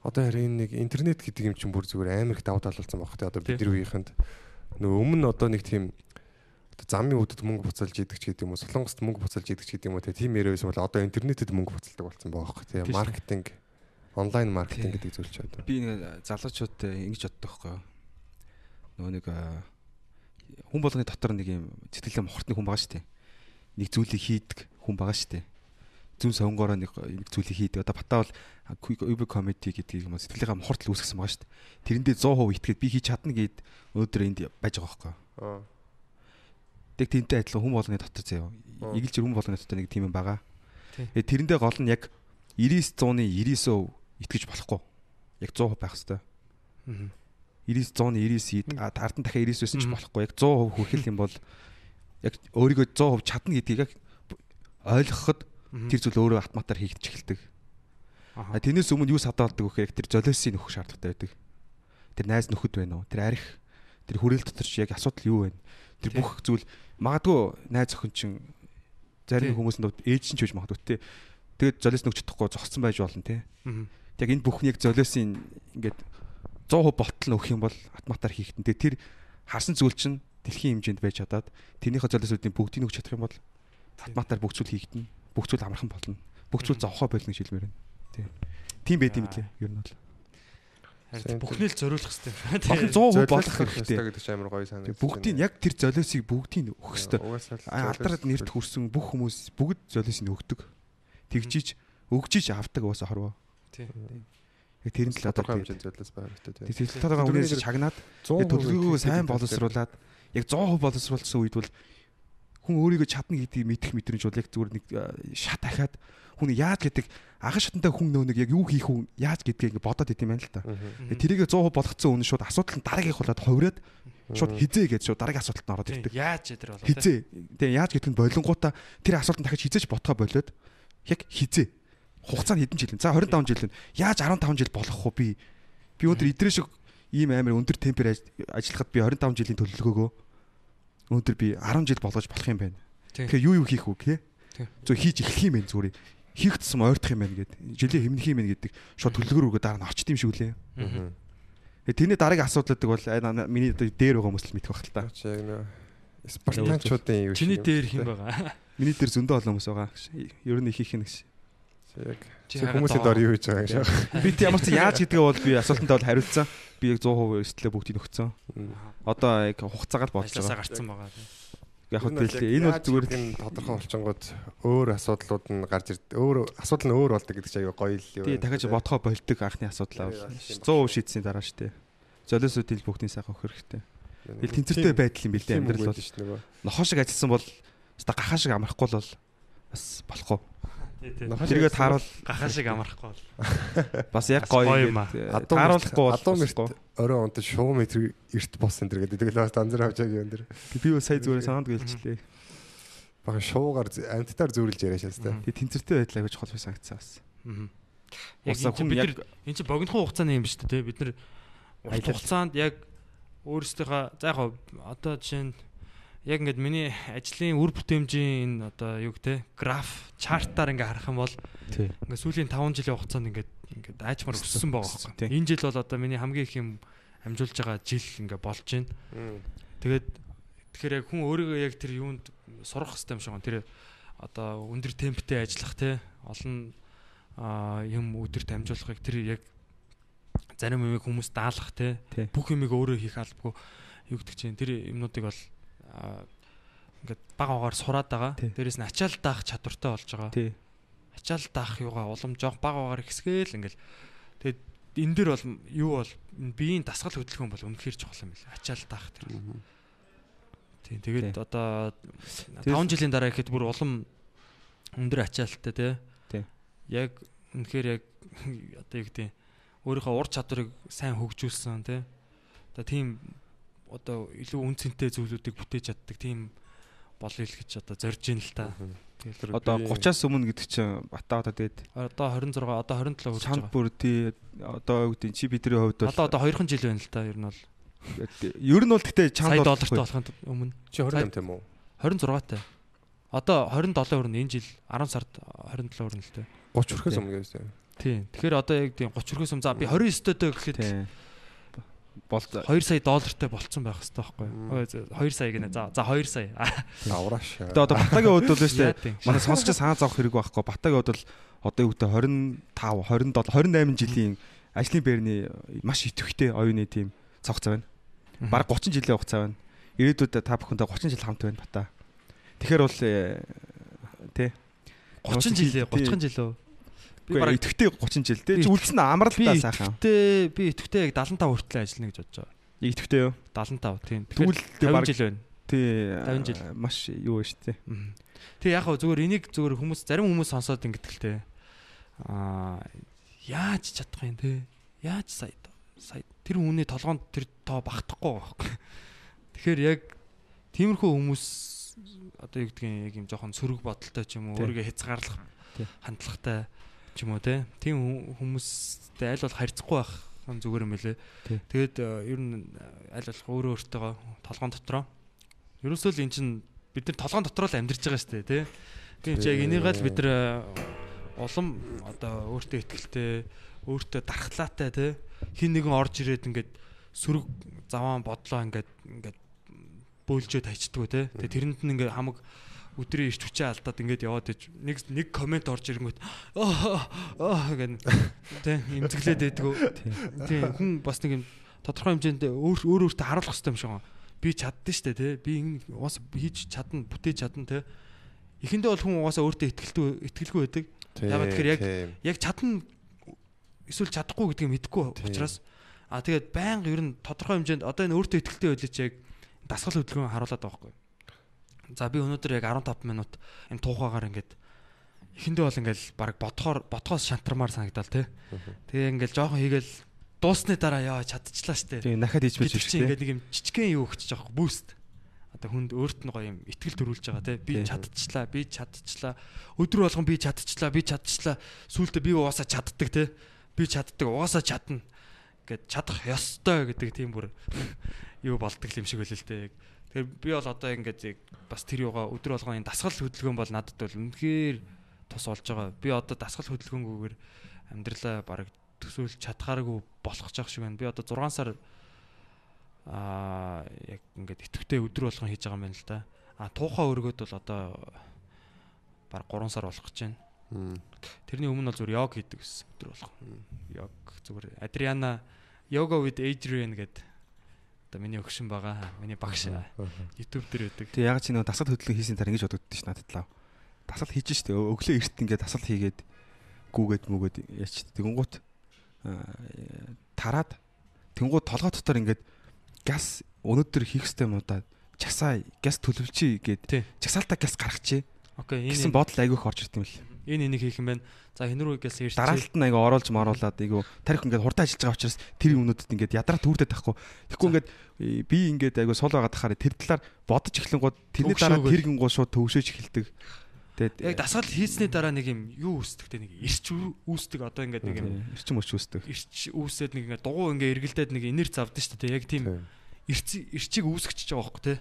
Одоо харин нэг интернет гэдэг юм чинь бүр зүгээр амар их давуу тал болсон баг. Тэ одоо бидний үеийнхэнд нөгөө өмнө одоо нэг тийм замын үдэд мөнгө буцалж идэг ч гэдэг юм уу, солонгост мөнгө буцалж идэг ч гэдэг юм уу, тийм яриа байсан бол одоо интернетэд мөнгө буцалдаг болсон байгаа Тийш үү. маркетинг онлайн маркетинг гэдэг зүйл ч одоо. Би нэг залуучуудтай ингэж боддог байхгүй юу? Нөгөө нэг аа, хүн болгоны дотор нэг юм сэтгэлээ мохортны хүн байгаа шүү дээ. Нэг зүйлийг хийдэг хүн байгаа шүү дээ. Зүн сонгороо нэг нэг зүйлийг хийдэг. Одоо бата бол UB comedy гэдэг юм сэтгэлээ мохортл үүсгэсэн байгаа шүү дээ. Тэрэндээ 100% итгээд би хийж чадна гэд өнөөдөр энд байж байгаа? Аа. Тэг тэнтэй адилхан хүн болгоны дотор заяа. Аа. Игэлж хүн болгоны дотор нэг тийм юм байгаа. Тэрэндээ гол нь яг 99 100-ны 99% итгэж болохгүй. Яг 100% байх хэрэгтэй. 99 100-ны 99 ид а ард нь дахиад 99 байсан ч болохгүй. Яг 100% хүрхэл юм бол яг өөрийгөө 100% чадна гэдгийг яг ойлгоход тэр зүйл өөрөө автоматар хийгдэж эхэлдэг. А тэрнээс өмнө юу садаа болдог вэ гэхээр тэр золиосын нөхөх шаардлагатай байдаг. Тэр найз нөхөд байна уу? Тэр арх, тэр хүрээл дотор чи яг асуудал юу вэ? Тэр бүх зүйл магадгүй найз охин чинь зарим хүмүүсийн хувьд ээж чинь ч үж магадгүй те. Тэгээд золиос нөгч чадахгүй зогссон байж болно те. Яг энэ бүхнийг золиосын ингээд 100% болтол нөхөх юм бол автоматар хийхтэн. Тэгээ тэр харсан зүйл чинь дэлхийн хэмжээнд байж чадаад тэрнийхээ золиосуудын бүгдийг нөгч чадах юм бол автоматар бүх зүйл хийгдэн. Бүх зүйл амархан болно. Бүх зүйл зовхоо болно гэж хэлмээр байна. Тий. Тийм байд юм лээ. Ер нь бол. Бүхний л зориулах хэрэгтэй. Бахан 100% Золиос болох хэрэгтэй. гэдэг чинь амар гоё. Тэгээ бүгдийг яг тэр золиосыг бүгдийг өгөх хэрэгтэй. А, Алдараад нэрт хүрсэн бүх хүмүүс бүгд золиосыг өгдөг. Тэгжиж өгжиж авдаг уусаа хорвоо. Тий. Яг тэрэн л одоо тодорхой хэмжээнд золиос байх хэрэгтэй. тэр төлөлтөд байгаа хүнээс чагнаад тэгээ төлөвлөгөөгөө сайн боловсруулад яг 100% боловсруулсан үед бол хүн өөрийгөө чадна гэдгийг мэдэх мэдрэмж бол яг зүгээр нэг шат ахаад хүн яаж гэдэг агаш шатантай хүн нөө нэг яг юу хийх үү яаж гэдгийг ингээ бодоод идэм байна л та. Тэрийг 100% болгоцсон үнэн шууд асуудал нь дараагийнх болоод хувраад шууд хизээ гэж шууд дараагийн асуултанд ороод ирдэг. Яаж ядэр болоо. Хизээ. Тэгээ яаж гэдэг нь болонгуудаа тэр асуултанд дахиж хизээж ботгоо болоод яг хизээ. Хугацаа нь хэдэн жил вэ? За 25 жил вэ? Яаж 15 жил болох вэ би? Би өндөр идрээ шиг ийм амар өндөр темпээр аж- ажиллахад би 25 жилийн төлөвлөгөөгөө өндөр би 10 жил болгож болох юм байна. Тэгэхээр юу юу хийх вэ гэ? Зөв хийж эхлэх юм байна зүгээр. Хийх тусам ойртох юм байна гэд. Жилийн хэмнэх юм байна гэдэг. Шууд төлөвлөгөө рүүгээ дараа нь очт юм шиг үлээ. Тэгээ тэрний дараагийн асуудлаадаг бол миний одоо дээр байгаа хүмүүс л мэдэх байх л та. Яг нөө спартанчуудын юу Чиний шиг юм дээр хэн байгаа? Миний дээр зөндөө олон хүмүүс байгаа. Ер нь их их нэг ш. Яг хүмүүсийн дор юу хийж байгаа юм шиг. Би тэг ямар ч яаж гэдгээ бол би асуултандаа бол хариулсан. Би яг 100% эрсдлээ бүгдийг өгсөн. Одоо яг хугацаагаар болж байгаа. гарцсан байгаа. Яг хөө тэгэл энэ бол зүгээр тодорхой болчингууд өөр асуудлууд нь гарч ирд. Өөр асуудал нь өөр болдог гэдэг чинь аяга гоё л юм. тий дахиж бодхоо болдог анхны асуудлаа бол 100% шийдсэний дараа штэ. Золиосуудын бүгдний сайхан өгөх хэрэгтэй. Тэгэл тэнцвэртэй байдал юм билээ амьдрал бол. шүү дээ. Нохоо шиг ажилласан бол өста гахаа шиг амрахгүй л бол бас болохгүй. Тэргээ тааруул Гахаа шиг амархгүй бол. *laughs* бас яг гоё юм аа. Тааруулахгүй бол адуу мэрт орой онтод шуу метр эрт бос энэ гэдэг. Тэгэл бас данзар авч байгаа юм дэр. Би бол сая зүгээр санаанд гэлчлээ. Бага шуугаар амттаар зүүрлж яриа тэ. Тэгээ тэнцвэртэй байдал аягүй чухал байсан санагдсан бас. Аа. Яг Усаа энэ чинь хүн бид энэ чинь богинохон хугацааны юм шүү дээ. Бид нар хугацаанд яг өөрсдийнхөө за яг одоо жишээ нь яг ингээд миний ажлын үр бүтээмжийн энэ одоо юу гэх граф чартаар ингээд харах юм бол ингээд сүүлийн 5 жилийн хугацаанд ингээд ингээд аажмаар өссөн байгаа байхгүй. Энэ жил бол одоо миний хамгийн их юм амжуулж байгаа жил ингээд болж байна. Тэгээд тэгэхээр яг хүн өөрийгөө яг тэр юунд сурах хэрэгтэй юм шиг байна. Тэр одоо өндөр темптэй ажиллах те олон юм өдөрт амжуулахыг тэр яг зарим юмыг хүмүүс даалгах те бүх юмыг өөрөө хийх албагүй юу гэдэг чинь тэр юмнуудыг бол ингээд баг агаар сураад байгаа. Тий. Дээрээс нь ачаал даах чадвартай болж байгаа. Тий. Ачаал даах юугаа улам жоох баг агаар ихсгээл ингээл тэгээд энэ дэр бол юу бол биеийн дасгал хөдөлгөөн бол үнэхээр чухал юм байна. Ачаал даах тэр. Тийм тэгээд Тий. одоо Тэгээс- 5 жилийн дараа ихэд бүр улам өндөр ачаалттай. Тий. Яг үнэхээр яг *laughs* одоо юу гэдэг өөрийнхөө ур чадварыг сайн хөгжүүлсэн те. Одоо тийм одоо илүү үн цэнтэй зүйлүүдийг бүтээж чаддаг тийм болъё л гэж одоо зорж ийн л та. Тэгэл Одоо 30-аас өмнө гэдэг чинь бата одоо дээд одоо 26 одоо 27 хүрч чанд байгаа. бүр тий одоо юу гэдэг чи бидний хувьд бол Одоо одоо 2хан жил байна л та ер нь бол ер нь бол гэтээ чанд доллартай болохын өмнө Чи 28 тийм үү? 26 таа. Одоо 27 хүрнэ энэ жил 10 сард 27 хүрнэ л тээ. 30 хүрхээс өмнө гэсэн. Тийм. Тэгэхээр одоо яг тийм 30 хүрхээс өмнө за би 29 төдөө гэхэд бол 2 сая доллартай болцсон байх хэрэгтэй байхгүй Мм. юу? 2 сая гинэ. За за 2 сая. Аврааш. Тэгээ одоо батагийн хувьд бол шүү дээ. тийм. Манай сонсогч санаа зовох хэрэг байхгүй. Батагийн хувьд бол одоо юу гэдэг 25, 27, 28 жилийн ажлын байрны маш идэвхтэй оюуны тим цогц байна. Бараг 30 жилийн хугацаа байна. Ирээдүйд та бүхэндээ 30 жил хамт байна бата. Тэгэхээр бол тий 30 жилээ 30 жил үү? Би бараг идэвхтэй 30 жил Чи үлдсэн би амралтаа сайхан. идэвхтэй би идэвхтэй яг 75 хүртэл ажиллана гэж бодож байгаа. Идэвхтэй юу? 75 тийм. Тэгвэл Тэгэхээр 50 бараг жил байна. тий 50 жил. маш юу вэ шүү дээ. Тэг яг хөө зүгээр энийг зүгээр хүмүүс зарим хүмүүс сонсоод ингэдэг л те. Аа яаж чадах юм те? Яаж сая сая тэр хүний толгоонд тэр тоо багтахгүй байхгүй. Тэгэхээр яг тиймэрхүү хүмүүс одоо юу гэдгийг яг юм жоохон сөрөг бодолтой ч юм уу өөрийгөө хязгаарлах хандлагатай ч юм уу те. Тийм хүмүүстэй аль бол харьцахгүй байх зүгээр юм билэ. Тэгээд э, ер нь аль болох өөрөө өөртөө толгоон дотроо Ерөөсөө л эн чин бид нар толгоон дотроо л амьдарч байгаа шүү дээ тий. Тийм ч яг энийг л бид нар э, улам одоо өөртөө ихтэй өөртөө дархлаатай тий. Хин нэгэн орж ирээд ингээд сөрөг заваан бодлоо ингээд ингээд бөөлжөө тий. Тэгээ тэрэнд нь ингээд хамаг өдрийн ирч хүчээ алдаад ингээд яваад иж нэг нэг комент орж ирэнгүүт аа гэн тий имзэглээд байдгүй. Тий хүн бас нэг юм тодорхой хэмжээнд өөр өөр өөртөө харуулах хэрэгтэй юм шиг байна би чаддсан шүү дээ тий. Би энэ угаасаа хийж чадна, бүтээж чадна тий. Эхэндээ бол хүн угаасаа өөртөө ихтгэлтэй ихтгэлгүй байдаг. Яагаад тэгэхээр яг яг чадна эсвэл чадахгүй гэдгийг мэдэхгүй Тийм. учраас аа тэгээд байнга ер нь тодорхой хэмжээнд одоо энэ өөртөө ихтгэлтэй байлаа чи яг дасгал хөдөлгөөн харуулад байгаа байхгүй. За би өнөөдөр яг 15 минут энэ туухагаар ингээд эхэндээ бол ингээл баг бодхоор бодхоос шантармаар санагдал тий. Тэгээ ингээл жоохон хийгээл дуусны дараа яа чадчихлаа штэ. Тий нахад хийж байж дээ. ингээд нэг юм жижигхэн юу өгч байгаа буст. Одоо хүнд өөрт нь гоё юм ихтгэл төрүүлж байгаа те. Би Тий. чадчихлаа, би чадчихлаа. Өдөр болгон би чадчихлаа, би чадчихлаа. Сүүлдээ би угаасаа чаддаг те. Би чаддаг, угаасаа чадна гэд чадах ёстой гэдэг тийм бүр *laughs* юу болдог юм шиг байлээ л те. Тэгэхээр би бол одоо ингээд яг бас тэр юугаа өдөр болгон энэ дасгал хөдөлгөөн бол надад бол үнэхээр тус болж байгаа. Би одоо дасгал хөдөлгөөнгүйгээр амьдралаа бараг төсөөлж чадхааргүй болох ч шиг байна. Би одоо 6 сар аа яг ингээд итгэвтэй өдөр болгон хийж байгаа юм байна л да. А туухаа өргөд бол одоо баг 3 сар болох гэж байна. Тэрний өмнө бол зүгээр йог хийдэг гэсэн өдөр болгон. Йог зүгээр Адриана Yoga with Adrian гэдэг одоо миний өгшин байгаа. Миний багш YouTube дээр байдаг. Тэг яг чи нэг дасгал хөдөлгөөн хийсэн дараа ингэж бодогдсон ш надад лав. Дасгал хийж штэ өглөө эрт ингээд дасгал хийгээд гүүгээд мүгээд яач тэгэнгუთ тараад тэнгууд толгой дотор ингээд газ өнөөдөр хийх ёстой юмудаа часаа газ төлөвлөчий гээд чагсаалтаа газ гаргачих Окей, энэ гэсэн бодол айгүйх орж ирд юм л. Энэ энийг хийх юм байна. За хин рүү ингээс ирчих. дараалт нь аяга оруулж моруулаад айгу тарих ингээд хурдан ажиллаж байгаа учраас тэр юмнуудад ингээд ядраа түүрдэт тахгүй. Тэгэхгүй ингээд э, би ингээд айгу сул байгаа тахаар тэр талаар бодож эхлэн гоо тэрний дараа Төгшөөгөө. тэр гингуу шууд төвшөөж эхэлдэг. Тэгээд Яг дасгал хийсний дараа нэг юм юу үүсдэг те нэг ирч үү- үүсдэг одоо ингээд нэг юм эрчим өч үүсдэг. ирч үүсээд нэг ингээд дугуй ингээд эргэлдээд нэг энерги завдсан шүү дээ. Яг тийм ирч ирчийг үүсгэж байгаа байхгүй те.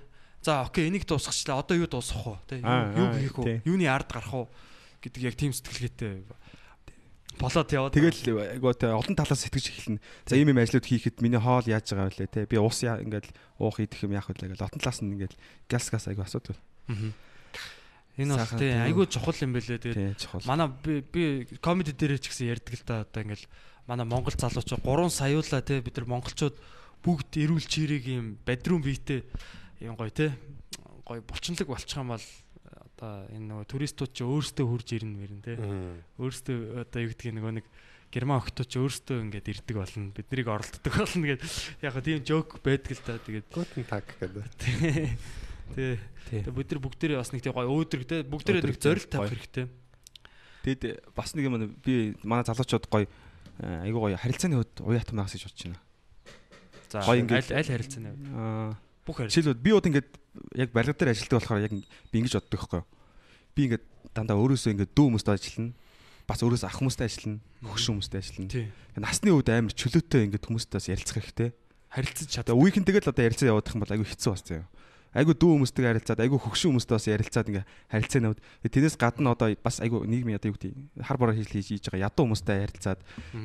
За окей энийг дуусгачлаа. Одоо юу дуусгах вэ? Тэ Аа, юу хийх тий. вэ? Юуны ард гарах вэ? Гэдэг яг тийм сэтгэлгээтэй болоод яваад. Тэгэл айгу тэ олон талаас сэтгэж эхэлнэ. За ийм юм ажлууд хийхэд миний хоол яаж байгаа вэ те? Би уус яа ингээд уух идэх юм яах вэ гэл олон талаас нь ингээд газ газ айгу асуудаг. Мгм. Энэ бол тий айгүй чухал юм бэлээ. Тэгээд манай би би комеди дээр ч гэсэн ярьдаг л да одоо ингээл манай монгол залуучууд 3 саяулаа те бид нар монголчууд бүгд эрүүл чирэг юм бедрум биетэй юм гоё те гоё булчинлаг болчих юм бол одоо энэ нөгөө туристууд ч өөрсдөө хурж ирнэ мэрэн те өөрсдөө одоо юу гэдгийг нөгөө нэг герман охтууд ч өөрсдөө ингээд ирдэг болно биднийг оролддог *laughs* болно гэд яг хөө тийм жок байдаг л да тэгээд Гутен таг гэдэг. *laughs* тий Тий. Тэгээ бид нар бүгдээрээ бас нэг тийм гоё өөдрөг те бүгдээрээ нэг гоё. тавих хэрэгтэй Тэгэд бас нэг юм би манай залуучууд гоё э, айгу гоё харилцааны хувьд уяатам наас гэж бодож байна. за аль аль харилцааны хувьд? Аа бүх харилцаа жишээлбэл би удаа ингээд яг барилга дээр ажилладаг болохоор яг би ингэж боддог байхгүй юу. Би ингээд дандаа өөрөөсөө ингээд дүү хүмүүстэй ажиллана. Бас өөрөөсөө ах хүмүүстэй ажиллана. Хөгшин хүмүүстэй ажиллана. Насны үед амар чөлөөтэй ингээд хүмүүстэйс ярилцах хэрэгтэй. харилцаж чад Одоо уикенд тэгэл одоо ярилцаа явуудах юм бол айгу хэцүү бас заяа. Айгу дүү хүмүүстэй харилцаад айгу хөгшин хүмүүстэй бас ярилцаад ингээ харилцаа навд. Тэрнээс гадна одоо бас айгу нийгмийн одоо юу гэдэг хар бороо хийж хийж байгаа ядуу хүмүүстэй харилцаад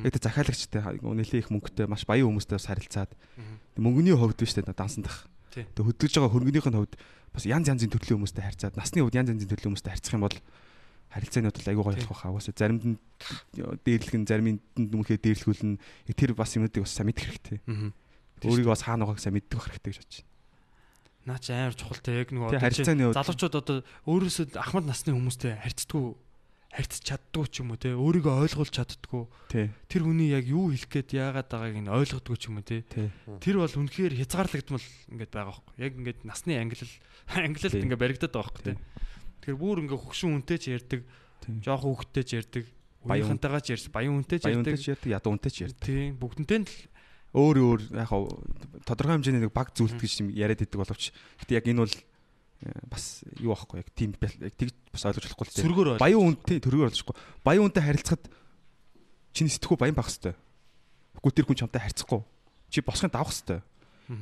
яг тэ захиалагчтай нэлээ их мөнгөтэй маш баян хүмүүстэй бас харилцаад мөнгөний хувьд биш тэ дансандах. Тий. Тэг хөдөлж байгаа хөрөнгөнийх нь хувьд бас янз янзын төрлийн хүмүүстэй харьцаад насны хувьд янз янзын төрлийн хүмүүстэй харьцах юм бол харилцаанууд бол айгу гоё болох байхаа. Угаасаа заримд нь дээрлэх нь заримд нь дүмхээ дээрлэхүүл нь тэр бас юмнуудыг бас сайн мэдэх хэрэгтэй. Өөрийгөө бас хаана байгааг сайн мэддэг байх хэрэгтэй гэж бодож байна. наа чи амар чухал те яг Тэгээ хувьд залуучууд одоо өөрөөсөө ахмад насны хүмүүстэй харьцдаггүй харьцаж чаддгүй ч юм уу те? Өөрийгөө ойлгуулж чаддгүй. Тэр хүний яг юу хэлэх гээд яагаад байгааг нь ойлгодгүй ч юм уу те? Тэр бол үнэхээр хязгаарлагдмал ингээд байгаа байхгүй. Яг ингээд насны ангилал *laughs* ангилалт Тий. ингээд баригдаад байгаа байхгүй те? Тэгэхээр бүр ингээд хөгшин үнтэй ч ярьдаг Тий. жоохон хөвгтэй ч ярьдаг Баян хүн. баянхантайгаа ч ярьж баян үнтэй ч ярьдаг. ядуу үнтэй ч ярьдаг. тийм бүгднтэй л Өөр өөр яг тодорхой хэмжээний нэг баг зүйлт гэж юм яриад идэг боловч. Гэтээ яг энэ бол бас юу аахгүй яг тийм тэгж бас ойлгож болохгүй л бол Баян үнтэй төрөөр олчихгүй. Баян үнтэй харилцахад чиний сэтгүү баян байх хэвээр. Үгүй тэр хүн чамтай харьцахгүй. Чи босхын давах хэвээр.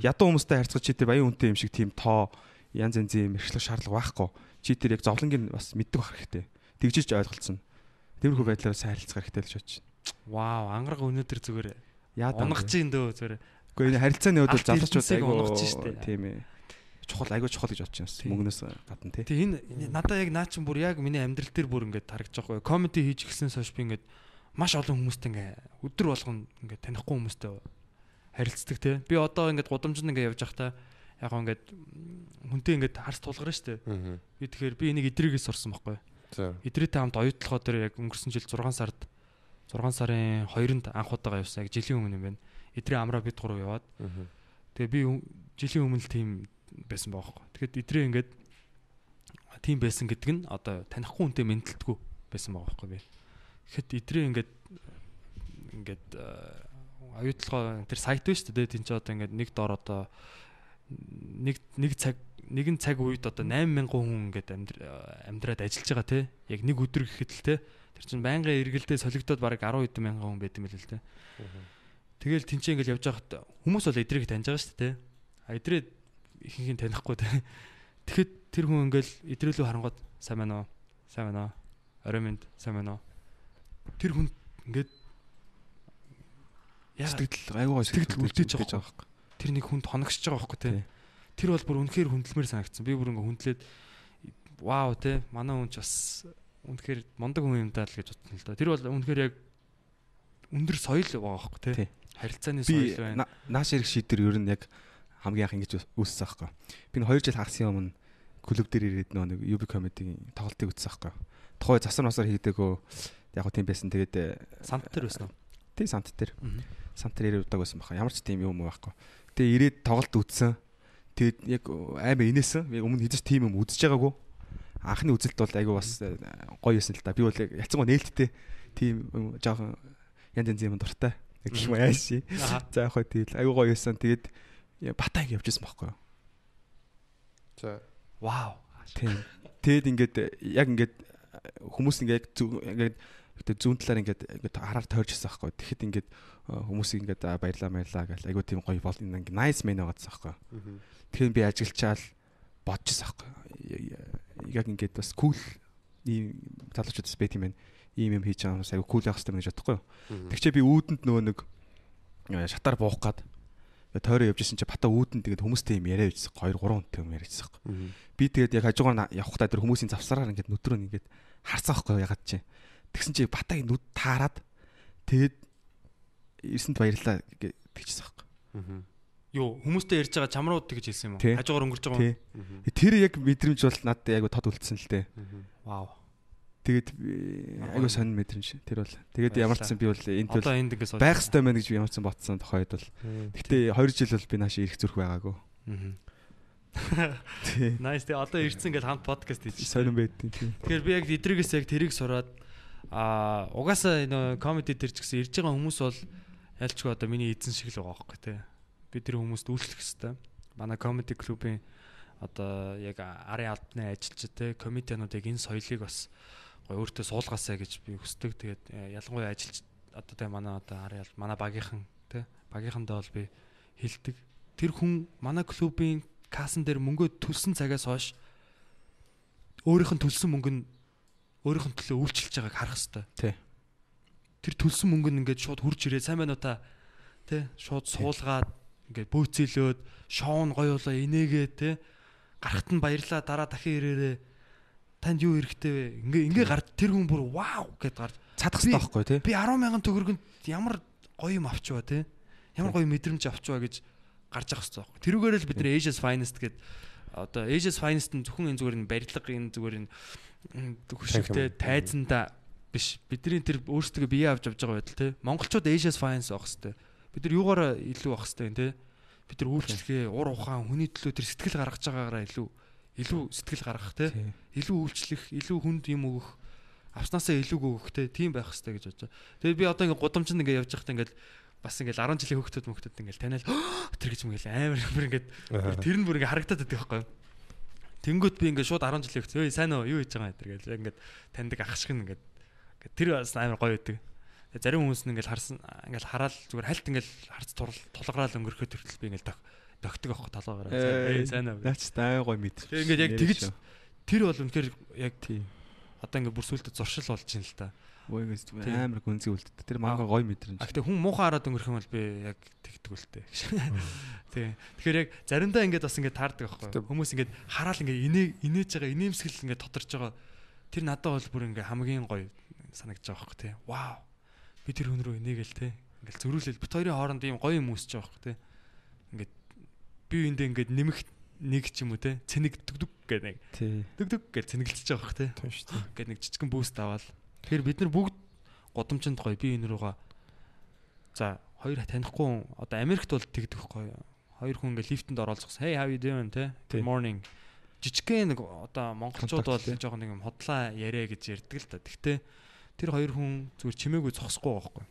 Ядуу хүмүүстэй харьцах чи тэр баян үнтэй юм шиг тийм тоо янз янзын мэрэгчлэх шаардлага байхгүй. Чи тэр яг зовлонгийн бас мэддэг байх хэрэгтэй. Тэгжиж ойлголцсон. Тиймэрхүү байдлаар сайн харилцах хэрэгтэй л байна. вау ангараг өнөөдөр зүгээр Яа унгаж ин дөө зүгээр энэ харилцааны хувьд Алт залуучууд айгуу унгаж штэ. Тийм ээ. Чухал айгуу чухал гэж бодож байна. Мөнгнөөс гадна тий. Тэг энэ надаа яг наа чин бүр яг миний амьдрал дээр бүр ингээд харагдаж байгаа байхгүй комеди хийж гиснээс хойш би ингээд маш олон хүмүүстэй ингээд өдөр болгон ингээд танихгүй хүмүүстэй харилцдаг те би одоо ингээд гудамжинд ингээд явж байхдаа яг гоо ингээд хүнтэй ингээд харс тулгарна штэ Аа. би тэгэхээр би энийг идригээс сурсан байхгүй идрээтэй хамт оюутлахоо дээр яг өнгөрсөн жил 6 сард 6 сарын 2-нд анх удаага явсан яг жилийн өмнө юм байна идрээ амраа бид гурав яваад Аа. Тэгээ би жилийн өмнө л тийм байсан байгаа байхгүй. Тэгэхэд идрээ ингээд тийм байсан гэдэг нь одоо танихгүй хүнтэй мэдлэлтгүй байсан байгаа байхгүй би. Тэгэхэд идрээ ингээд ингээд э, оюутлогоо тэр сайт шүү дээ. Тин ч одоо ингээд нэг дор одоо нэг нэг цаг нэгэн цаг үед одоо 8000 хүн ингээд амьдр амьдраад ажиллаж байгаа те. Яг нэг өдөр гэхэд л те. Тэр чинь байнгын эргэлдээ солигдоод бараг 10 хэдэн мянган хүн байт юм л л те. Тэгэл тэнцээ ингээл явж байхад хүмүүс бол эдрийг таньж байгаа шүү дээ. А эдрээ ихэнх нь танихгүй те. *laughs* Тэгэхэд тэр хүн ингээл эдрээлүү харангууд сайн байна уу? Сайн байна уу? Орой минь сайн байна уу? Тэр хүн ингээд Сэтгэл айгуу сэтгэл үлдээж байгаа байхгүй. тэр нэг хүнд хоногсож байгаа байхгүй. Тий. Тэр бол бүр үнэхээр хүндлэмээр санагдсан. Би бүр ингээ хүндлээд вау те манай хүн ч бас үнэхээр мундаг хүн юм даа л гэж бодсон л да. Тэр бол үнэхээр яг өндөр соёл байгаа байхгүй. Тий. Харилцааны соёл байна. на- нааш ирэх шийдэр ер нь яг хамгийн анх ингэж үүссэн байхгүй. Би н 2 жил хагасын өмнө клуб дээр ирээд нэг UB comedy тоглолтыг үзсэн байхгүй. Тухай засар масар хийдэгөө яг гоо тийм байсан. Тэгээд э, Сант тэр байсан уу? тий дээр Мгм. сант дээр ирээд удааг байсан баха. Ямар ч тийм юм байхгүй. Тэгээ ирээд тоглолт үзсэн. Тэгээд яг амар инээсэн. Яг өмнө хэзээ ч тийм юм үзэж байгаагүй. анхны үзэлт бол айгүй бас э, гоё байсан л да. Би бол яцсан гоо нээлттэй тийм жоохон янз янз юм дуртай. *laughs* Гэх юм ааш. За яг хөө тэгэл айгүй гоё байсан. Тэгээд батаа ингэ явжсэн байхгүй юу? За. Вау. Тийм. Тэгэд ингээд яг ингээд хүмүүс ингээд ингээд гэтээ зүүн талаар ингээд ингээд хараар тойрчсан байхгүй. Тэгэхэд ингээд хүмүүсийг ингээд баярлаа баярлаа гэл айгуу тийм гоё бол ингээд nice man байгаадсан байхгүй. Тэгэхээр би ажиглчаал бодчихсан байхгүй. Яг ингээд бас cool ийм залуучуудас байт юм байна. Ийм юм хийж байгаа хүмүүс айгуу cool явах хэрэгтэй гэж бодохгүй. Тэгчээ би үүдэнд нөгөө нэг шатаар буух гад тойроо явжсэн чи бата үүдэн тэгээд хүмүүстэй юм яриа bijсэн 2 3 хүнтэй юм яриажсэн байхгүй. Би тэгээд яг хажуугаар явахдаа тэр хүмүүсийн завсараар ингээд нүдрөө ингээд харцсан байхгүй ягаад чи. Тэгсэн чи батагийн нүд таарад тэгээд эрсэнд баярлаа тэгчихсэн байхгүй. Юу хүмүүстэй ярьж байгаа чамрууд гэж хэлсэн юм уу? Хажуугаар өнгөрч байгаа юм. Тэр яг мэдрэмж бол надад яг тод үлдсэн л дээ. Вау. Тэгээд айгуу сонир мэдрэмж тэр бол. Тэгээд ямар ч сан би бол энд бол байх хэрэгтэй байна гэж би ямар ч сан ботсон тохойд бол. Гэтэ 2 жил бол би нааш ирэх зүрх байгаагүй. Тий. *laughs* Nice тий одоо ирсэн гэж хамт подкаст хийж. Сонир байдیں۔ тий. Тэгэхээр би яг эдрэгээс яг тэрийг сураад а угаасаа нөө комеди дээр ч гэсэн ирж байгаа хүмүүс бол ялчгүй одоо миний эзэн шиг л байгаа байхгүй тий. Би тэр хүмүүст үйлчлэх хэрэгтэй. Манай комеди клубын одоо яг арын албаны ажилчид тий комедиануудыг энэ соёлыг бас гой өөртөө суулгаасаа гэж би хүсдэг. Тэгээд э, ялангуяа ажилч одоо тэ манай одоо харъял манай багийнхан тэ багийнхандаа бол би хилдэг. Тэр хүн манай клубын кассан дээр мөнгөө төлсөн цагаас хойш өөрийнх нь төлсөн мөнгө нь өөрийнх нь төлөө үйлчилж байгааг харах хэрэгтэй. Тий. Тэр төлсөн мөнгө нь ингээд шууд хурж ирээ сайн байна уу та тэ шууд суулгаад ингээд бөөцөлөөд шоу нь гоё болоо инээгээ тэ гарахт нь баярлаа дараа дахин ирээрээ танд юу хэрэгтэй вэ? Ингээ ингээ гард тэр хүн бүр вау гэд гард цадах хэрэгтэй байхгүй тий. Би 10 мянган төгрөгөнд ямар гоё юм авчваа тий. Ямар гоё мэдрэмж авчваа гэж гарч явах хэрэгтэй байхгүй. Тэрүүгээр л бид нэр Asia's Finest гэд одоо Asia's Finest нь зөвхөн энэ зүгээр нь барилга энэ зүгээр нь хөшигтэй тайзанда биш. Бидний тэр өөрсдөө бие авч авч байгаа байдал тий. Монголчууд Asia's Finest авах хэрэгтэй. Бид нар юугаараа илүү авах хэрэгтэй тий. Бид нар үйлчлэгээ, ур ухаан, хүний төлөө тэр сэтгэл гаргаж байгаагаараа илүү илүү сэтгэл гаргах те илүү үйлчлэх илүү хүнд юм өгөх авснаасаа илүүг өгөх те тийм байх хэрэгтэй гэж бодож. Тэгээд би одоо ингээ гудамжинд ингээ явж байхдаа ингээл бас ингээл 10 жилийн хөвгтөд мөхтөд ингээл таниал *gasps* тэр гэж мгил амар бүр ингээд тэр нь бүр ингээ харагдаад байдаг байхгүй юу. Тэнгүүт би ингээ шууд 10 жилийн хөвгт "Эй сайн уу? Юу хийж байгаа юм?" гэж ингээд таньдаг ах шиг ингээд тэр бас амар гоё байдаг. Зарим хүмүүс нь ингээл харсан ингээл хараад зүгээр хальт ингээл харц тулгараал өнгөрөхөд төртөл би ингээл тогтдог авах толгоогоор. Ээ сайн аа. Наач таа гой мэд. Тэгээ ингээд яг тэгж тэр бол үнэхээр яг тийм. Одоо ингээд бүр сүултэ зуршил болж байна л та. Өө ингээд амар гүнзгий үлддэг. Тэр мага гой мэдрэмж. А гэтээ хүн муухай хараад өнгөрөх юм бол би яг тэгдэг үлдээ. Тий. Тэгэхээр яг заримдаа ингээд бас ингээд таардаг аахгүй. Хүмүүс ингээд хараал ингээд инээ инээж байгаа инээмсгэл ингээд тодорч байгаа. Тэр надад бол бүр ингээд хамгийн гоё санагдаж байгаа аахгүй тий. Вау. Би тэр хүн рүү инээгээл тий. Ингээд зөрүүлэл бит хоёрын хооронд ийм гоё юм үүсэж байгаа аахгүй тий. Ингээд би үндэ ингээд нэмэх нэг ч юм уу те цэник дүг дүг гэдэг нэг. Дүг дүг гэж цэнгэлж байгаа бох те. Ингээд нэг жижигэн бүүст аваад. Тэгэхээр бид нар бүгд годомчонд гоё. Би энэ руугаа за хоёр танихгүй одоо Америкт бол тэгдэг гоё хоёр хүн ингээд лифтэнд оролцсон hey how you doing? Те good morning. Жижигхэн нэг одоо монголчууд бол жоохон нэг юм хотлаа яриа гэж ярьдаг л та. Тэгтээ тэр хоёр хүн зүгээр чимээгүй цогсохгүй байхгүй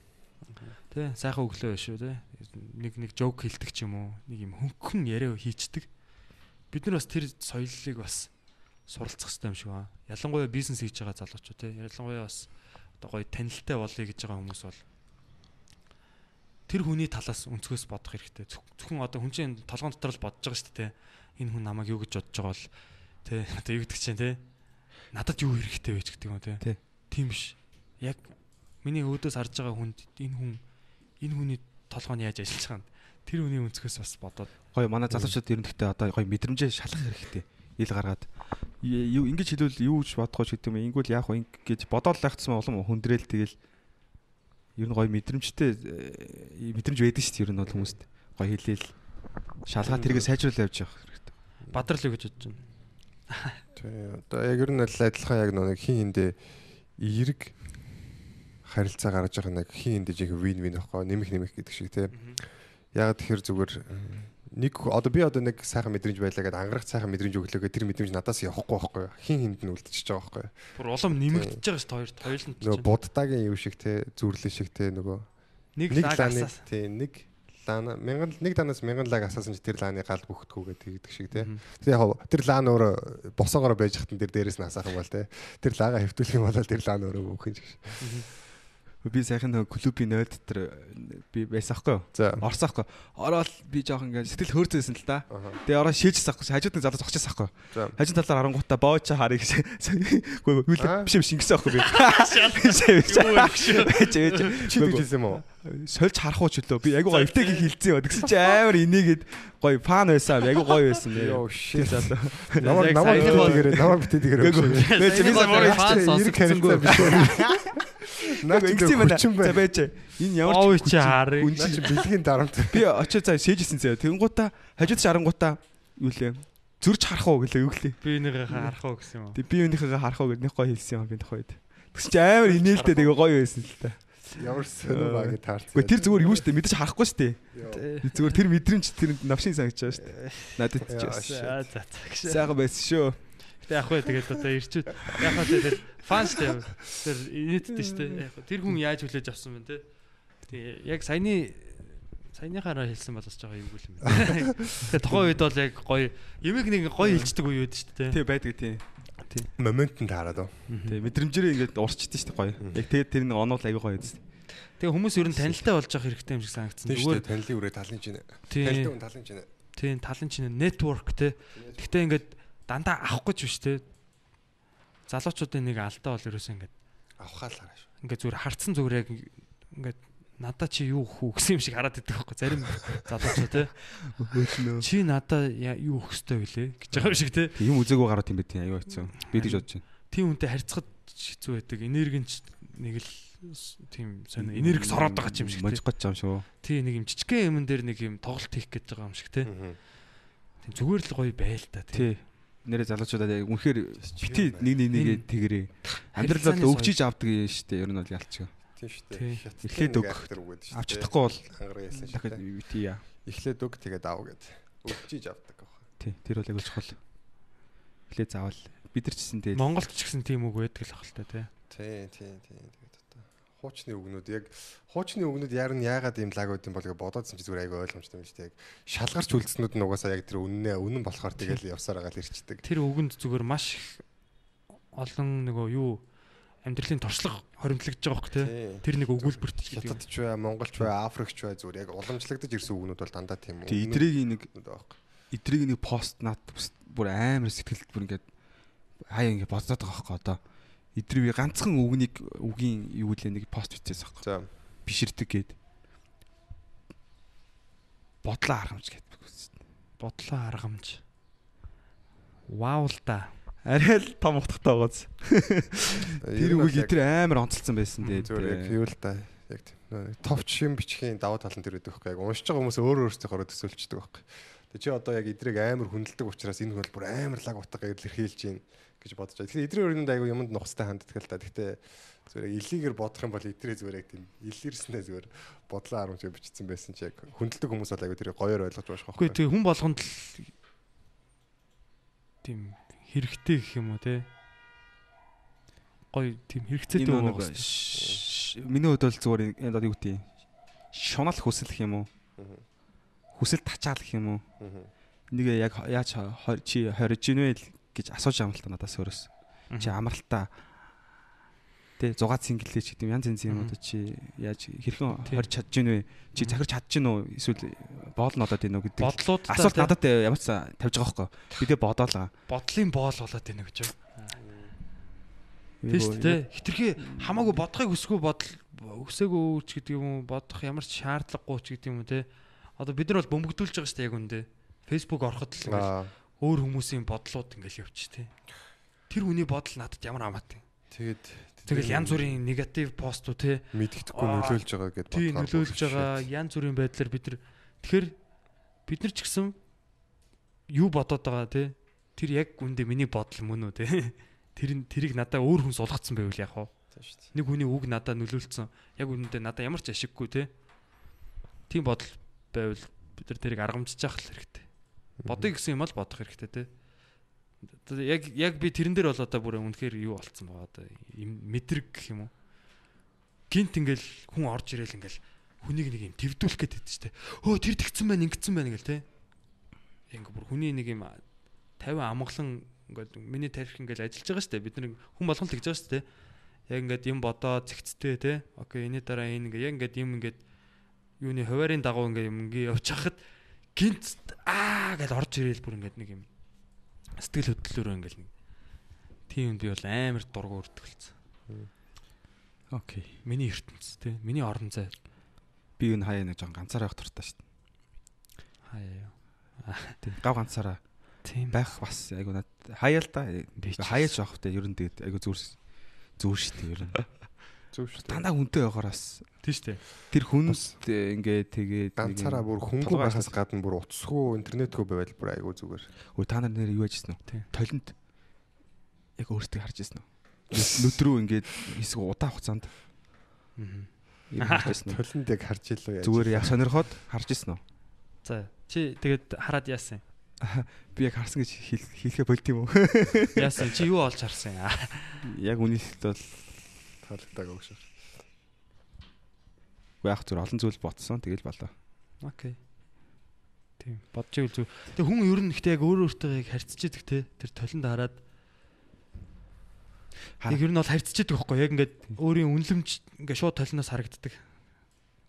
Тэ сайхан өглөө шүү тэ. Нэг нэг жок хэлдэг ч юм уу. Нэг юм хөнгөн яриа хийчдэг. Бид нар бас тэр соёлыг бас суралцах хэрэгтэй юм шиг байна. Ялангуяа бизнес хийж байгаа залуучууд тэ. Ялангуяа бас одоо гоё танилтай болъё гэж байгаа хүмүүс бол тэр хүний талаас өнцгөөс бодох хэрэгтэй. Зөвхөн одоо хүн чинь толгоон дотор л бодож байгаа шүү дээ. Энэ хүн намайг юу гэж бодож байгаа бол тэ одоо юу гэдэг чинь тэ. Надад юу хэрэгтэй вэ гэдэг юм тэ. Тийм биш. Яг миний өөдөөс харж байгаа хүнд энэ хүн энэ хүний толгойн яаж ажиллаж байгаа нь тэр хүний өнцгөөс бас бодоод. Гоё манай залуучууд ер нь гэхдээ одоо гоё мэдрэмжээ шалгах хэрэгтэй. Ил гаргаад. Ингэж хэлвэл юу гэж бодгооч гэдэг юм. Ингүүл яах вэ? Гэж бодоод лайхтсан улам хүндрээл тэгэл. Ер нь гоё мэдрэмжтэй э, мэдрэмж байдаг шүү дээ ер нь бол хүмүүст. Гоё хэлээл. Шалгаад тэргээ сайжруулж явж явах хэрэгтэй. Бадрал юу гэж бодож байна? Тий одоо яг ер нь адилхан яг нэг хин хиндэ эерэг харилцаа гаргаж байгаа нэг хин эндэж их вин вин байхгүй нэмэх нэмэх гэдэг шиг тийм яг тэгэхээр зүгээр нэг одоо би одоо нэг сайхан мэдрэмж байлаа гэдэг ангарах сайхан мэдрэмж өглөөгөө тэр мэдрэмж надаас явахгүй байхгүй хин хинд нь үлдчихэж байгаа байхгүй? Бүр улам нэмэгдэж байгаа шүү хоёрт хоёуланд нөгөө буддагийн юу шиг те зүрлэн шиг те нөгөө Нэг лаг тий нэг лаана мянган нэг данаас мянган лаг асаасан чи тэр лааны гал бүхтгүүгээ тэгдэг шиг тий. Тэр яг тэр лаан өөрөө босоогоор байж хатан тэр дээрээс нь асаах юм бол тий. Тэр лаага хэвтүүлэх юм бол тэр лаан өөрөө бүхэн шиг. Би сайхан нөгөө клубийн 0 дотор би байсан хгүй юу? За. Орсон хгүй. Ороод би жоох ингээд сэтгэл хөөрцөөсөн л да. Тэгээ ороо шийдчихсэн хгүй. Хажууд нь залуу зогсчихсан хгүй. За. Хажууд талаар харангуутаа боочо харъя гэж. Үгүй юу биш биш ингэсэн хгүй би. Чи Чи хэлсэн юм уу? Сольж харах уу ч үлээ. Би айгуу гоё эвтэйг хилцээ юу. Тэгсэн чи амар инээгээд гоё фан байсан. Айгуу гоё байсан. Тэр shit. залуу. *laughs* Намайг намайг битээдгээрээ намайг битээдгээрээ. Бэ чи би бол фан сонсогдсонгүй. Наач Ингэсэн байна. За байж. Энэ ямар ч чи харъя. Наач бэлгийн дарамт. Би очиж цаа шээжсэн зөө. Тэнгуута хажууд шарангуута юу лээ. Зүрж харах уу гэлээ юу гэлээ. Би энийгээ харах уу гэсэн юм уу? Тэг би өнийхөө харах уу гэд нэг гоё хэлсэн юм би тохойд. Тэгс чи амар инээлтэй тэгээ гоё байсан л та. Ямар сонир баг таарсан. Гэхдээ тэр зүгээр юу штэ мэдээж харахгүй штэ. Зүгээр тэр мэдрэмж тэр навшин санагчаа штэ. Надад ч shit. За за. Сайхан байсан шүү. Гэтэ яг хөө тэгээд одоо ирчүүд яг хөө тэгээд фан штэ. Тэр инээдтэй штэ. Яг хөө тэр хүн яаж хүлээж авсан бэ те? Тэгээ яг саяны саяныхаараа хэлсэн болоос жоо юм гүйл юм. Тэгээ тухайн үед бол яг гоё ямиг нэг гоё хэлждэг үе үүд штэ те. Тий байдаг тий. Моментын таарад. Тий мэдрэмжээрээ ингээд урчдээ штэ гоё. Яг тэгээд тэр нэг онол аягүй гоё байсан. Тэгээ хүмүүс ер нь танилтай болж явах хэрэгтэй юм шиг санагдсан. Шүү Зүгээр дээ. Танилын үрээ талын чинь. Танилын хүн талын чинь. тийм талын чинь network те. Гэхдээ ингээд дандаа авах гэж биш те. Залуучуудын нэг алдаа бол ерөөсөө ингээд Авахаалаа шүү. ингээд зүгээр харцсан зүгээр яг ингээд надаа чи юу өгөх үү гэсэн юм шиг хараад идэх байхгүй зарим залуучууд те. Чи надаа юу өгөх ёстой вүлээ гэж байгаа юм шиг те. Юм үзээгүй гараад юм бэ тий аягүй хэцүү. Би тэгж бодож байна. Тийм үнтэй харьцахад хэцүү байдаг. Энерги нэг л тийм сонио энерги сороод байгаа юм шиг те. Можгоч юм шүү. Тий нэг юм жижигхэн юм дээр нэг юм тоглолт хийх гэж байгаа юм шиг те. Тийм зүгээр л гоё байл та тий. Тий. Нэрээ залуучуудад яг үнэхээр бити нэг нэг нэгээ тэгэрээ. Амьдрал Харилцааны бол өгчиж авдаг юм шүү дээ. Ер нь бол ялч. Тийм шүү Тий. дээ. Эхлээд өг. Авч чадахгүй бол Ангараа яасан шүү дахиад дээ. бити яа. Эхлээд өг тэгээд аав гэд. Өгчиж авдаг баг. Тий. Тэр бол аягүй чухал. Эхлээ заавал бид нар ч гэсэн дээ. Монголд ч гэсэн тийм үг байдаг л ах л та тий. Тий, тий, тий. Тэгээд одоо хуучны үгнүүд яг хуучны үгнүүд яар нь яагаад ийм лаг байд юм бол гэж бодоодсэн чи зүгээр айгүй ойлгомжтой юм шүү дээ. Яг шалгарч үлдснүүд нь угаасаа яг тэр үннээ үнэн болохоор тэгэл явсаар агаал ирчдэг. Тэр үгэнд зүгээр маш их олон нөгөө юу амьдралын туршлага хоримтлагдж байгаа хөөх тий. Тэр нэг өгүүлбэрт ч гэдэг. Хятадч бай, монголч бай, африкч бай зүгээр яг уламжлагдаж ирсэн үгнүүд бол дандаа тийм Тий. Идрийг нэг байхгүй. идрийг нэг пост над бүр амар сэтгэлд бүр ингээд хаяа ингээд бодоод байгаа хөөхгүй одоо. Идрийг би ганцхан үгнийг үгийн юу лээ нэг пост бичээс байхгүй. За. Биширдэг гээд. Бодлоо харамж гэдэг. Бодлоо аргамж. Вау л да. Арай л том утгатай байгааз. Тэр үгийг яг- тэр амар онцлсан байсан дээ. Зүгээр яг юу л да. Яг Товч шим бичгийн даваа тал нь тэр байдаг байхгүй. Яг уншиж байгаа хүмүүс өөр өөрсдийнхөө төсөөлчдөг байхгүй. Тэг чи одоо яг идрийг амар хүндэлдэг учраас энэ хөл бүр амар лаг утга илэрхийлж гин гэж бодож байна. Тэгэхээр идрийн өрөөнд айгу юмд нухстай ханддаг л да. Гэхдээ зүгээр яг илийгэр бодох юм бол идрээ зүгээр яг тийм илэрснээ зүгээр бодлоо харамж бичсэн байсан чи яг хүндэлдэг хүмүүс бол айгу тэр гоёор ойлгож байгаа Үгүй байхгүй. тэг хүн болгонд л тийм хэрэгтэй гэх юм уу те. Гой тийм хэрэгцээтэй юм. ш- миний хувьд бол зүгээр энэ одоо юу гэдэг юм. Шунал хүсэл гэх юм уу? Хүсэл тачаал гэх юм уу? Нэг яг яаж чи хориж ийн вэ гэж асууж та надаас өөрөөс. Чи амралтаа тэ 6 цэнгэлээ ч гэдэг янз янз юм одоо чи яаж хэрхэн хорж чадж ийн вэ? Чи захирч чадж ийн үү? Эсвэл боол нь одоод ийн үү гэдэг. бодлууд Асуулт надад ямар ч тавьж байгаа хөөхгүй. Би тэгээ бодоолаа. бодлын боол болоод байна гэж шүү дээ. Хитрхи хамаагүй бодохыг хүсгүй бодол өсөөгөө ч гэдэг юм уу бодох ямар ч шаардлагагүй ч гэдэг юм уу те. Одоо бид нар бол бөмбөгдүүлж байгаа шүү дээ яг үндэ. Facebook ороход л ингээл өөр хүмүүсийн бодлууд ингээл явчих те. Тэр хүний бодол надад ямар хамаатай. тэгээд Тэгэл янз бүрийн негатив постууд те. мэддэхгүй нөлөөлж байгаа гэдээ Тий нөлөөлж байгаа янз бүрийн байдлаар бид нар тэгэхээр бид нар ч гэсэн юу бодоод байгаа те. Тэр яг үндэ миний бодол мөн үү те. Тэр нь тэрийг надад өөр хүн сулгацсан байвал яг хаа. Нэг хүний үг надад нөлөөлцсөн. Яг үндэ надад ямар ч ашиггүй те. Тийм бодол байвал бид нар тэрийг аргамжиж явах л хэрэгтэй. Бодъё гэсэн юм бол бодох хэрэгтэй те. Яг яг би тэрэн дээр бол одоо бүр үнэхээр юу болцсон байгаа одоо мэдрэг гэх юм уу. Гинт ингээл хүн орж ирээл ингээл хүнийг нэг юм твдүүлэх гээд байдаг шүү дээ. Өө тэр тэгсэн байна ингэсэн байна гэл те. Ингээ бүр хүний нэг юм 50 амгалан ингээд миний тарих ингээл ажиллаж байгаа дээ. Бид нар хүн болгон тэгж байгаа дээ. Яг ингээд юм бодоо зэгцтэй те. Окей, энэ дараа энэ ингээ яг ингээд юм ингээд юуны хуваарийн дагуу ингээ юм ингээ явж хахад гинт аа гэж орж ирээл бүр ингээд нэг юм сэтгэл хөдлөлөөрөө ингээл нэг тийм би бол амар дургу болсон. Окей. Миний ертөнц те. Миний орон зай. Би энэ хаяа нэг жон ганцаараа явах туфтаа шүү дээ. Хаяа юу. Тийм. Гав ганцаараа Тийм байх бас айгу над хаяа л да. Би ч Хаяач авах те ер нь тэгээд айгу зүр зүр шүү дээ ер нь. Зөв шүү. Дандаа хүнтэй байхаар бас тийм штэ. тэр хүнд ингээд тэгээд Ганцаараа бүр хөнгөө толгой байхаас гадна бүр утасгүй интернетгүй байвал бүр айгүй зүгээр. Өө та нар нэр юу яжсэн Тийм. үү? Толинд яг өөртөө харж ирсэн үү? Нүдрүү ингээд хэсэг удаа хугацаанд Аа. үү? Толинд яг харж илүү яаж. Зүгээр яг сонирхоод харж ирсэн үү? За чи тэгээд хараад яасан? *laughs* Би яг харсан гэж хэл- хэлэхэ болд юм уу? Яасан? Чи юу олж харсан? *laughs* Яг үнэхээр бол таалагдаагүй шүү. яг зүр олон зүйл ботсон тэгэл болоо. Окей. Тийм. Бодож ивэл зү. Тэгээ хүн ер нь ихтэй яг өөр өөртөө яг харьцаж идэг те. Тэр толинд хараад Хар- яг ер нь бол харьцаж идэг байхгүй яг ингээд өөрийн үнлэмж ингээд шууд толиноос харагддаг.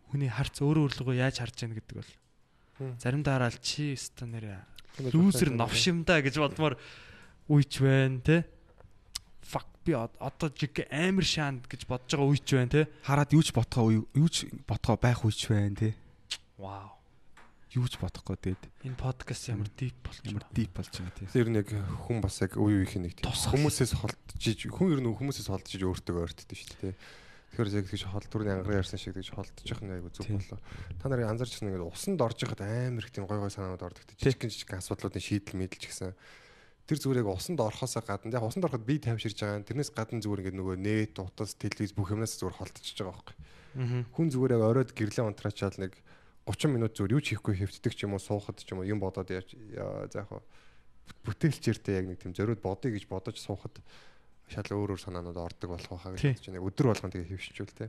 Хүний харц өөрөө өөрлөгөө яаж харж яана гэдэг бол. Заримдаа хараад чи өстө нэрэ лүүзер новшимдаа гэж бодмоор үйч байна те. Fuck би од- одоо жиг амар шаанд гэж бодож байгаа үйч байна те. Хараад юу ч ботгоо уу- юу ч ботгоо байх үеч байна те. Вау. Юу ч бодохгүй тэгээд Энэ подкаст ямар deep болж ямар дип болж байгаа тийм. Тэр нэг хүн бас яг үе үеийн нэг тийм хүмүүсээс холдчихж хүн ер нь хүмүүсээс холдчихж өөртөө ойртдөө шүү дээ. Тэгэхээр яг тэгж хол түрүүний ангарын ярьсан шиг тэгж холдчих нь айгу зүг Тийм. болоо. Та нарын анзаарч ирсэн ингээд усанд орж байхад амар их тийм гой гой санаанууд ордог. Жижигэн жижигэн асуудлуудын шийдэл мэдлж гисэн. Тэр зүгээр яг усанд орохоосоо гадна яг усанд ороход би тавьширж байгаа. юм. Тэрнээс гадна зүгээр ингээд нөгөө нэт, утас, телевиз бүх юмнаас зүгээр холдчихж байгаа байхгүй. Хүн зүгээр яг оройд гэрлээ унтраачаал нэг 30 минут зүгээр юу ч хийхгүй хэвтдэг ч юм уу суухад ч юм уу юм бодоод явж яа, за яг хаа бүтээлчээртэй яг нэг тийм зориуд бодъё гэж бодож суухад шал өөр өөр санаанууд ордог болох байхаа гэж байна. Өдөр болгон тэгээ хөвшчүүл те.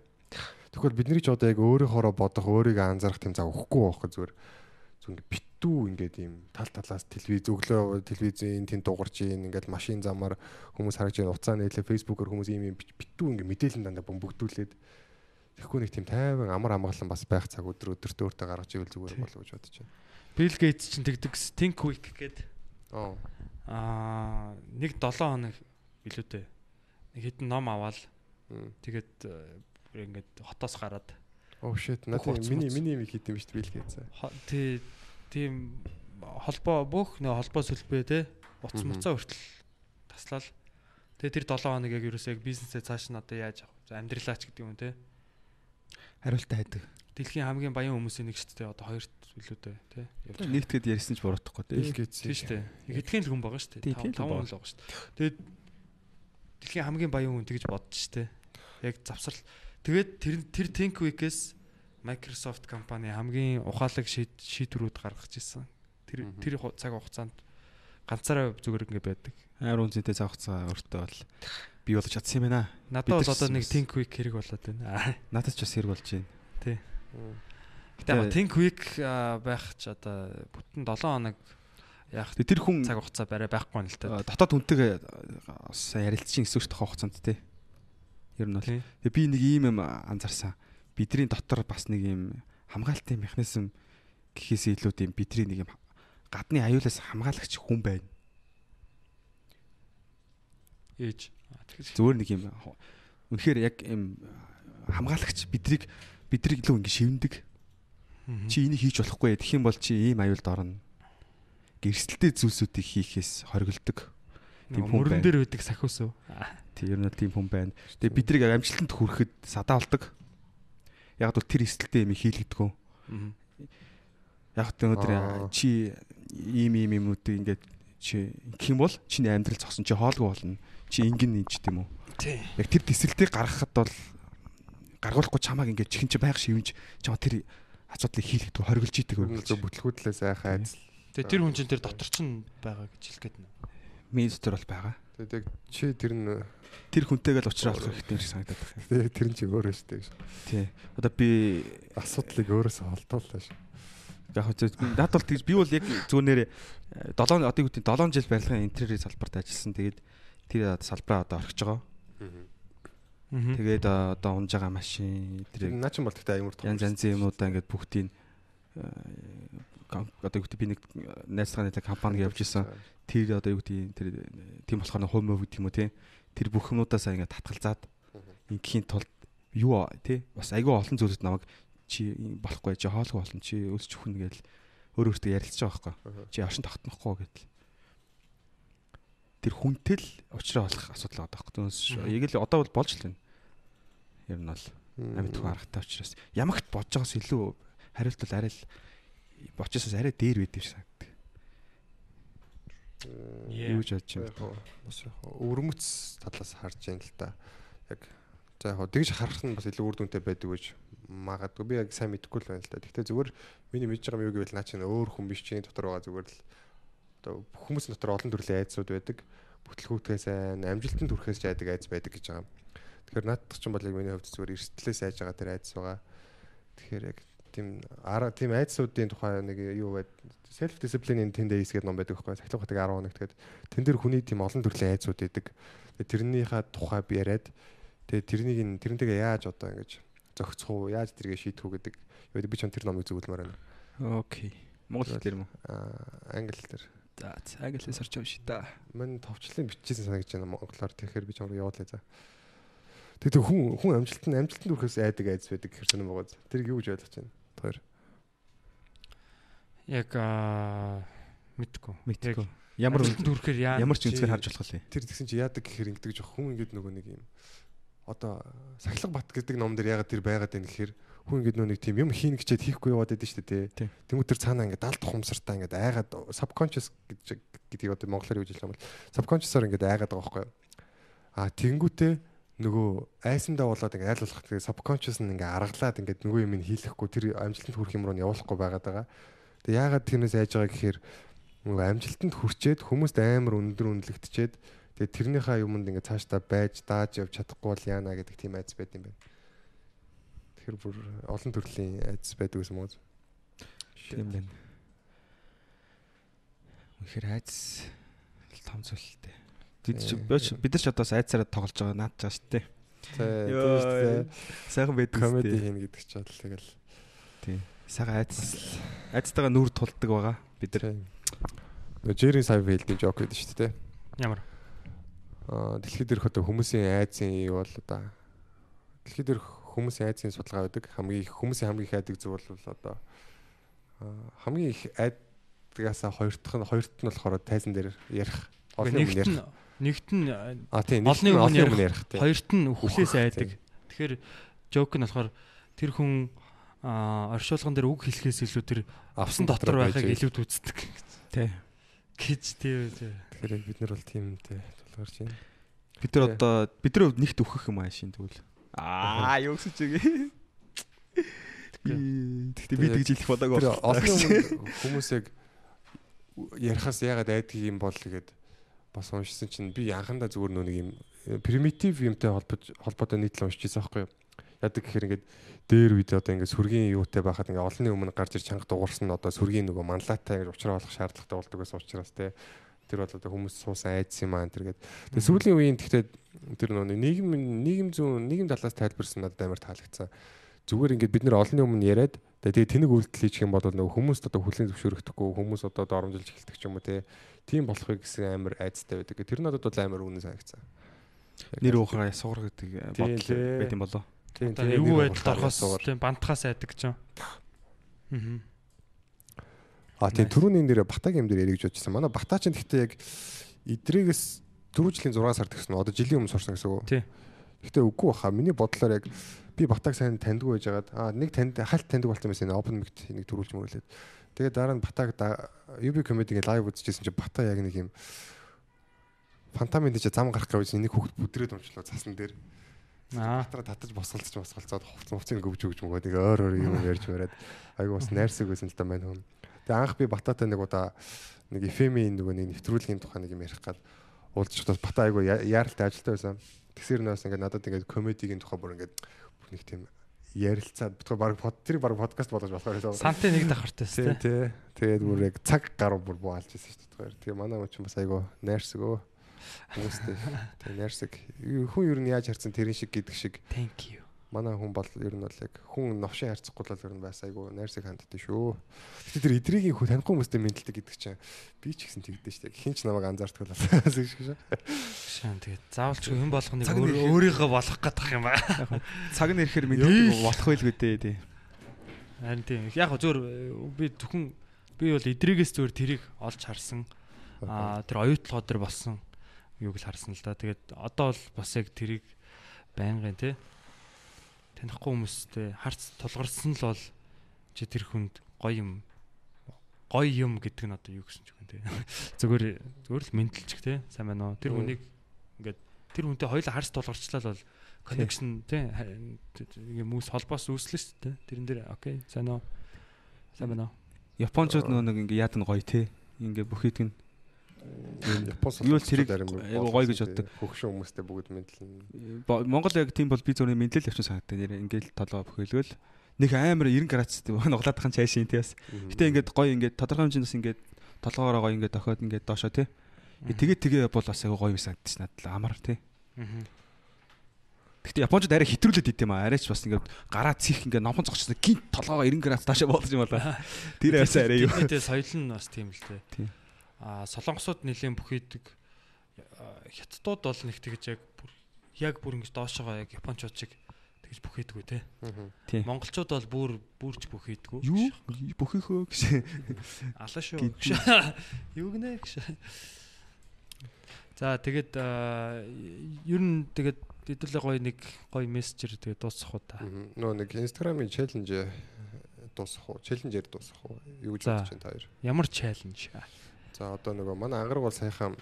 Тэгвэл бидний ч одоо яг өөрийнхоороо бодох, өөрийгөө анзаарах тийм зав өгөхгүй байхгүй зүгээр зүг ингээд битүү ингээд ийм тал талаас телевиз өглөө телевизийн тэнд дугарч ийн ингээд машин замаар хүмүүс харж ийн уцаа нээлээ фэйсбүүкээр хүмүүс ийм ийм бит- битүү ингээд мэдээлэл дандаа бөмбөгдүүлээд тэгэхгүй нэг тийм тайван амар амгалан бас байх цаг өдөр өдөртөө өөртөө гаргаж ивэл зүгээр болов гэж бодож байна. Bill Gates чинь тэгдэг Think Quick гэдэг Аа. аа нэг 7 хоног илүүтэй нэг хэдэн ном аваад тэгээд э, ингээд хотоос гараад Oh shit. Надад миний миний юм юм шүү дээ бил хийцээ. тий тийм холбоо бүх нөө холбоо сүлбээ те уц Мгм. муцаа хүртэл таслал тэгээд тэр 7 хоног яг ерөөсөө яг бизнесээ цааш нь одоо яаж авах вэ? амьдралаач гэдэг юм те Хариултаа хайдаг. дэлхийн хамгийн баян хүмүүсийн нэг шүү дээ одоо хоёрт илүүтэй те явж байгаа. Нийтгэд ярьсан ч буруудахгүй хийцээ. Тийм шүү дээ. Хэдхэн л хүн байгаа шүү дээ. Тий, 5 тийм л хүн байгаа. л байгаа шүү дээ. Тэгээд дэлхийн хамгийн баян хүн тэгж бодож штэ. Яг завсрал. Тэгээд тэр тэр Think Week-ээс Microsoft компани хамгийн ухаалаг шийд- шийдвэрүүд гаргаж ирсэн. Тэр тэр цаг хугацаанд ганцаараа зүгээр ингэ байдаг. Амар үнцэнтэй цаг хугацаа өөртөө бол би болж чадсан юм байна. Надад бол одоо нэг ч- Think Week хэрэг болоод байна. Надад ч бас хэрэг болж байна. Гэтэ яг Think Week аа, байх ч одоо бүтэн 7 хоног Тэгээ тэр хүн цаг хугацаа барай байхгүй юм л та. дотоод хүнтэйгээ гэсэн үг тохоо хугацаанд тий. Ер нь бол би нэг ийм юм анзаарсан. Бидний дотор бас нэг ийм хамгаалтын механизм гэхээс илүү тийм бидний нэг юм гадны аюулаас хамгаалагч хүн байна. Ээж. Зүгээр нэг юм үнэхээр яг юм хамгаалагч бидрийг бидрийг илүү ингэ шивндэг. Чи энийг хийж болохгүй гэх юм бол чи ийм аюулд орно. Гэрсэлтэй зүйлсүүдийг хийхээс хориглдог. Тийм хүн мөрөн байна. дээр байдаг сахиус үү? Тийм ер нь тийм хүн байна. Тэгээ бидрийг амжилтанд хүрэхэд садаалдаг. Яг бол тэр эсэлтэй юм хийлгдэггүй. Мгм. Яг тэ өнөөдөр чи ийм ийм юмнуудыг ингээд чи гэх юм бол чиний амьдрал зогсон чи хоолгүй болно. Чи ингэн нэг ч тийм үү. Тий. Яг тэр төсөлтийг гаргахад бол гаргуулахгүй чамааг ингээд чихэн чи байг шивж чам тэр асуудлыг хийлгэх дүү хоригдж идэг зөв бүтлгүүдлээс айх айц. Тэгээ тэр хүн чинь тэр дотор чинь байгаа гэж хэлэх гээд байна. Миний дотор бол байгаа. Тэгээд чи тэр нь Тэр хүнтэйгээ л уулзрах хэрэгтэй гэж санагдаад байна. тэгээ тэр нь чи өөрөө шүү дээ. Тий. Одоо би Асуудлыг өөрөөсөө холдууллаа шүү. яг хөө над бол тэгж би бол яг зүүнээр 7 одоо юу гэдэг 7 жил барилгын интерьерийн салбарт ажилласан. Тэгээд тэр салбараа одоо орхиж байгаа. Аа. Тэгээд э, одоо унж байгаа машин Тэр наа чин бол тэгтээ аймар янз янзын юмудаа ингээд бүгдийг э, одоо юу гэдэг би нэг найзлаханы компаниг явж исэн. Тэр одоо юу гэдэг тэр тийм болохоор хом мөв гэдэг юм уу тий. Тэр бүх юмудаасаа ингээд татгалзаад ингээхийн тулд юу тий бас айгүй олон зүйлүүд намайг чи болохгүй чи хоолгүй болно чи өлсч өхнө гэж өөр өөртөө ярилцж байгаа байхгүй. Чи оршин тогтнохгүй гэдэл. Тэр хүнтэй л уучраа болох асуудал байгаа байхгүй. Түүнээс яг л одоо бол болж л байна. Ер нь бол амьд хүн аргатай учраас ямагт бодож байгаас илүү хариулт бол арай л бочосоос арай дээр байд юм шиг санагдав. Юу Яг байна? хоо бас яг өвөрмөц талаас харж байна л да. Яг за яг тэгж харах нь бас илүү үр дүнтэй байдаг гэж магадгүй би яг сайн мэдэхгүй л байна л да. Гэхдээ зүгээр миний мэдж байгаа юм юу гэвэл наа чинь өөр хүн биш чинь дотор байгаа зүгээр л одоо хүмүүс дотор олон төрлийн айдсууд байдаг. Бүтлгүүтгээс сайн амжилтанд хүрэхээс ч айдаг айдс байдаг гэж байгаа. Тэгэхээр наадах чинь бол яг миний хувьд зүгээр эрсдлээс айж байгаа тэр айдс байгаа. Тэгэхээр яг тийм ара тийм айдсуудын тухай нэг юу байд self discipline in 10 days гэдэг ном байдаг байхгүй сахилга хатаг 10 хоног тэгээд тэн дээр хүний тийм олон төрлийн айдсууд байдаг. Тэрнийхээ тухай би яриад тэгээд тэрнийг ин- тэрнтэйгээ яаж одоо ингэж зохицох уу яаж тэргээ шийдэх үү гэдэг юу гэдэг би ч тэр номыг зөвлөмөр байна. Окей. Монгол хэлээр юм уу? Англи дээр. За, англи хэлээр сорч байгаа шүү дээ. Мань товчлын бичижсэн санагдаж байна монголоор тэгэхээр би ч амар явуулъя за. Тэгээд тэр хүн хүн амжилтанд амжилтанд хүрэхээс айдаг айдс байдаг гэхэр сонирм байгаа. Тэр юу гэж ойлгож байна? Тэр Яг мэдгүй. Мэдгүй. Ямар хүрэхээр яа ямар ч үнцгээр харж болох юм. тэр тэгсэн чи яадаг гэхээр ингэдэг жоох хүн ингэдэг нөгөө нэг юм одоо сахилга бат гэдэг ном дээр ягаад тэр байгаад байна гэхээр хүн ингэдэг нөгөө нэг тийм юм хийнэ гэчээд хийхгүй яваад байдаг шүү дээ Тийм. тий. Тэнгүүд тэр цаанаа ингээд далд ухамсартаа ингээд айгаад subconscious гэж гэдгийг одоо монголоор юу гэж хэлэх юм бол subconscious-оор ингээд айгаад байгаа байхгүй юу. А тэнгүүтээ нөгөө айсандаа болоод ингээд айл болох тэгээ subconscious нь ингээд аргалаад ингээд нөгөө юм нь хийлэхгүй тэр амжилтанд хүрэх юм руу нь явуулахгүй байгаад байгаа. Тэгээ яагаад тэрнээс айж байгаа гэхээр нөгөө амжилтанд хүрчээд хүмүүст амар өндөр үнэлэгдчихэд тэгээ тэрнийхээ юмд ингээд цаашдаа байж дааж явж чадахгүй бол яана гэдэг тийм айц байд юм байна. Тэгэхээр бүр олон төрлийн айц байдаг гэсэн мөн. Тийм байна. Үнэхээр айц том зүйлтэй. Бид ч бид нар ч одоо айцаараа тоглож байгаа наад чаа дээ. За Сайхан байдаг комеди хийнэ гэдэг ч бол тэгэл Тийм. Сайхан айц айцтайгаа нүр тулдаг байгаа бид нар. нөгөө Jerry Seinfeld-ийн жок гэдэг шүү дээ. Ямар? Аа дэлхийд дээрх одоо хүмүүсийн айцын юу бол одоо дэлхийд дээрх хүмүүсийн айцын судалгаа байдаг. Хамгийн их хүмүүсийн хамгийн их айдаг зүйл бол одоо хамгийн их айдгаасаа хоёрт нь хоёрт нь болохоор тайзан дээр ярих. Олон юм ярих. Нэгт нь тийм олон өмнө юм ярих. тийм. хоёрт нь үхлээс айдаг. Тэгэхээр жок нь болохоор тэр хүн оршуулган дээр үг хэлэхээс илүү тэр авсан дотор байхыг илүү үздэг Тий. гэж тийм үү. Тэгэхээр бид нар бол тиймтэй тулгарч байна. Бид нар одоо бид нар нэгт өөхөх юм аа шин тэгвэл. Аа юу гэсэн чигээ. Тэгтээ би тэгж хэлэх болоог олон юм хүмүүсийг ярихаас яагаад айдаг юм бол гэгээд бас уншсан чинь би анхандаа зүгээр нөө нэг юм примитив юмтай холбож холбоотой нийтлэл уншижсэн байхгүй юу. Яадаг гэхээр ингээд дээр үед одоо ингээд сүргийн юутай байхад ингээд олонний өмнө гарч ир чанга дуурсан одоо сүргийн нөгөө манлаатай ингээд уучраа болох шаардлагатай болдог гэсэн учраас те. Тэр бол одоо хүмүүс суусан айдс юм аа тэр гээд. Тэгээ сүүлийн үеийн тэгтээ тэр нөгөө нийгэм нийгэм зүүн нийгэм талаас тайлбарсан надад амар таалагдсан зүгээр ингээд бид нэр олонний өмнө яриад тэгээ тэнэг үйлдэл хийх юм бол нөгөө хүмүүст одоо хүлэн зөвшөөрөгдөхгүй хүмүүс одоо доромжилж эхэлдэг ч юм уу те тийм болохыг гэсэн амар айцтай байдаг. Тэр надад бол амар үнэн санагцсан. Нэр уухаа сугар гэдэг Тийм, бодол байт юм болоо. Тийм Одоо эвгүй байдалд орохоос тийм бантахаас айдаг ч юм. Аа. А тийм түрүүний нэр батагийн юм дээр ярих гэж бодчихсан. Манай батаа ч гэхдээ яг идрээс 4 жилийн 6 сард гэсэн одоо жилийн өмнө сурсан гэсэн үг. Тий. Гэхдээ үгүй баха. Миний бодлоор яг би батаг сайн таньдгүй байжгаад аа нэг танд хальт таньдаг болсон байсан open mic нэг төрүүлж мөрүүлээд. Тэгээд дараа нь батаг UB comedy-гийн лайв үзчихсэн чинь бата яг нэг юм фантамын дээр зам гарах гэж нэг хүүхд бүдрээд өмчлөө цасан дээр. Аа. Батра татаж босголцож босголцоод хувц хувцыг гөвж өгч мөгөө нэг өөр өөр юм ярьж бариад айгу бас найрсаг байсан л да маань хүн. Тэгээ анх би бататай нэг удаа нэг FM-ийн нөгөө нэг нэвтрүүлгийн тухай нэг юм ярих гад уулзч удаа бата айгу яаралтай ажилтай байсан. Тэгсэр нөөс ингээд надад ингээд комедигийн тухай бүр ингээд бүр нэг тийм ярилцаад битгой баг под тэр баг подкаст болгож болохоор байсан. Сантай нэг давхартай тест. тий. Тэгээд бүр яг цаг гаруй бүр буулж ирсэн шүү дээ. Тэгээ манай чинь бас айгу найрсаг өө. Хүмүүстэй. *laughs* Тэгээ найрсаг. Хүн ер нь яаж харсан тэрэн шиг гэдэг шиг Thank you. Манай хүн бол ер нь бол яг хүн новшин харьцахгүй л ер нь бас айгу найрсаг ханддаг шүү. Гэтэ тэр эдрийн хүн танихгүй хүмүүстэй мэдлэг гэдэг чинь би ч гэсэн тэгдэж штэ. Хин ч намайг анзаарддаг л байна шүү. Шаан тэгээд заавал ч юм болгоныг өөрийгөө болох гэдэг юм байна. Цаг нь ирэхээр мэдээ болох байлгүй дээ тий. Харин тийм. Яг зөвөр би зөвхөн би бол эдригээс зөвөр тэрийг олж харсан. Аа тэр оюутлогоо дээр болсон юуг л харсан л да. Тэгээд одоо бол бас яг тэрийг байнгын те танихгүй хүмүүстэй харц тулгарсан л бол чи тэр хүнд гоё юм гоё юм гэдэг нь одоо юу гэсэн ч үгүй те. *laughs* Зүгээр зүгээр л мэдлэлчих те. Сайн байна уу? Тэр хүнийг ингээд тэр хүнтэй хоёулаа харц тулгарчлаа л бол connection те юм ус холбоос үүслэн шүү дээ. Тэрэн дээр окей сайн уу? Сайн байна уу? Япончууд нөгөө нэг ингээ яад нь гоё тий. Ингээ бүх хийдэг нь Японоос Юу тэрийг айгу гоё гэж боддог. Хөгшин хүмүүстэй бүгд мэдлэн. Монгол яг тийм бол би зөвхөн мэдлэл явчихсан санагдав. Нэр ингээл толгой бөхөөлгөл нэг амар 90 градус *laughs* нуглаад тахын чайшин тий бас. Гэтэ ингээд гоё ингээд тодорхой хэмжээнд бас ингээд толгоороо гоё ингээд дохиод ингээд доошоо тий. Тэгээд тэгээ бол бас айгу гоё юм санагдчих надад амар тий. Гэтэ японочд арай хитрүүлээд идэм аа. Арайч бас ингээд гараа цих ингээд номхон зогчсон гинт толгоогоо 90 градус доошоо болгож юм болоо. *laughs* Тэр ясаа арай юу. Тэдний соёл нь бас тийм л дээ. Аа солонгосууд нэлээд бүхийдэг хятадууд бол нэг тэгж яг бүр яг бүр ингэж доошоогоо яг японочууд шиг тэгж бүхийдгүү те. Монголчууд бол бүр бүрж бүхийдгүү. Юу бүхийхөө гэж. Алаа шүү. Юу гинэ гэж. За тэгээд аа, ер нь тэгээд хэдүүлээ гоё нэг гоё мессежэр тэгээд дуусах уу та. Нөө нэг инстаграмын челленж дуусах уу? Челленжээр дуусах уу? Юу гэж бодож байна та хоёр? Ямар чаленж? За одоо нөгөө манай ангараг бол саяхан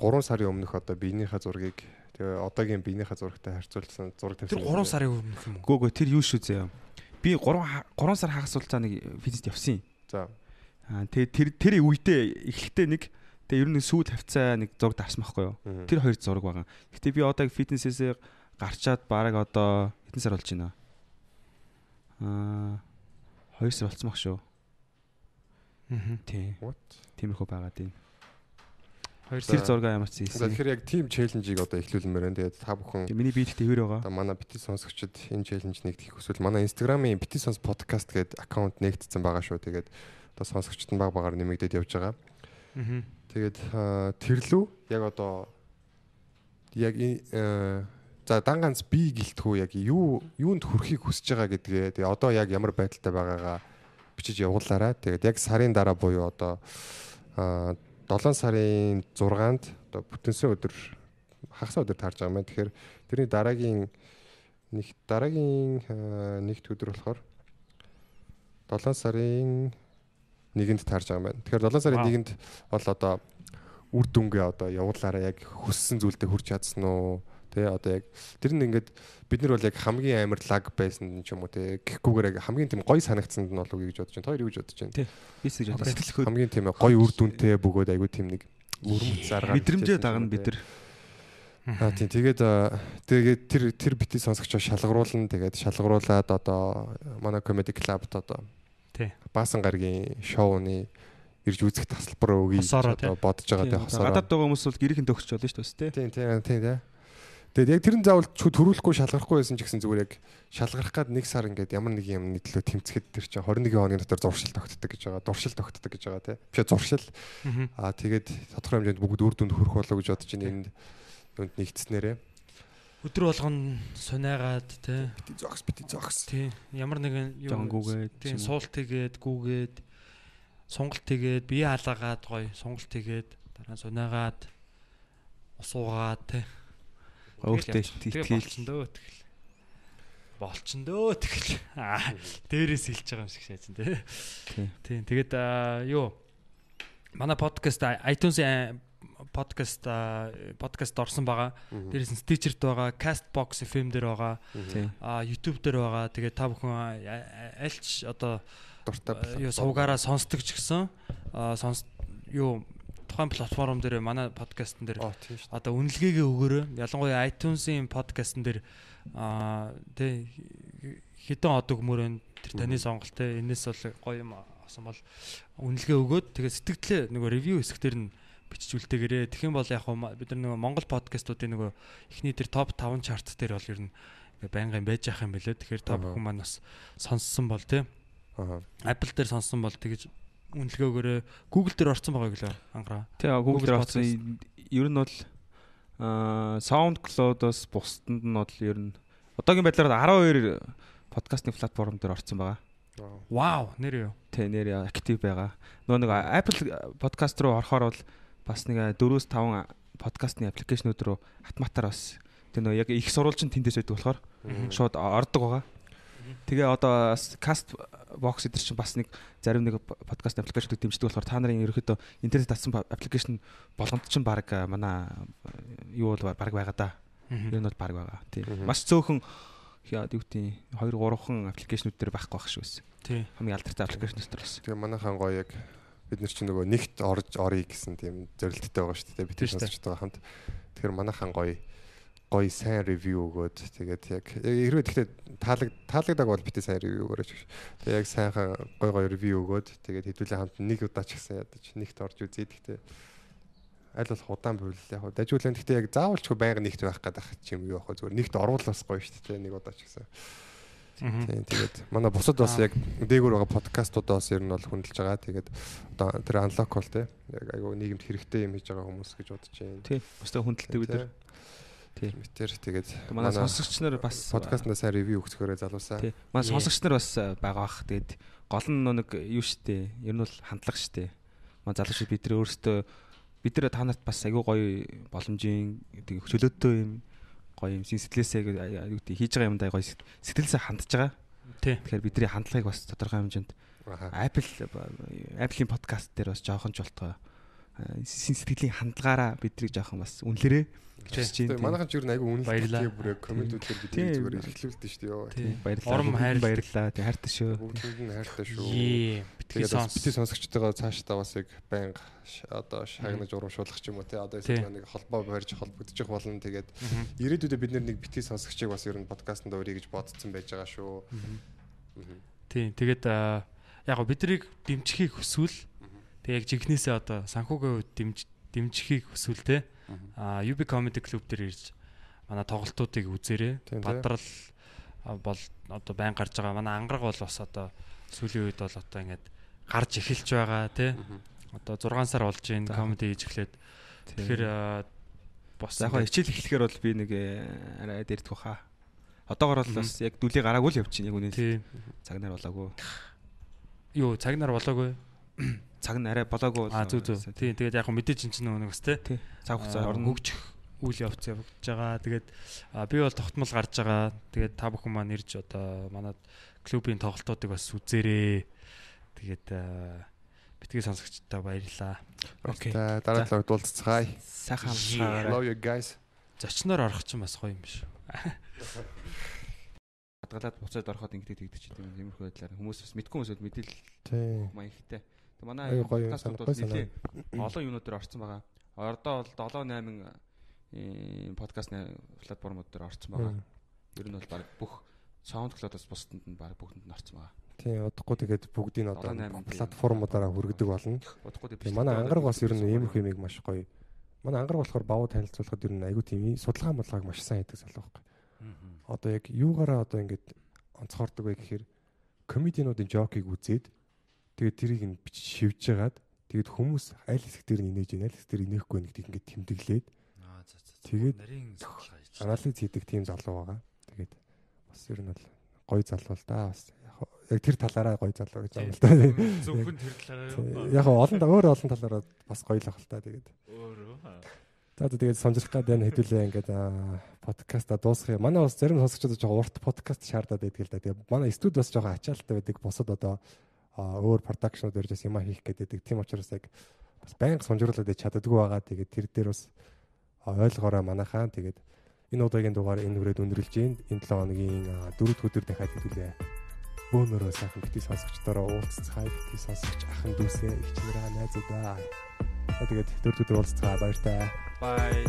3 сарын өмнөх одоо биенийхээ зургийг тэгээ одоогийн биенийхээ зурагтай харьцуулсан зураг тавьсан. Тэр 3 сарын өмнөх юм уу? Гөө гөө тэр юу шүү заяа. Би 3 3 сар хагас суулцаа нэг физист явсан. За. Аа тэгээ тэр тэр үедээ эхлэхдээ нэг тэгээ ер нь сүүл хавцаа нэг зураг дарсан байхгүй юу? Тэр хоёр зураг байгаа. Гэтэ би одоо фитнесээс гарчаад бараг одоо хэдэн сар болж байна? Аа 2 сар болцсон баг шүү. Аа. Тий. What? Тиймэрхүү байгаа тийм. Хоёр За. Тэр зураг ямар ч За хийсэн. тэгэхээр яг team challenge-ийг одоо эхлүүлмээр байна. Тэгээд та бүхэн миний биед тэр байгаа. одоо манай бити сонсогчид энэ challenge нэгтгэх хүсвэл манай Instagram-ийн бити сонс podcast гэдэг аккаунт нэгтсэн байгаа шүү. Тэгээд одоо сонсогчид нь баг багаар нэмэгдээд явж байгаа. Аа. Тэгээд тэрлүү яг одоо яг э, за дан ганц би гэлтгүү яг юу юунд хүрэхийг хүсэж байгаа гэдгээ тэгээ одоо яг ямар байдалтай байгаагаа бичиж явуулаарай. Тэгээд яг сарын дараа буюу одоо аа, 7 сарын 6-нд одоо бүтэнсэн өдөр хагас өдөр таарж байгаа юм байна. Тэгэхээр тэрний дараагийн нэг дараагийн аа, нэгд өдөр болохоор 7 сарын 1-нд таарж байгаа юм байна. Тэгэхээр 7 сарын Вау. 1-нд бол одоо үр дүнгээ одоо явуулаараа яг хүссэн зүйлдээ хүрч чадсан уу? Тэ одоо яг тэр нь ингээд бид нар бол яг хамгийн амар лаг байсан ч юм уу те гэхгүйгээр яг хамгийн тийм гоё санагцсанд нь болов уу гэж бодож байна. Хоёр юу гэж бодож байна? Би сэж одоо сэтгэл хөө Хамгийн тийм гоё үр дүнтэй бөгөөд айгүй тийм нэг өрмөц заргаар мэдрэмжээ дагна бид нар. Аа тийм тэгээд тэгээд тэр тэр бити сонсогчоо шалгаруулна тэгээд шалгаруулад одоо манай comedy club-д одоо Тий. Баасан гаргийн шоуны ирж үзэх тасалбар өгье одоо бодож байгаа тийм хосоороо. Гадаад байгаа хүмүүс бол гэрийнхэн төгсч болно шүү дээ. Тийм тийм тийм тийм. Тэгээд яг тэрэн заавал ч төрүүлэхгүй шалгарахгүй байсан ч гэсэн зүгээр яг шалгарах гад нэг сар ингээд ямар нэг юм нийтлөө тэмцэхэд тэр чинь 21 хоногийн дотор зуршил тогтдог гэж байгаа. Дуршил тогтдог гэж байгаа тийм. Биш зуршил. Аа тэгээд тодорхой хэмжээнд бүгд үр дүнд хүрэх болоо гэж бодож байна энд юунд нэгдснээрээ. Өдөр болгоно сунаагаад те. Бити зогс бити зогс. Тий. Ямар нэгэн Жон гүгээд Тийм суулт тэгээд гүүгээд сонголт тэгээд бие халаагаад гоё сонголт тэгээд дараа нь сунаагаад усуугаад те. Өөртөө итгэл дөө тэгэл. Болчин дөө тэгэл. Дээрээс хэлж байгаа юм шиг те. Тий. Тийм тэгээд юу манай подкаст iTunes подкаст подкаст орсон байгаа. Дээрээс нь Stitcher-т байгаа, Castbox FM дээр байгаа, аа YouTube дээр байгаа. Тэгээд та бүхэн альч одоо Дуртай юу сувгаараа сонсдог ч гэсэн аа сонс юу тухайн платформ дээр манай подкастн дээр. Одоо үнэлгээгээ өгөөрэй. Ялангуяа iTunes-ийн подкастн дээр аа тий хитэн од өгмөр энэ тэр таны сонголт те энэс бол гоё юм асан бол үнэлгээ өгөөд. Тэгээ сэтгэлдээ нөгөө ревю хэсгээр нь бичиж үлдээгээрээ тэгэх юм бол яг хуу бид нар нөгөө Монгол подкастуудын нөгөө эхний тэр топ 5 чарт дээр бол ер нь байнгын байж ах юм бэлээ. Тэгэхээр та бүхэн маань бас сонссон бол те Аа. Apple дээр сонссон бол тэгэж үнэлгээ өгөөрэй. Google дээр орсон байгаа гэлээ ангараа. Тий Google дээр орсон ер нь бол аа SoundCloud-оос бусданд нь бол ер нь одоогийн байдлаар 12 подкастны платформ дээр орсон байгаа. Вау, нэр юу? Тэ нэр актив байгаа. Нөгөө нэг Apple подкаст руу орохоор бол бас нэг 4-5 подкастны аппликейшнүүд рүү автоматар бас тэр нөгөө яг их сурвалж нь тэндээс байдаг болохоор шууд ордог байгаа. Тэгээ одоо каст бокс эдэр чинь бас нэг зарим нэг подкаст аппликейшнүүд дэмждэг болохоор та нарын ерөөхдөө интернет татсан аппликейшн болгонд чинь баг манай юу бол баг байгаа да. Ер нь бол баг байгаа. Тийм. Маш цөөхөн яа юу гэдэг 2 3хан аппликейшнүүд дээр байхгүй байх шүү байсан. Тий. Хамгийн алдартай аппликейшнүүд дээр бас. Тэгээ манайхан гоё яг бид нар чинь нөгөө нэгт орж оръё гэсэн тийм зорилттой байгаа шүү дээ. Бид Тийм сонсож байгаа хамт. Тэгэхээр манайхан гоё гоё сайн ревю өгөөд тэгээд яг хэрвээ тэгтээ тааlag таалагдаг бол битээ сайн ревю өгөөрэй. Тэгээд яг сайхан гоё гоё ревю өгөөд тэгээд хэдүүлээ хамт нэг удаа ч гэсэн ядаж нэгт орж үзье. Тэгтээ аль болох удаан буйл яг дажуулан тэгтээ яг заавалчгүй байнга нэгт байх гэдэг юм юу яг зүгээр нэгт орвол бас гоё шүү дээ. Нэг удаа ч гэсэн. Тийм тэгээд манай бусад бас яг дээгүүр байгаа подкастуудаас ер нь бол хөндлөж байгаа. Тэгээд одоо тэр unlock бол те яг айгу нийгэмд хэрэгтэй юм хийж байгаа хүмүүс гэж бодож байна. Тий. Бусдаа хүндэлдэг бид нар. Мэтэр тэгээд Манай сонсогч нар бас подкастнда сайн ревю өгцгөөрэй залуусаа. Тий. Манай сонсогч нар бас байгаа бах. Тэгээд гол нь нэг юу штэ. Ер нь бол хандлага штэ. Манай залуу шиг бид нар өөрсдөө бид нар та нарт бас айгүй гоё боломжийн гэдэг хөлөөтөө юм гоё юм сэтгэлээсээ юу гэдэг хийж байгаа юмдаа гоё сэтгэлээсээ хандж байгаа. Тий. Тэгэхээр бидний хандлагыг бас тодорхой хэмжээнд Apple Apple-ийн подкаст дээр бас жоохон ч болтгоо сэтгэлийн хандлагаараа бидрийг жоохон бас үнэлэрээ гэж Тий. хүсэж байна. Манайхан ч юу нэг айгу Баярлаа. үнэлгээ бүр яг комментүүдээр бид Тий. зүгээр ихлүүлдэж шүү дээ. Тий. Баярлалаа. Урам хайрлаа. баярлалаа. Тэг хайртай шүү. Бүгдэнд нь хайртай шүү. Тэгээд бас сонс. бити сонсогчтойгоо цаашдаа бас яг байнга одоо шагнаж урамшуулах ч юм уу те одоо Тий. эсвэл нэг холбоо барьж холбогдчих болно тэгээд ирээдүйдээ бид нэг бити сонсогчийг бас ер нь подкастнда өрий гэж бодсон байж байгаа шүү. Мгм. Тий. Тэгээд аа, яг гоо бидрийг дэмжихийг хүсвэл тэг яг жигнэсээ одоо санхүүгийн хувьд дэмж дэмжихийг хүсвэл те. Аа UB Comedy Club дээр ирж манай тоглолтуудыг үзээрэй. Тий. Бадрал а, бол одоо байн гарч байгаа. Манай ангараг бол бас одоо сүүлийн үед бол одоо ингээд гарч эхэлж байгаа те. Одоо 6 сар болж байна comedy хийж эхлээд. Тэгэхээр За яг хичээл эхлэхээр бол би нэг э, арай дэрдэх баха. Одоогор бол бас яг дүлий гараагүй л явчихна яг үнэ. тий. Цаг нар болоогүй. Юу цаг нар болоогүй. Цаг нь арай болоогүй. А зүг зүг. Тий. Тэгээд яг хөө мэдээж энэ чинь нөгөө бас те. Тий. Цаг хугацаа Аа, орно. хөгжих үйл явц явагдаж байгаа. Тэгээд би бол тогтмол гарч байгаа. Тэгээд та бүхэн маань ирж одоо манай клубын тоглолтуудыг бас үзээрэй. Тэгээд битгий сонсогчдаа баярлалаа. Окей. За дараа талаар дуулцгаая. Сайхан Yeah. Love you guys. Зочноор орох чинь бас гоё юм биш. хадгалаад буцаад ороход ингэдэг ч гэдэг юм иймэрхүү байдлаар хүмүүс бас мэдгүй хүмүүсд мэдээлэл маягтай. Тэг манай подкастууд бол нэлээ олон юмнууд дээр орсон байгаа. Ордоо бол 7 8 э, подкастны платформуд дээр орсон байгаа. Ер нь бол баг бүх SoundCloud-оос бусдад нь баг бүгдэнд нь орсон байгаа. Тий, удахгүй тэгээд бүгдийг нь одоо 7-8 платформудаараа хүргэдэг болно. Удахгүй Тэгээ манай ангараг бас ер нь иймэрхүү юмыг маш гоё. Манай ангараг болохоор бавуу танилцуулахад ер нь айгүй тийм судалгаа модлгааг маш сайн хийдэг залуу байхгүй. Одоо яг юугаараа одоо ингэж онцгордог вэ гэхээр комедиануудын жокийг үзээд тэгээд тэрийг нь шивж жагаад тэгээд хүмүүс аль хэсэг дээр нь инээж байна, аль хэсэг дээр инехгүй байна гэдгийг ингэж тэмдэглээд Аа за за. Тэгээд анализ хийдэг тийм залуу байгаа. Тэгээд бас ер нь бол гоё залуу л да. Бас яг тэр талаараа гоё залуу гэж байна л да. Зөвхөн тэр талаараа? Яг олон өөр олон талаараа бас гоё л ах л та тэгээд. Өөрөө. За тэгээд сонжрох гэдэг энэ хэдүүлээ ингээд аа, подкаста дуусгах юм. Манай бас зарим сонсогчдод жоохон урт подкаст шаардаад байдаг л да. Тэгээд манай студ бас жоохон ачаалттай байдаг. Бусад одоо өөр продакшнууд ирж бас юм хийх гэдэг. Тийм учраас яг бас байнга сунжруулаад чаддаггүй байгаа. Тэгээд тэр дээр бас ойлгоорой манайхаа. Тэгээд энэ удаагийн дугаар энэ хүрээд өндөрлж гин. Энэ 7 хоногийн 4 өдөр дахиад хэдүүлээ. Бөөнөрөө сайхан бити сонсогчдороо уулзцгаая. Бити сонсогч ахын дүүсээ их чанараа найзуудаа. Тэгээд 4 өдөр уулзцгаая баяртай. Bye.